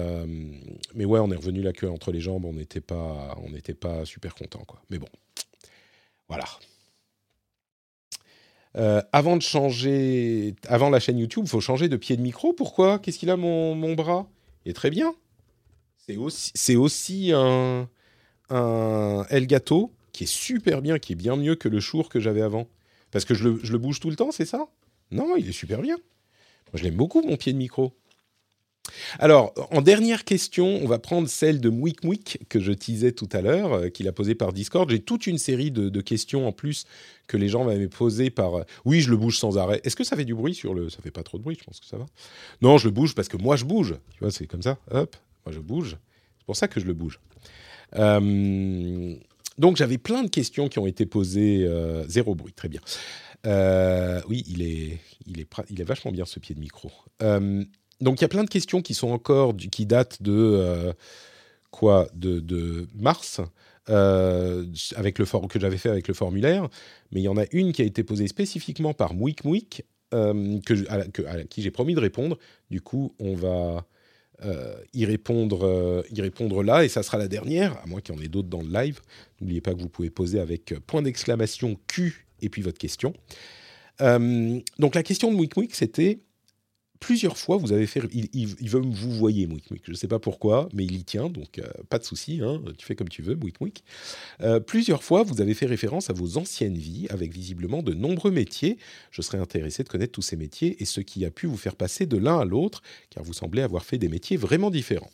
mais ouais, on est revenu la queue entre les jambes. On n'était pas on n'était pas super content. Mais bon, voilà. Euh, avant de changer, avant la chaîne YouTube, faut changer de pied de micro. Pourquoi? Qu'est-ce qu'il a mon, mon bras? Il est très bien. C'est aussi, c'est aussi un, un Elgato qui est super bien, qui est bien mieux que le Shure que j'avais avant. Parce que je le, je le bouge tout le temps, c'est ça? Non, il est super bien. Moi, je l'aime beaucoup, mon pied de micro. Alors, en dernière question, on va prendre celle de Mouik Mouik que je teasais tout à l'heure, euh, qu'il a posée par Discord. J'ai toute une série de, questions en plus que les gens m'avaient posées par. Euh, oui, je le bouge sans arrêt. Est-ce que ça fait du bruit sur le Ça fait pas trop de bruit, je pense que ça va. Non, je le bouge parce que moi je bouge. Tu vois, c'est comme ça. Hop, moi je bouge. C'est pour ça que je le bouge. Euh, donc j'avais plein de questions qui ont été posées. zéro bruit, très bien. oui, il est, il est, il est vachement bien ce pied de micro donc il y a plein de questions qui sont encore qui datent de euh, quoi de, mars euh, avec le que j'avais fait avec le formulaire, mais il y en a une qui a été posée spécifiquement par Mouik Mouik euh, que, à, qui j'ai promis de répondre. Du coup, on va y répondre y répondre là et ça sera la dernière, à moins qu'il y en ait d'autres dans le live. N'oubliez pas que vous pouvez poser avec point d'exclamation Q et puis votre question. donc la question de Mouik Mouik c'était plusieurs fois, vous avez fait. Il, veut vous voyez, Mouik Mouik. Je ne sais pas pourquoi, mais il y tient, donc euh, pas de souci. Hein, tu fais comme tu veux, Mouik Mouik. Euh, plusieurs fois, vous avez fait référence à vos anciennes vies, avec visiblement de nombreux métiers. Je serais intéressé de connaître tous ces métiers et ce qui a pu vous faire passer de l'un à l'autre, car vous semblez avoir fait des métiers vraiment différents.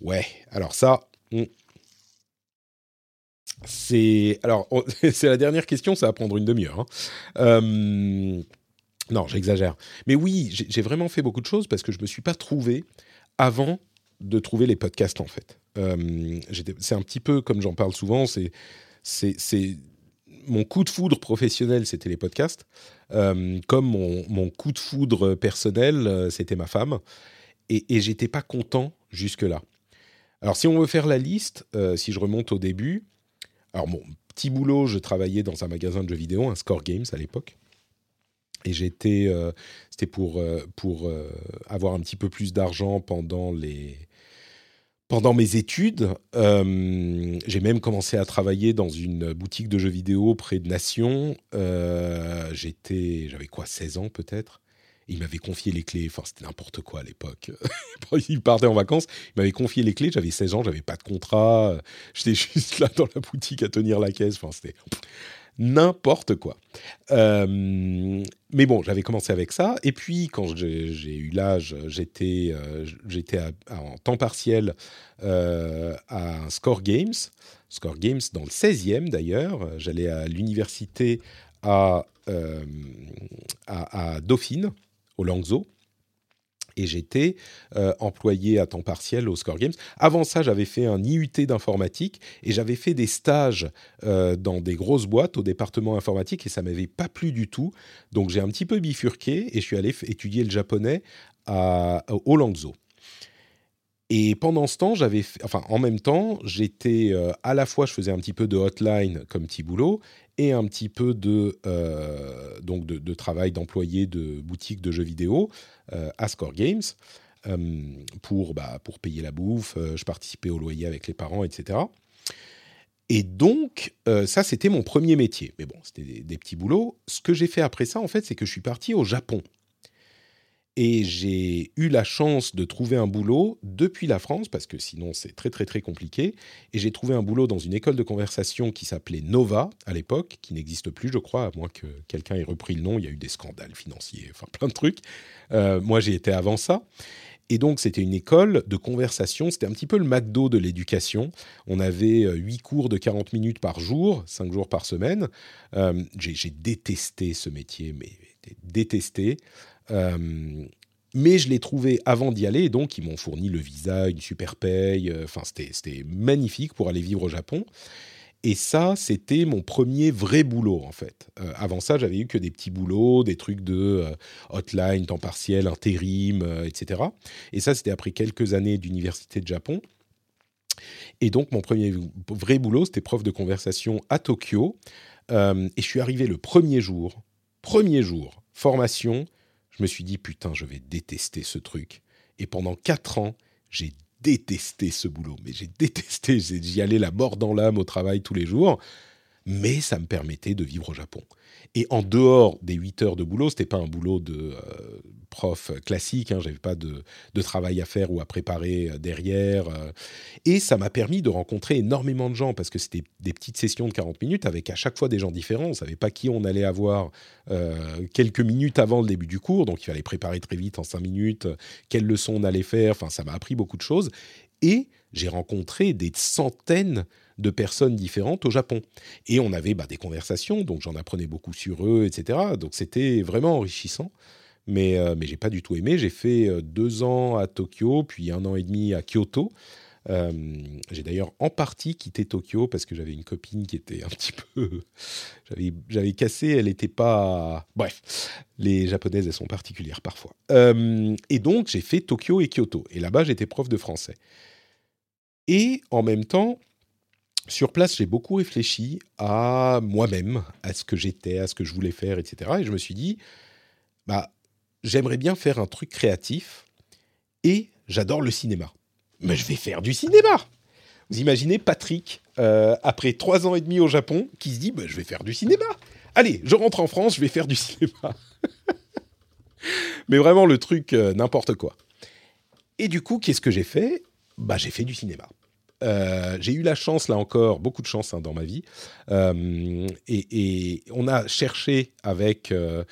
Ouais, alors ça. C'est alors c'est la dernière question, ça va prendre une demi-heure. Hein. Euh, non, j'exagère. Mais oui, j'ai vraiment fait beaucoup de choses parce que je ne me suis pas trouvé avant de trouver les podcasts, en fait. Euh, c'est un petit peu, comme j'en parle souvent, c'est mon coup de foudre professionnel, c'était les podcasts. Euh, comme mon, coup de foudre personnel, euh, c'était ma femme. Et, et j'étais pas content jusque-là. Alors, si on veut faire la liste, si je remonte au début, alors mon petit boulot, je travaillais dans un magasin de jeux vidéo, un Score Games à l'époque. Et j'étais, euh, c'était pour, euh, pour euh, avoir un petit peu plus d'argent pendant les, pendant mes études, j'ai même commencé à travailler dans une boutique de jeux vidéo près de Nation. j'étais, j'avais quoi, 16 ans peut-être. Il m'avait confié les clés. Enfin, c'était n'importe quoi à l'époque. il partait en vacances. Il m'avait confié les clés. J'avais 16 ans. J'avais pas de contrat. J'étais juste là dans la boutique à tenir la caisse. Enfin, c'était n'importe quoi. Euh, mais bon, j'avais commencé avec ça. Et puis, quand j'ai eu l'âge, j'étais euh, en temps partiel euh, à Score Games. Score Games dans le 16e d'ailleurs. J'allais à l'université à, Dauphine, au Langzhou et j'étais euh, employé à temps partiel au Score Games. Avant ça, j'avais fait un IUT d'informatique et j'avais fait des stages euh, dans des grosses boîtes au département informatique et ça m'avait pas plu du tout. Donc j'ai un petit peu bifurqué et je suis allé étudier le japonais à, au. Et pendant ce temps, j'avais, enfin, en même temps, j'étais euh, à la fois, je faisais un petit peu de hotline comme petit boulot et un petit peu de, euh, donc de, travail d'employé de boutique de jeux vidéo euh, à Score Games euh, pour, bah, pour payer la bouffe. je participais au loyer avec les parents, etc. Et donc, ça, c'était mon premier métier. Mais bon, c'était des, petits boulots. Ce que j'ai fait après ça, en fait, c'est que je suis parti au Japon et j'ai eu la chance de trouver un boulot depuis la France, parce que sinon c'est très très très compliqué. Et j'ai trouvé un boulot dans une école de conversation qui s'appelait Nova à l'époque, qui n'existe plus je crois, à moins que quelqu'un ait repris le nom. Il y a eu des scandales financiers, enfin plein de trucs. Euh, moi j'ai été avant ça. Et donc, c'était une école de conversation. C'était un petit peu le McDo de l'éducation. On avait euh, huit cours de 40 minutes par jour, cinq jours par semaine. Euh, j'ai détesté ce métier, mais détesté. Euh, mais je l'ai trouvé avant d'y aller, donc ils m'ont fourni le visa, une super paye, euh, enfin c'était magnifique pour aller vivre au Japon. Et ça, c'était mon premier vrai boulot en fait. Euh, avant ça, j'avais eu que des petits boulots, des trucs de hotline, temps partiel, intérim, etc. Et ça, c'était après quelques années d'université de Japon. Et donc, mon premier vrai boulot, c'était prof de conversation à Tokyo. et je suis arrivé le premier jour, premier jour, formation, je me suis dit, putain, je vais détester ce truc. Et pendant quatre ans, j'ai détesté ce boulot. Mais j'ai détesté, j'y allais la mort dans l'âme au travail tous les jours. Mais ça me permettait de vivre au Japon. Et en dehors des 8 heures de boulot, c'était pas un boulot de euh, prof classique, hein, j'avais pas de, travail à faire ou à préparer derrière. et ça m'a permis de rencontrer énormément de gens parce que c'était des petites sessions de 40 minutes avec à chaque fois des gens différents. On savait pas qui on allait avoir quelques minutes avant le début du cours, donc il fallait préparer très vite en 5 minutes quelles leçons on allait faire. Enfin, ça m'a appris beaucoup de choses. Et j'ai rencontré des centaines de personnes différentes au Japon. Et on avait bah, des conversations, donc j'en apprenais beaucoup sur eux, etc. Donc c'était vraiment enrichissant. Mais, euh, mais j'ai pas du tout aimé. J'ai fait euh, deux ans à Tokyo, puis un an et demi à Kyoto. Euh, j'ai d'ailleurs en partie quitté Tokyo parce que j'avais une copine qui était un petit peu. j'avais cassé, elle n'était pas. Bref, les japonaises, elles sont particulières parfois. et donc, j'ai fait Tokyo et Kyoto. Et là-bas, j'étais prof de français. Et en même temps, sur place, j'ai beaucoup réfléchi à moi-même, à ce que j'étais, à ce que je voulais faire, etc. Et je me suis dit, bah, j'aimerais bien faire un truc créatif et j'adore le cinéma. Mais je vais faire du cinéma. Vous imaginez Patrick, euh, après trois ans et demi au Japon, qui se dit, bah, je vais faire du cinéma. Allez, je rentre en France, je vais faire du cinéma. Mais vraiment le truc, euh, n'importe quoi. Et du coup, qu'est-ce que j'ai fait? Bah, j'ai fait du cinéma. Euh, j'ai eu la chance, là encore, beaucoup de chance hein, dans ma vie. Euh, et, on a cherché avec euh,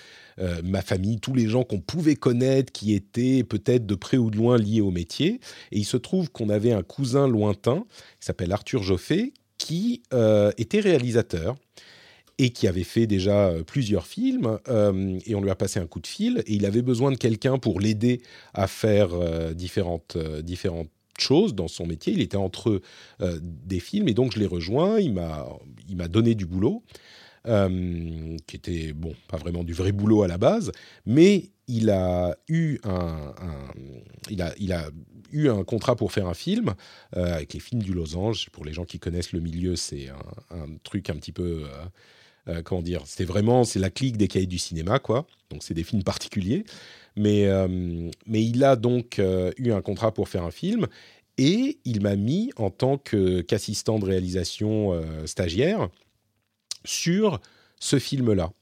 ma famille tous les gens qu'on pouvait connaître, qui étaient peut-être de près ou de loin liés au métier. Et il se trouve qu'on avait un cousin lointain, qui s'appelle Arthur Joffé, qui était réalisateur et qui avait fait déjà plusieurs films, et on lui a passé un coup de fil, et il avait besoin de quelqu'un pour l'aider à faire différentes, différentes chose dans son métier. Il était entre euh, des films et donc je l'ai rejoint. Il m'a, il m'a donné du boulot, euh, qui était bon, pas vraiment du vrai boulot à la base, mais il a eu un, il a, il a eu un contrat pour faire un film euh, avec les films du Losange. Pour les gens qui connaissent le milieu, c'est un, truc un petit peu comment dire, c'était vraiment c'est la clique des cahiers du cinéma quoi. Donc c'est des films particuliers. Mais, euh, mais il a donc euh, eu un contrat pour faire un film et il m'a mis en tant qu'assistant de réalisation euh, stagiaire sur ce film-là.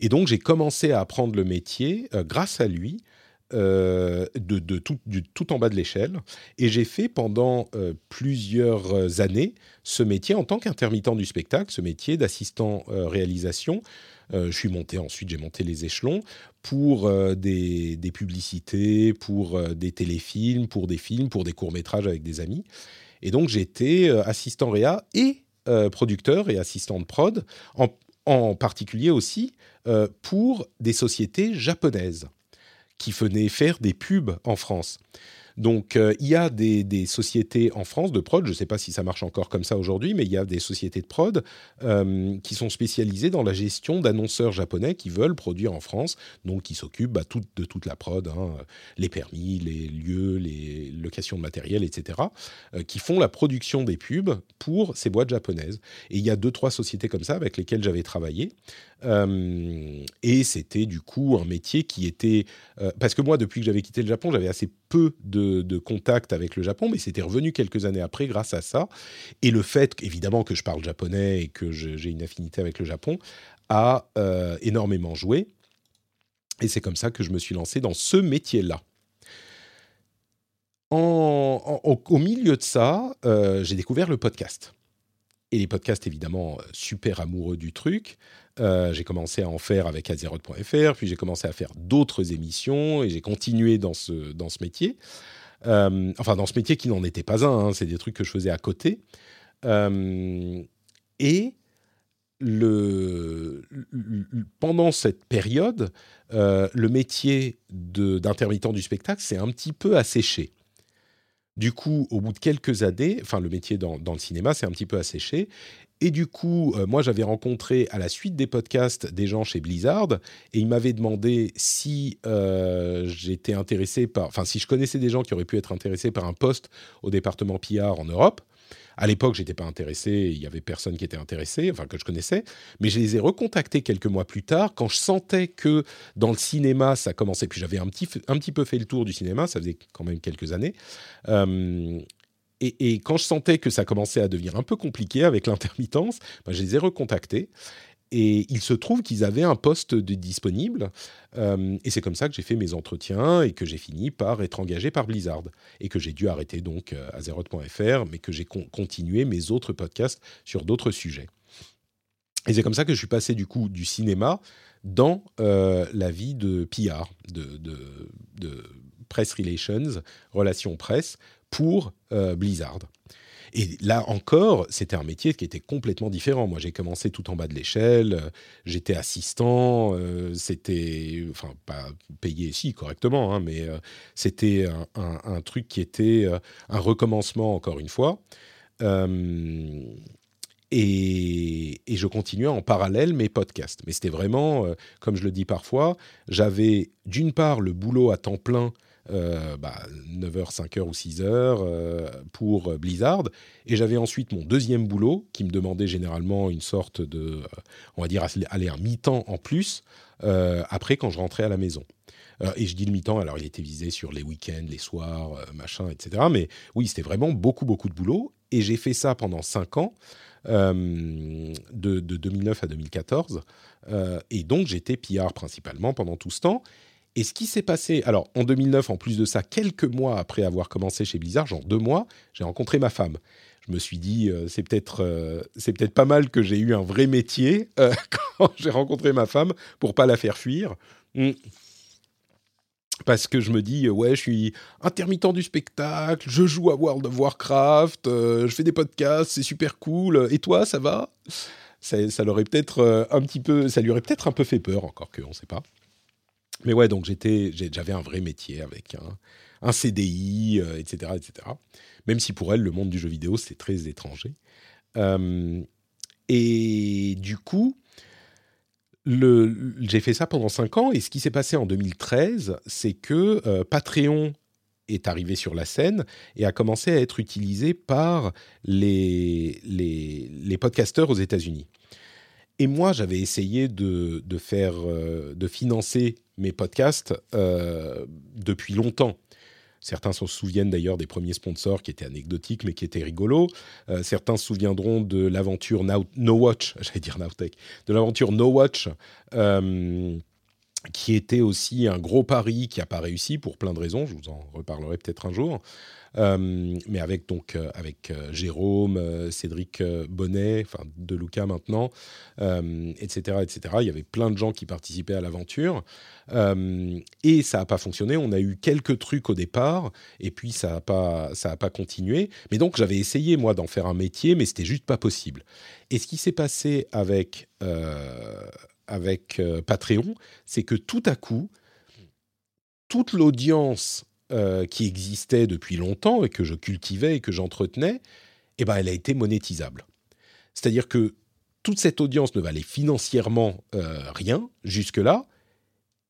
Et donc j'ai commencé à apprendre le métier grâce à lui. De, de tout, en bas de l'échelle. Et j'ai fait pendant plusieurs années ce métier en tant qu'intermittent du spectacle, ce métier d'assistant réalisation euh, je suis monté ensuite, j'ai monté les échelons pour euh, des, publicités, pour euh, des téléfilms, pour des films, pour des courts métrages avec des amis. Et donc j'étais assistant réa et producteur et assistant de prod, en particulier aussi pour des sociétés japonaises qui venaient faire des pubs en France. Donc, euh, il y a des, sociétés en France de prod, je ne sais pas si ça marche encore comme ça aujourd'hui, mais il y a des sociétés de prod euh, qui sont spécialisées dans la gestion d'annonceurs japonais qui veulent produire en France, donc qui s'occupent bah, de toute la prod, hein, les permis, les lieux, les locations de matériel, etc., euh, qui font la production des pubs pour ces boîtes japonaises. Et il y a deux, trois sociétés comme ça avec lesquelles j'avais travaillé. Et c'était du coup un métier qui était... parce que moi, depuis que j'avais quitté le Japon, j'avais assez peu de, de contact avec le Japon, mais c'était revenu quelques années après grâce à ça. Et le fait, évidemment, que je parle japonais et que j'ai une affinité avec le Japon, a euh, énormément joué. Et c'est comme ça que je me suis lancé dans ce métier-là. Au milieu de ça, euh, j'ai découvert le podcast. Et les podcasts, évidemment, euh, super amoureux du truc. Euh, j'ai commencé à en faire avec Azeroth.fr, puis j'ai commencé à faire d'autres émissions et j'ai continué dans ce, dans ce métier. Euh, enfin, dans ce métier qui n'en était pas un, hein, c'est des trucs que je faisais à côté. Et le, pendant cette période, le métier d'intermittent du spectacle s'est un petit peu asséché. Du coup, au bout de quelques années, enfin le métier dans, le cinéma s'est un petit peu asséché et du coup, euh, moi, j'avais rencontré à la suite des podcasts des gens chez Blizzard et ils m'avaient demandé si euh, j'étais intéressé par, enfin, si je connaissais des gens qui auraient pu être intéressés par un poste au département PR en Europe. À l'époque, j'étais pas intéressé, il y avait personne qui était intéressé, enfin que je connaissais, mais je les ai recontactés quelques mois plus tard quand je sentais que dans le cinéma ça commençait. Puis j'avais un petit, un petit peu fait le tour du cinéma, ça faisait quand même quelques années. Euh, et, quand je sentais que ça commençait à devenir un peu compliqué avec l'intermittence, bah, je les ai recontactés. Et il se trouve qu'ils avaient un poste de disponible. Euh, et c'est comme ça que j'ai fait mes entretiens et que j'ai fini par être engagé par Blizzard. Et que j'ai dû arrêter donc euh, Azeroth.fr, mais que j'ai continué mes autres podcasts sur d'autres sujets. Et c'est comme ça que je suis passé du coup du cinéma dans euh, la vie de PR, de, de, press relations, relations presse, pour Blizzard. Et là encore, c'était un métier qui était complètement différent. Moi, j'ai commencé tout en bas de l'échelle, euh, j'étais assistant, euh, c'était, enfin, pas payé ici correctement, hein, mais euh, c'était un, truc qui était un recommencement encore une fois. Et, je continuais en parallèle mes podcasts. Mais c'était vraiment, comme je le dis parfois, j'avais d'une part le boulot à temps plein 9h, euh, 5h bah, ou 6h euh, pour Blizzard. Et j'avais ensuite mon deuxième boulot qui me demandait généralement une sorte de, euh, on va dire, aller un mi-temps en plus après quand je rentrais à la maison. et je dis le mi-temps, alors il était visé sur les week-ends, les soirs, machin, etc. Mais oui, c'était vraiment beaucoup, beaucoup de boulot. Et j'ai fait ça pendant 5 ans, de, de, 2009 à 2014. et donc j'étais PR principalement pendant tout ce temps. Et ce qui s'est passé, alors en 2009, en plus de ça, quelques mois après avoir commencé chez Blizzard, genre deux mois, j'ai rencontré ma femme. Je me suis dit, euh, c'est peut-être euh, c'est peut-être pas mal que j'ai eu un vrai métier euh, quand j'ai rencontré ma femme pour pas la faire fuir. Hmm. Parce que je me dis, ouais, je suis intermittent du spectacle, je joue à World of Warcraft, je fais des podcasts, c'est super cool. Et toi, ça va? Ça, ça l'aurait peut-être un petit peu, ça lui aurait peut-être un peu fait peur, encore que on ne sait pas. Mais ouais, donc j'étais, j'avais un vrai métier avec un, CDI, etc., etc. Même si pour elle, le monde du jeu vidéo, c'est très étranger. Euh, et du coup, j'ai fait ça pendant 5 ans. Et ce qui s'est passé en 2013, c'est que euh, Patreon est arrivé sur la scène et a commencé à être utilisé par les, les, les podcasteurs aux États-Unis. Et moi, j'avais essayé de, de faire, euh, de financer mes podcasts euh, depuis longtemps. Certains se souviennent d'ailleurs des premiers sponsors qui étaient anecdotiques mais qui étaient rigolos. Euh, certains se souviendront de l'aventure No Watch, j'allais dire Nowtech, de l'aventure No Watch, qui était aussi un gros pari qui n'a pas réussi pour plein de raisons. Je vous en reparlerai peut-être un jour. Euh, mais avec donc euh, avec euh, Jérôme, Cédric Bonnet, enfin de Luca maintenant, etc., etc. Il y avait plein de gens qui participaient à l'aventure et ça n'a pas fonctionné. On a eu quelques trucs au départ et puis ça n'a pas ça a pas continué. Mais donc j'avais essayé moi d'en faire un métier, mais c'était juste pas possible. Et ce qui s'est passé avec avec Patreon, c'est que tout à coup toute l'audience euh, qui existait depuis longtemps et que je cultivais et que j'entretenais, eh ben, elle a été monétisable. C'est-à-dire que toute cette audience ne valait financièrement euh, rien jusque-là,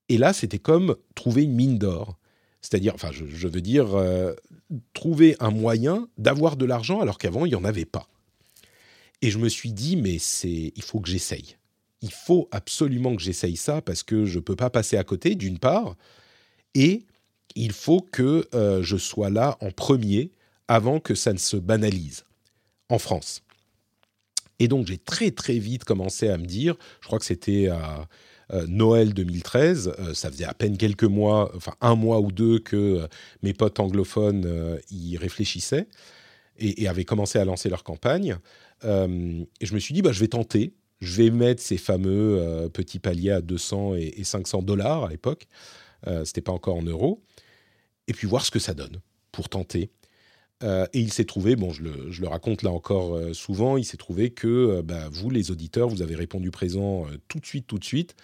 et là, c'était comme trouver une mine d'or. C'est-à-dire, enfin, je, veux dire, euh, trouver un moyen d'avoir de l'argent alors qu'avant, il n'y en avait pas. Et je me suis dit, mais c'est, il faut que j'essaye. Il faut absolument que j'essaye ça parce que je ne peux pas passer à côté, d'une part, et il faut que euh, je sois là en premier avant que ça ne se banalise en France. Et donc j'ai très très vite commencé à me dire, je crois que c'était à euh, Noël 2013, euh, ça faisait à peine quelques mois, enfin un mois ou deux que mes potes anglophones y réfléchissaient et, avaient commencé à lancer leur campagne. et je me suis dit, bah, je vais tenter, je vais mettre ces fameux petits paliers à 200 et, et 500 dollars à l'époque. C'était pas encore en euros et puis voir ce que ça donne pour tenter. Euh, et il s'est trouvé, bon, je le, raconte là encore euh, souvent, il s'est trouvé que euh, bah, vous, les auditeurs, vous avez répondu présent tout de suite, tout de suite.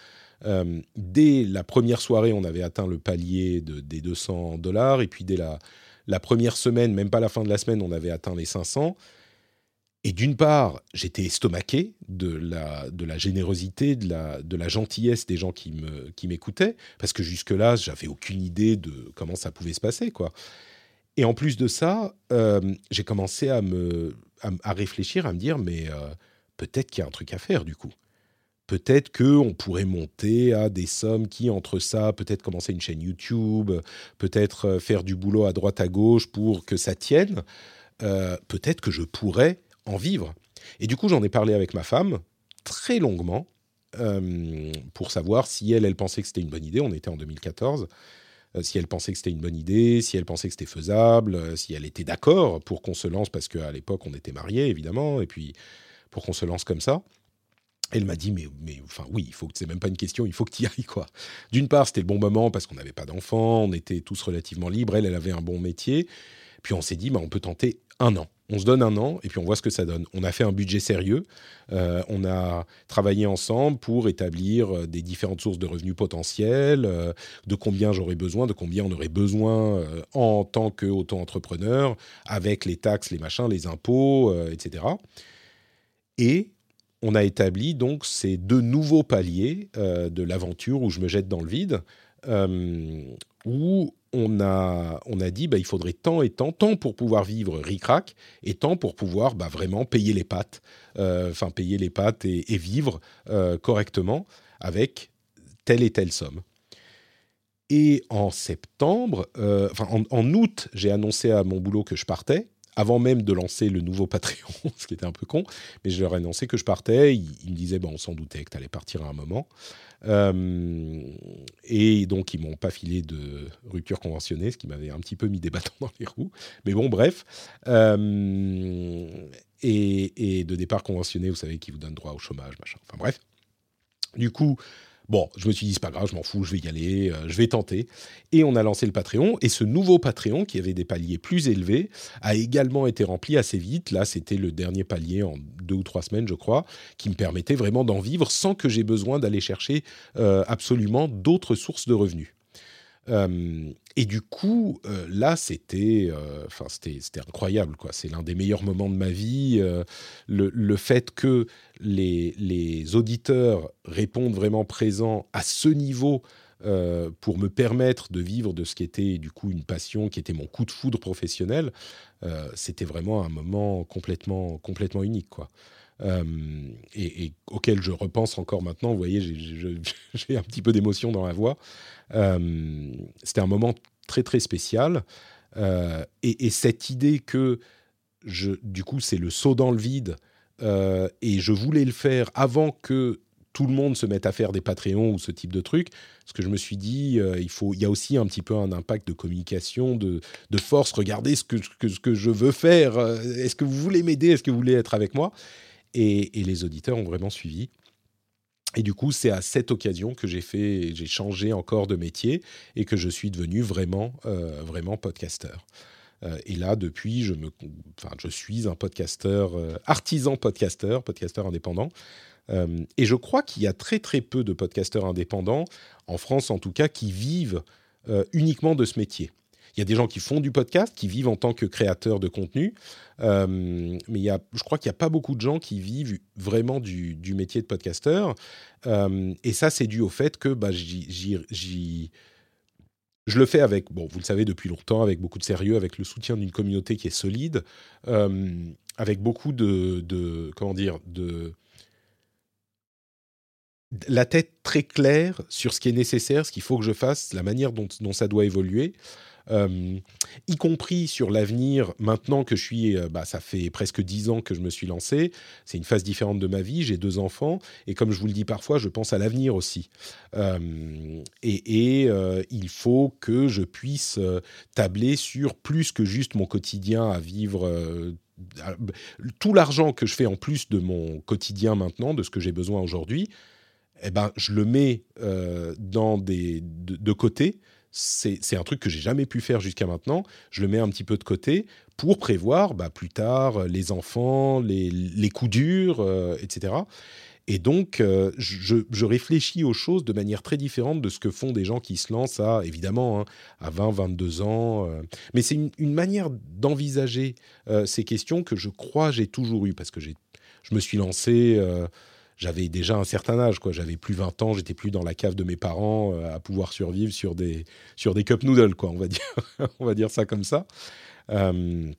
dès la première soirée, on avait atteint le palier de, des 200 dollars, et puis dès la, la, première semaine, même pas la fin de la semaine, on avait atteint les 500. Et d'une part, j'étais estomaqué de la, générosité, de la, gentillesse des gens qui, m'écoutaient, parce que jusque-là, j'avais aucune idée de comment ça pouvait se passer, quoi. Et en plus de ça, euh, j'ai commencé à, me, à, réfléchir, à me dire, mais euh, peut-être qu'il y a un truc à faire, du coup. Peut-être qu'on pourrait monter à des sommes qui, entre ça, peut-être commencer une chaîne YouTube, peut-être euh, faire du boulot à droite à gauche pour que ça tienne. peut-être que je pourrais en vivre. Et du coup, j'en ai parlé avec ma femme très longuement pour savoir si elle, elle pensait que c'était une bonne idée. On était en 2014. si elle pensait que c'était une bonne idée, si elle pensait que c'était faisable, si elle était d'accord pour qu'on se lance, parce qu'à l'époque on était mariés évidemment, et puis pour qu'on se lance comme ça. Elle m'a dit, mais, mais enfin oui, il faut que c'est même pas une question, il faut que tu y ailles quoi. D'une part, c'était le bon moment parce qu'on n'avait pas d'enfants, on était tous relativement libres. Elle, elle avait un bon métier. Puis on s'est dit, bah, on peut tenter un an. On se donne un an et puis on voit ce que ça donne. On a fait un budget sérieux. Euh, on a travaillé ensemble pour établir euh, des différentes sources de revenus potentiels, euh, de combien j'aurais besoin, de combien on aurait besoin en tant qu'auto-entrepreneur, avec les taxes, les machins, les impôts, etc. Et on a établi donc ces deux nouveaux paliers euh, de l'aventure où je me jette dans le vide, euh, où on a, on a dit bah, il faudrait tant et tant, tant pour pouvoir vivre ric-rac et tant pour pouvoir bah, vraiment payer les pattes, euh, enfin payer les pattes et, vivre correctement avec telle et telle somme. Et en septembre, enfin en août, j'ai annoncé à mon boulot que je partais avant même de lancer le nouveau Patreon, ce qui était un peu con, mais je leur ai annoncé que je partais. Ils, me disaient, bon, on s'en doutait que tu allais partir à un moment. Euh, et donc, ils m'ont pas filé de rupture conventionnée, ce qui m'avait un petit peu mis des bâtons dans les roues. Mais bon, bref. Euh, et, et, de départ conventionné, vous savez, qui vous donne droit au chômage, machin. Enfin bref. Du coup, Bon, je me suis dit, c'est pas grave, je m'en fous, je vais y aller, euh, je vais tenter. Et on a lancé le Patreon. Et ce nouveau Patreon, qui avait des paliers plus élevés, a également été rempli assez vite. Là, c'était le dernier palier en deux ou trois semaines, je crois, qui me permettait vraiment d'en vivre sans que j'ai besoin d'aller chercher euh, absolument d'autres sources de revenus. Euh, et du coup, euh, là, c'était, euh, enfin, c'était, incroyable, quoi. C'est l'un des meilleurs moments de ma vie. Le, fait que les, les, auditeurs répondent vraiment présents à ce niveau pour me permettre de vivre de ce qui était du coup une passion, qui était mon coup de foudre professionnel, c'était vraiment un moment complètement, complètement unique, quoi. Euh, et, auquel je repense encore maintenant. Vous voyez, j'ai un petit peu d'émotion dans la voix. Euh, c'était un moment très très spécial. Euh, et, cette idée que, du coup, c'est le saut dans le vide, et je voulais le faire avant que tout le monde se mette à faire des Patreons ou ce type de truc, parce que je me suis dit, il, faut, il y a aussi un petit peu un impact de communication, de, force. Regardez ce que, ce que je veux faire. Est-ce que vous voulez m'aider? Est-ce que vous voulez être avec moi? Et, les auditeurs ont vraiment suivi. Et du coup, c'est à cette occasion que j'ai fait, j'ai changé encore de métier et que je suis devenu vraiment, euh, vraiment podcasteur. Euh, et là, depuis, je me, enfin, je suis un podcasteur, euh, artisan podcasteur, podcasteur indépendant. et je crois qu'il y a très très peu de podcasteurs indépendants en France, en tout cas, qui vivent uniquement de ce métier. Il y a des gens qui font du podcast, qui vivent en tant que créateurs de contenu, euh, mais il y a, je crois qu'il n'y a pas beaucoup de gens qui vivent vraiment du, métier de podcasteur. Euh, et ça, c'est dû au fait que bah, je le fais avec, bon, vous le savez depuis longtemps, avec beaucoup de sérieux, avec le soutien d'une communauté qui est solide, euh, avec beaucoup de, de, comment dire, de la tête très claire sur ce qui est nécessaire, ce qu'il faut que je fasse, la manière dont, dont ça doit évoluer. Euh, y compris sur l'avenir, maintenant que je suis, euh, bah, ça fait presque dix ans que je me suis lancé, c'est une phase différente de ma vie, j'ai deux enfants, et comme je vous le dis parfois, je pense à l'avenir aussi. Euh, et, il faut que je puisse tabler sur plus que juste mon quotidien à vivre tout l'argent que je fais en plus de mon quotidien maintenant, de ce que j'ai besoin aujourd'hui, eh ben, je le mets dans des, de, côté c'est un truc que j'ai jamais pu faire jusqu'à maintenant. Je le mets un petit peu de côté pour prévoir bah, plus tard euh, les enfants, les, coups durs, euh, etc. Et donc, euh, je, réfléchis aux choses de manière très différente de ce que font des gens qui se lancent à, évidemment, hein, à 20, 22 ans. mais c'est une, manière d'envisager ces questions que je crois j'ai toujours eu, parce que je me suis lancé j'avais déjà un certain âge, quoi. J'avais plus 20 ans, j'étais plus dans la cave de mes parents euh, à pouvoir survivre sur des, sur des cup noodles, quoi. On va dire, on va dire ça comme ça. Euh,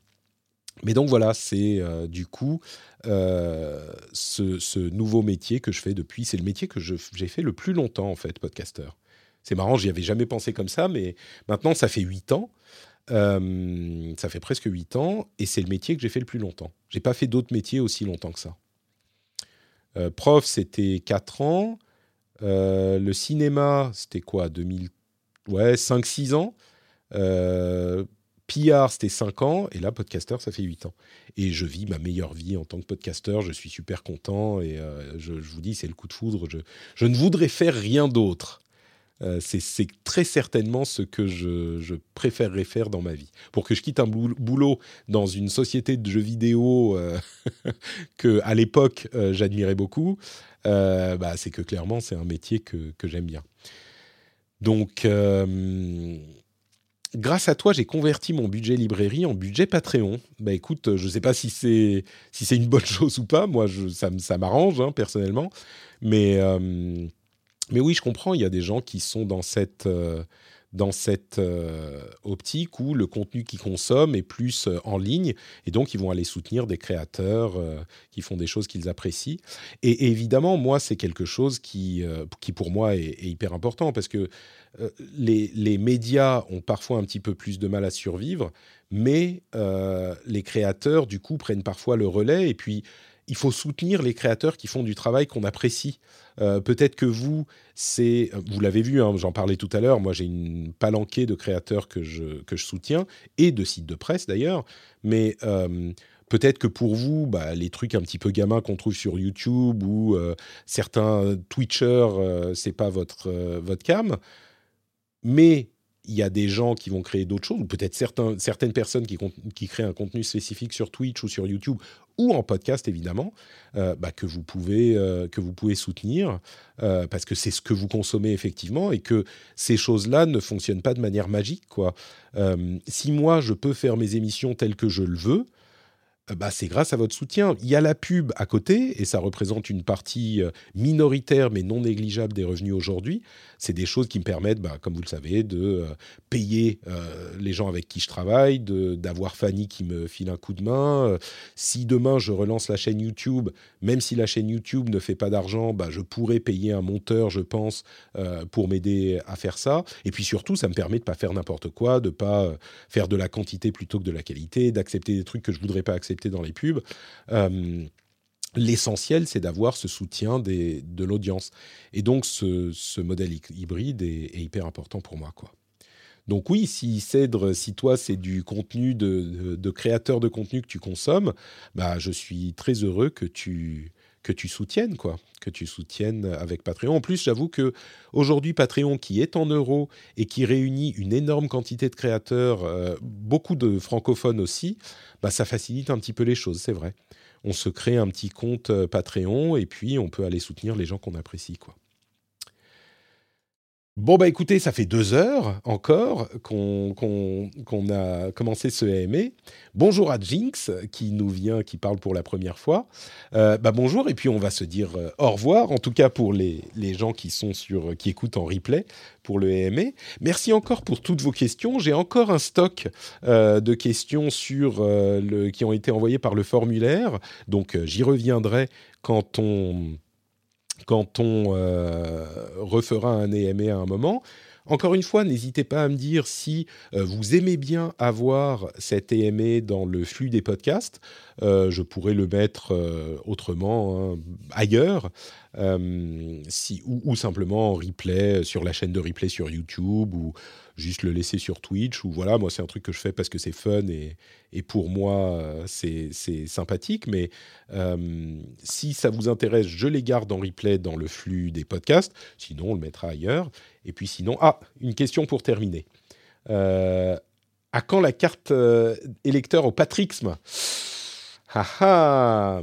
mais donc voilà, c'est euh, du coup ce, nouveau métier que je fais depuis. C'est le métier que j'ai fait le plus longtemps, en fait, podcasteur. C'est marrant, j'y avais jamais pensé comme ça, mais maintenant, ça fait 8 ans. ça fait presque 8 ans et c'est le métier que j'ai fait le plus longtemps. J'ai pas fait d'autres métiers aussi longtemps que ça. Prof, c'était 4 ans. le cinéma, c'était quoi 2000, Ouais, 5-6 ans. PR, c'était 5 ans, et là, podcaster, ça fait 8 ans. Et je vis ma meilleure vie en tant que podcaster, je suis super content, et je, vous dis, c'est le coup de foudre, je, je ne voudrais faire rien d'autre. Euh, c'est très certainement ce que je, préférerais faire dans ma vie. Pour que je quitte un boulot dans une société de jeux vidéo euh, que à l'époque euh, j'admirais beaucoup, bah, c'est que clairement c'est un métier que, j'aime bien. Donc, grâce à toi, j'ai converti mon budget librairie en budget Patreon. Bah écoute, je ne sais pas si c'est une bonne chose ou pas. Moi, je, ça, ça m'arrange hein, personnellement, mais mais oui, je comprends, il y a des gens qui sont dans cette, euh, dans cette euh, optique où le contenu qu'ils consomment est plus euh, en ligne, et donc ils vont aller soutenir des créateurs qui font des choses qu'ils apprécient. Et, évidemment, moi, c'est quelque chose qui, qui pour moi, est, hyper important, parce que les, les, médias ont parfois un petit peu plus de mal à survivre, mais les créateurs, du coup, prennent parfois le relais, et puis il faut soutenir les créateurs qui font du travail qu'on apprécie. Euh, peut-être que vous, c'est, vous l'avez vu, hein, j'en parlais tout à l'heure, moi j'ai une palanquée de créateurs que je, que je soutiens, et de sites de presse d'ailleurs, mais euh, peut-être que pour vous, bah, les trucs un petit peu gamins qu'on trouve sur YouTube ou euh, certains Twitchers, c'est pas votre, votre cam, mais il y a des gens qui vont créer d'autres choses, ou peut-être certaines personnes qui, créent un contenu spécifique sur Twitch ou sur YouTube, ou en podcast évidemment, euh, bah, que, vous pouvez, euh, que vous pouvez soutenir, euh, parce que c'est ce que vous consommez effectivement, et que ces choses-là ne fonctionnent pas de manière magique. Quoi. si moi, je peux faire mes émissions telles que je le veux, bah, c'est grâce à votre soutien. Il y a la pub à côté, et ça représente une partie euh, minoritaire mais non négligeable des revenus aujourd'hui. C'est des choses qui me permettent, bah, comme vous le savez, de euh, payer les gens avec qui je travaille, d'avoir Fanny qui me file un coup de main. si demain je relance la chaîne YouTube, même si la chaîne YouTube ne fait pas d'argent, bah, je pourrais payer un monteur, je pense, pour m'aider à faire ça. Et puis surtout, ça me permet de pas faire n'importe quoi, de pas faire de la quantité plutôt que de la qualité, d'accepter des trucs que je voudrais pas accepter dans les pubs. Euh, l'essentiel, c'est d'avoir ce soutien de l'audience. Et donc, ce, modèle hybride est, hyper important pour moi. Quoi. Donc oui, si Cèdre, si toi, c'est du contenu de, de, créateur de contenu que tu consommes, bah, je suis très heureux que tu, que tu soutiennes, quoi, que tu soutiennes avec Patreon. En plus, j'avoue que aujourd'hui, Patreon, qui est en euros et qui réunit une énorme quantité de créateurs, euh, beaucoup de francophones aussi, bah, ça facilite un petit peu les choses, c'est vrai. On se crée un petit compte euh, Patreon et puis on peut aller soutenir les gens qu'on apprécie, quoi. Bon, bah écoutez, ça fait deux heures encore qu'on a commencé ce AMA. Bonjour à Jinx qui nous vient, qui parle pour la première fois. Euh, bah bonjour, et puis on va se dire euh, au revoir, en tout cas pour les, les, gens qui, sont sur, qui écoutent en replay pour le AMA. Merci encore pour toutes vos questions. J'ai encore un stock euh, de questions sur, qui ont été envoyées par le formulaire, donc j'y reviendrai quand on quand on euh, refera un EMA à un moment. Encore une fois, n'hésitez pas à me dire si euh, vous aimez bien avoir cet EMA dans le flux des podcasts. Euh, je pourrais le mettre autrement, hein, ailleurs, ou, simplement en replay sur la chaîne de replay sur YouTube ou juste le laisser sur Twitch. Ou voilà, moi c'est un truc que je fais parce que c'est fun et, et pour moi euh, c'est sympathique. Mais euh, si ça vous intéresse, je les garde en replay dans le flux des podcasts. Sinon, on le mettra ailleurs. Et puis sinon, ah, une question pour terminer. Euh, à quand la carte électeur au patrixme? Ah, ah.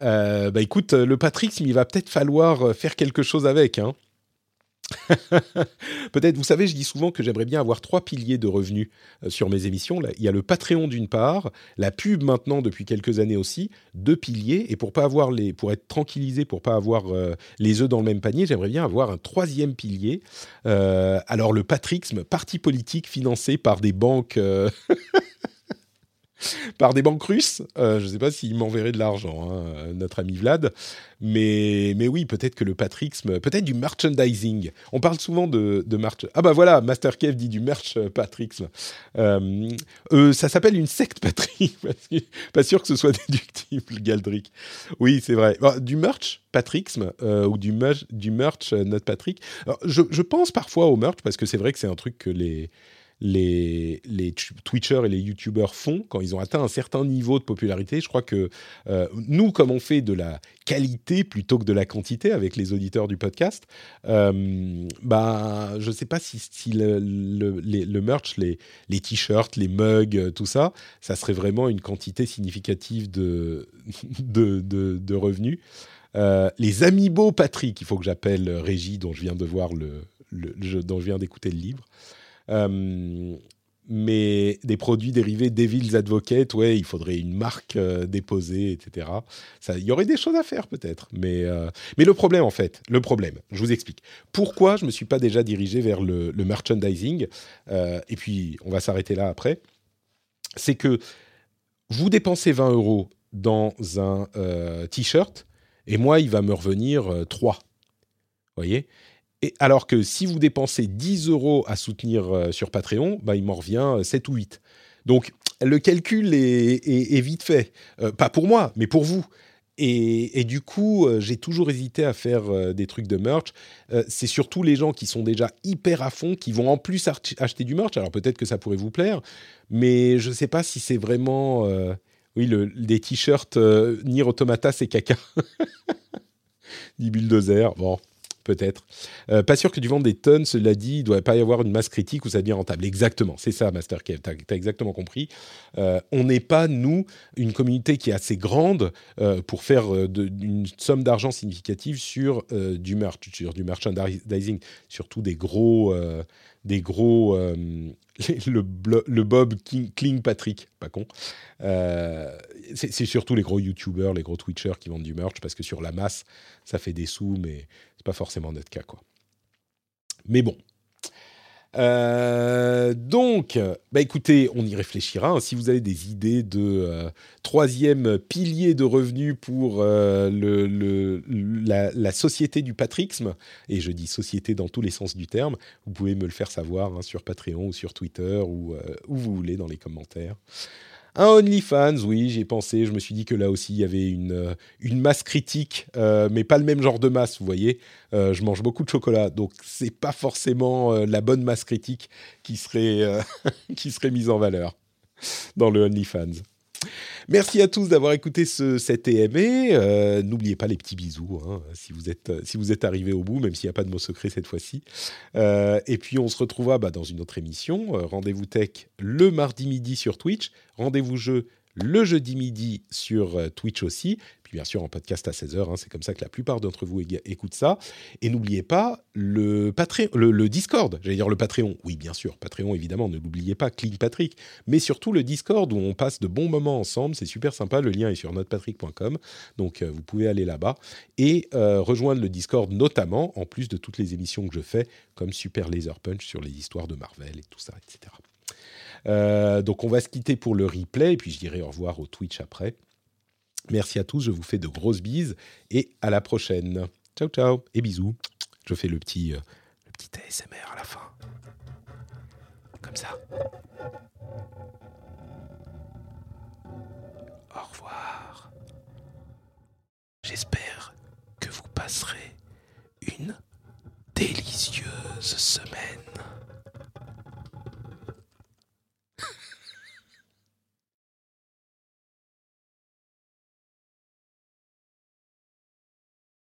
bah écoute, le patrixme, il va peut-être falloir faire quelque chose avec. Hein. Peut-être, vous savez, je dis souvent que j'aimerais bien avoir trois piliers de revenus euh, sur mes émissions. il y a le Patreon d'une part, la pub maintenant depuis quelques années aussi, deux piliers. Et pour pas avoir les, pour être tranquillisé, pour pas avoir euh, les œufs dans le même panier, j'aimerais bien avoir un troisième pilier. Euh, alors le patrixme, parti politique financé par des banques. par des banques russes. Euh, je ne sais pas s'il m'enverrait de l'argent, hein, notre ami Vlad. Mais, mais oui, peut-être que le patrixme, peut-être du merchandising. On parle souvent de, merch. Ah bah voilà, Master Kev dit du merch euh, patrixme. Euh, euh, ça s'appelle une secte patrie. pas sûr que ce soit déductible, Galdric. Oui, c'est vrai. du merch patrixme ou du, merch, du notre Patrick. je pense parfois au merch parce que c'est vrai que c'est un truc que les les, Twitchers et les YouTubers font quand ils ont atteint un certain niveau de popularité. Je crois que euh, nous, comme on fait de la qualité plutôt que de la quantité avec les auditeurs du podcast, euh, bah, je ne sais pas si, le, merch, les, t-shirts, les mugs, tout ça, ça serait vraiment une quantité significative de, revenus. Euh, les Amiibo Patrick, il faut que j'appelle Régie, dont je viens le, le dont je viens d'écouter le livre. Euh, mais des produits dérivés Devil's Advocate, ouais, il faudrait une marque euh, déposée, etc. Il y aurait des choses à faire peut-être. Mais, euh, mais le problème, en fait, le problème, je vous explique. Pourquoi je ne me suis pas déjà dirigé vers le, merchandising Et puis, on va s'arrêter là après. C'est que vous dépensez 20 euros dans un t-shirt, et moi, il va me revenir 3. Vous voyez? Alors que si vous dépensez 10 euros à soutenir euh, sur Patreon, bah, il m'en revient 7 euh, ou 8. Donc le calcul est, vite fait. Euh, pas pour moi, mais pour vous. Et, du coup, j'ai toujours hésité à faire des trucs de merch. c'est surtout les gens qui sont déjà hyper à fond, qui vont en plus acheter du merch. Alors peut-être que ça pourrait vous plaire, mais je ne sais pas si c'est vraiment... oui, le, des t-shirts Nier Automata, c'est caca. Dit Bulldozer. Bon, peut-être. Euh, pas sûr que tu vendes des tonnes, cela dit, il doit pas y avoir une masse critique où ça devient rentable. Exactement, c'est ça, Master Kev, tu as, exactement compris. Euh, on n'est pas, nous, une communauté qui est assez grande euh, pour faire une somme d'argent significative sur du merch, sur du merchandising, surtout des gros, des gros le, le, Bob King, Patrick, pas con. c'est surtout les gros YouTubers, les gros Twitchers qui vendent du merch parce que sur la masse, ça fait des sous, mais pas forcément notre cas, quoi. Mais bon. Euh, donc, bah écoutez, on y réfléchira. Hein. Si vous avez des idées de euh, troisième pilier de revenus pour euh, la, société du patrixme, et je dis société dans tous les sens du terme, vous pouvez me le faire savoir hein, sur Patreon ou sur Twitter ou où vous voulez dans les commentaires. Un OnlyFans, oui, j'y ai pensé. Je me suis dit que là aussi, il y avait une, euh, une masse critique, euh, mais pas le même genre de masse, vous voyez. Euh, je mange beaucoup de chocolat, donc c'est pas forcément la bonne masse critique qui serait, qui serait mise en valeur dans le OnlyFans. Merci à tous d'avoir écouté ce, cet EME. Euh, n'oubliez pas les petits bisous hein, si vous êtes si êtes arrivé au bout, même s'il n'y a pas de mot secret cette fois-ci. Euh, et puis on se retrouvera bah, dans une autre émission. Euh, rendez-vous tech le mardi midi sur Twitch. Rendez-vous jeu le jeudi midi sur Twitch aussi bien sûr en podcast à 16h, hein, c'est comme ça que la plupart d'entre vous écoutent ça. Et n'oubliez pas le, le, Discord, j'allais dire le Patreon, oui bien sûr, Patreon évidemment, ne l'oubliez pas, Clean Patrick, mais surtout le Discord où on passe de bons moments ensemble, c'est super sympa, le lien est sur notrepatrick.com, donc euh, vous pouvez aller là-bas et euh, rejoindre le Discord notamment, en plus de toutes les émissions que je fais, comme Super Laser Punch sur les histoires de Marvel et tout ça, etc. Euh, donc on va se quitter pour le replay, et puis je dirai au revoir au Twitch après. Merci à tous, je vous fais de grosses bises et à la prochaine. Ciao ciao et bisous. Je fais le petit, euh, le petit ASMR à la fin. Comme ça. Au revoir. J'espère que vous passerez une délicieuse semaine.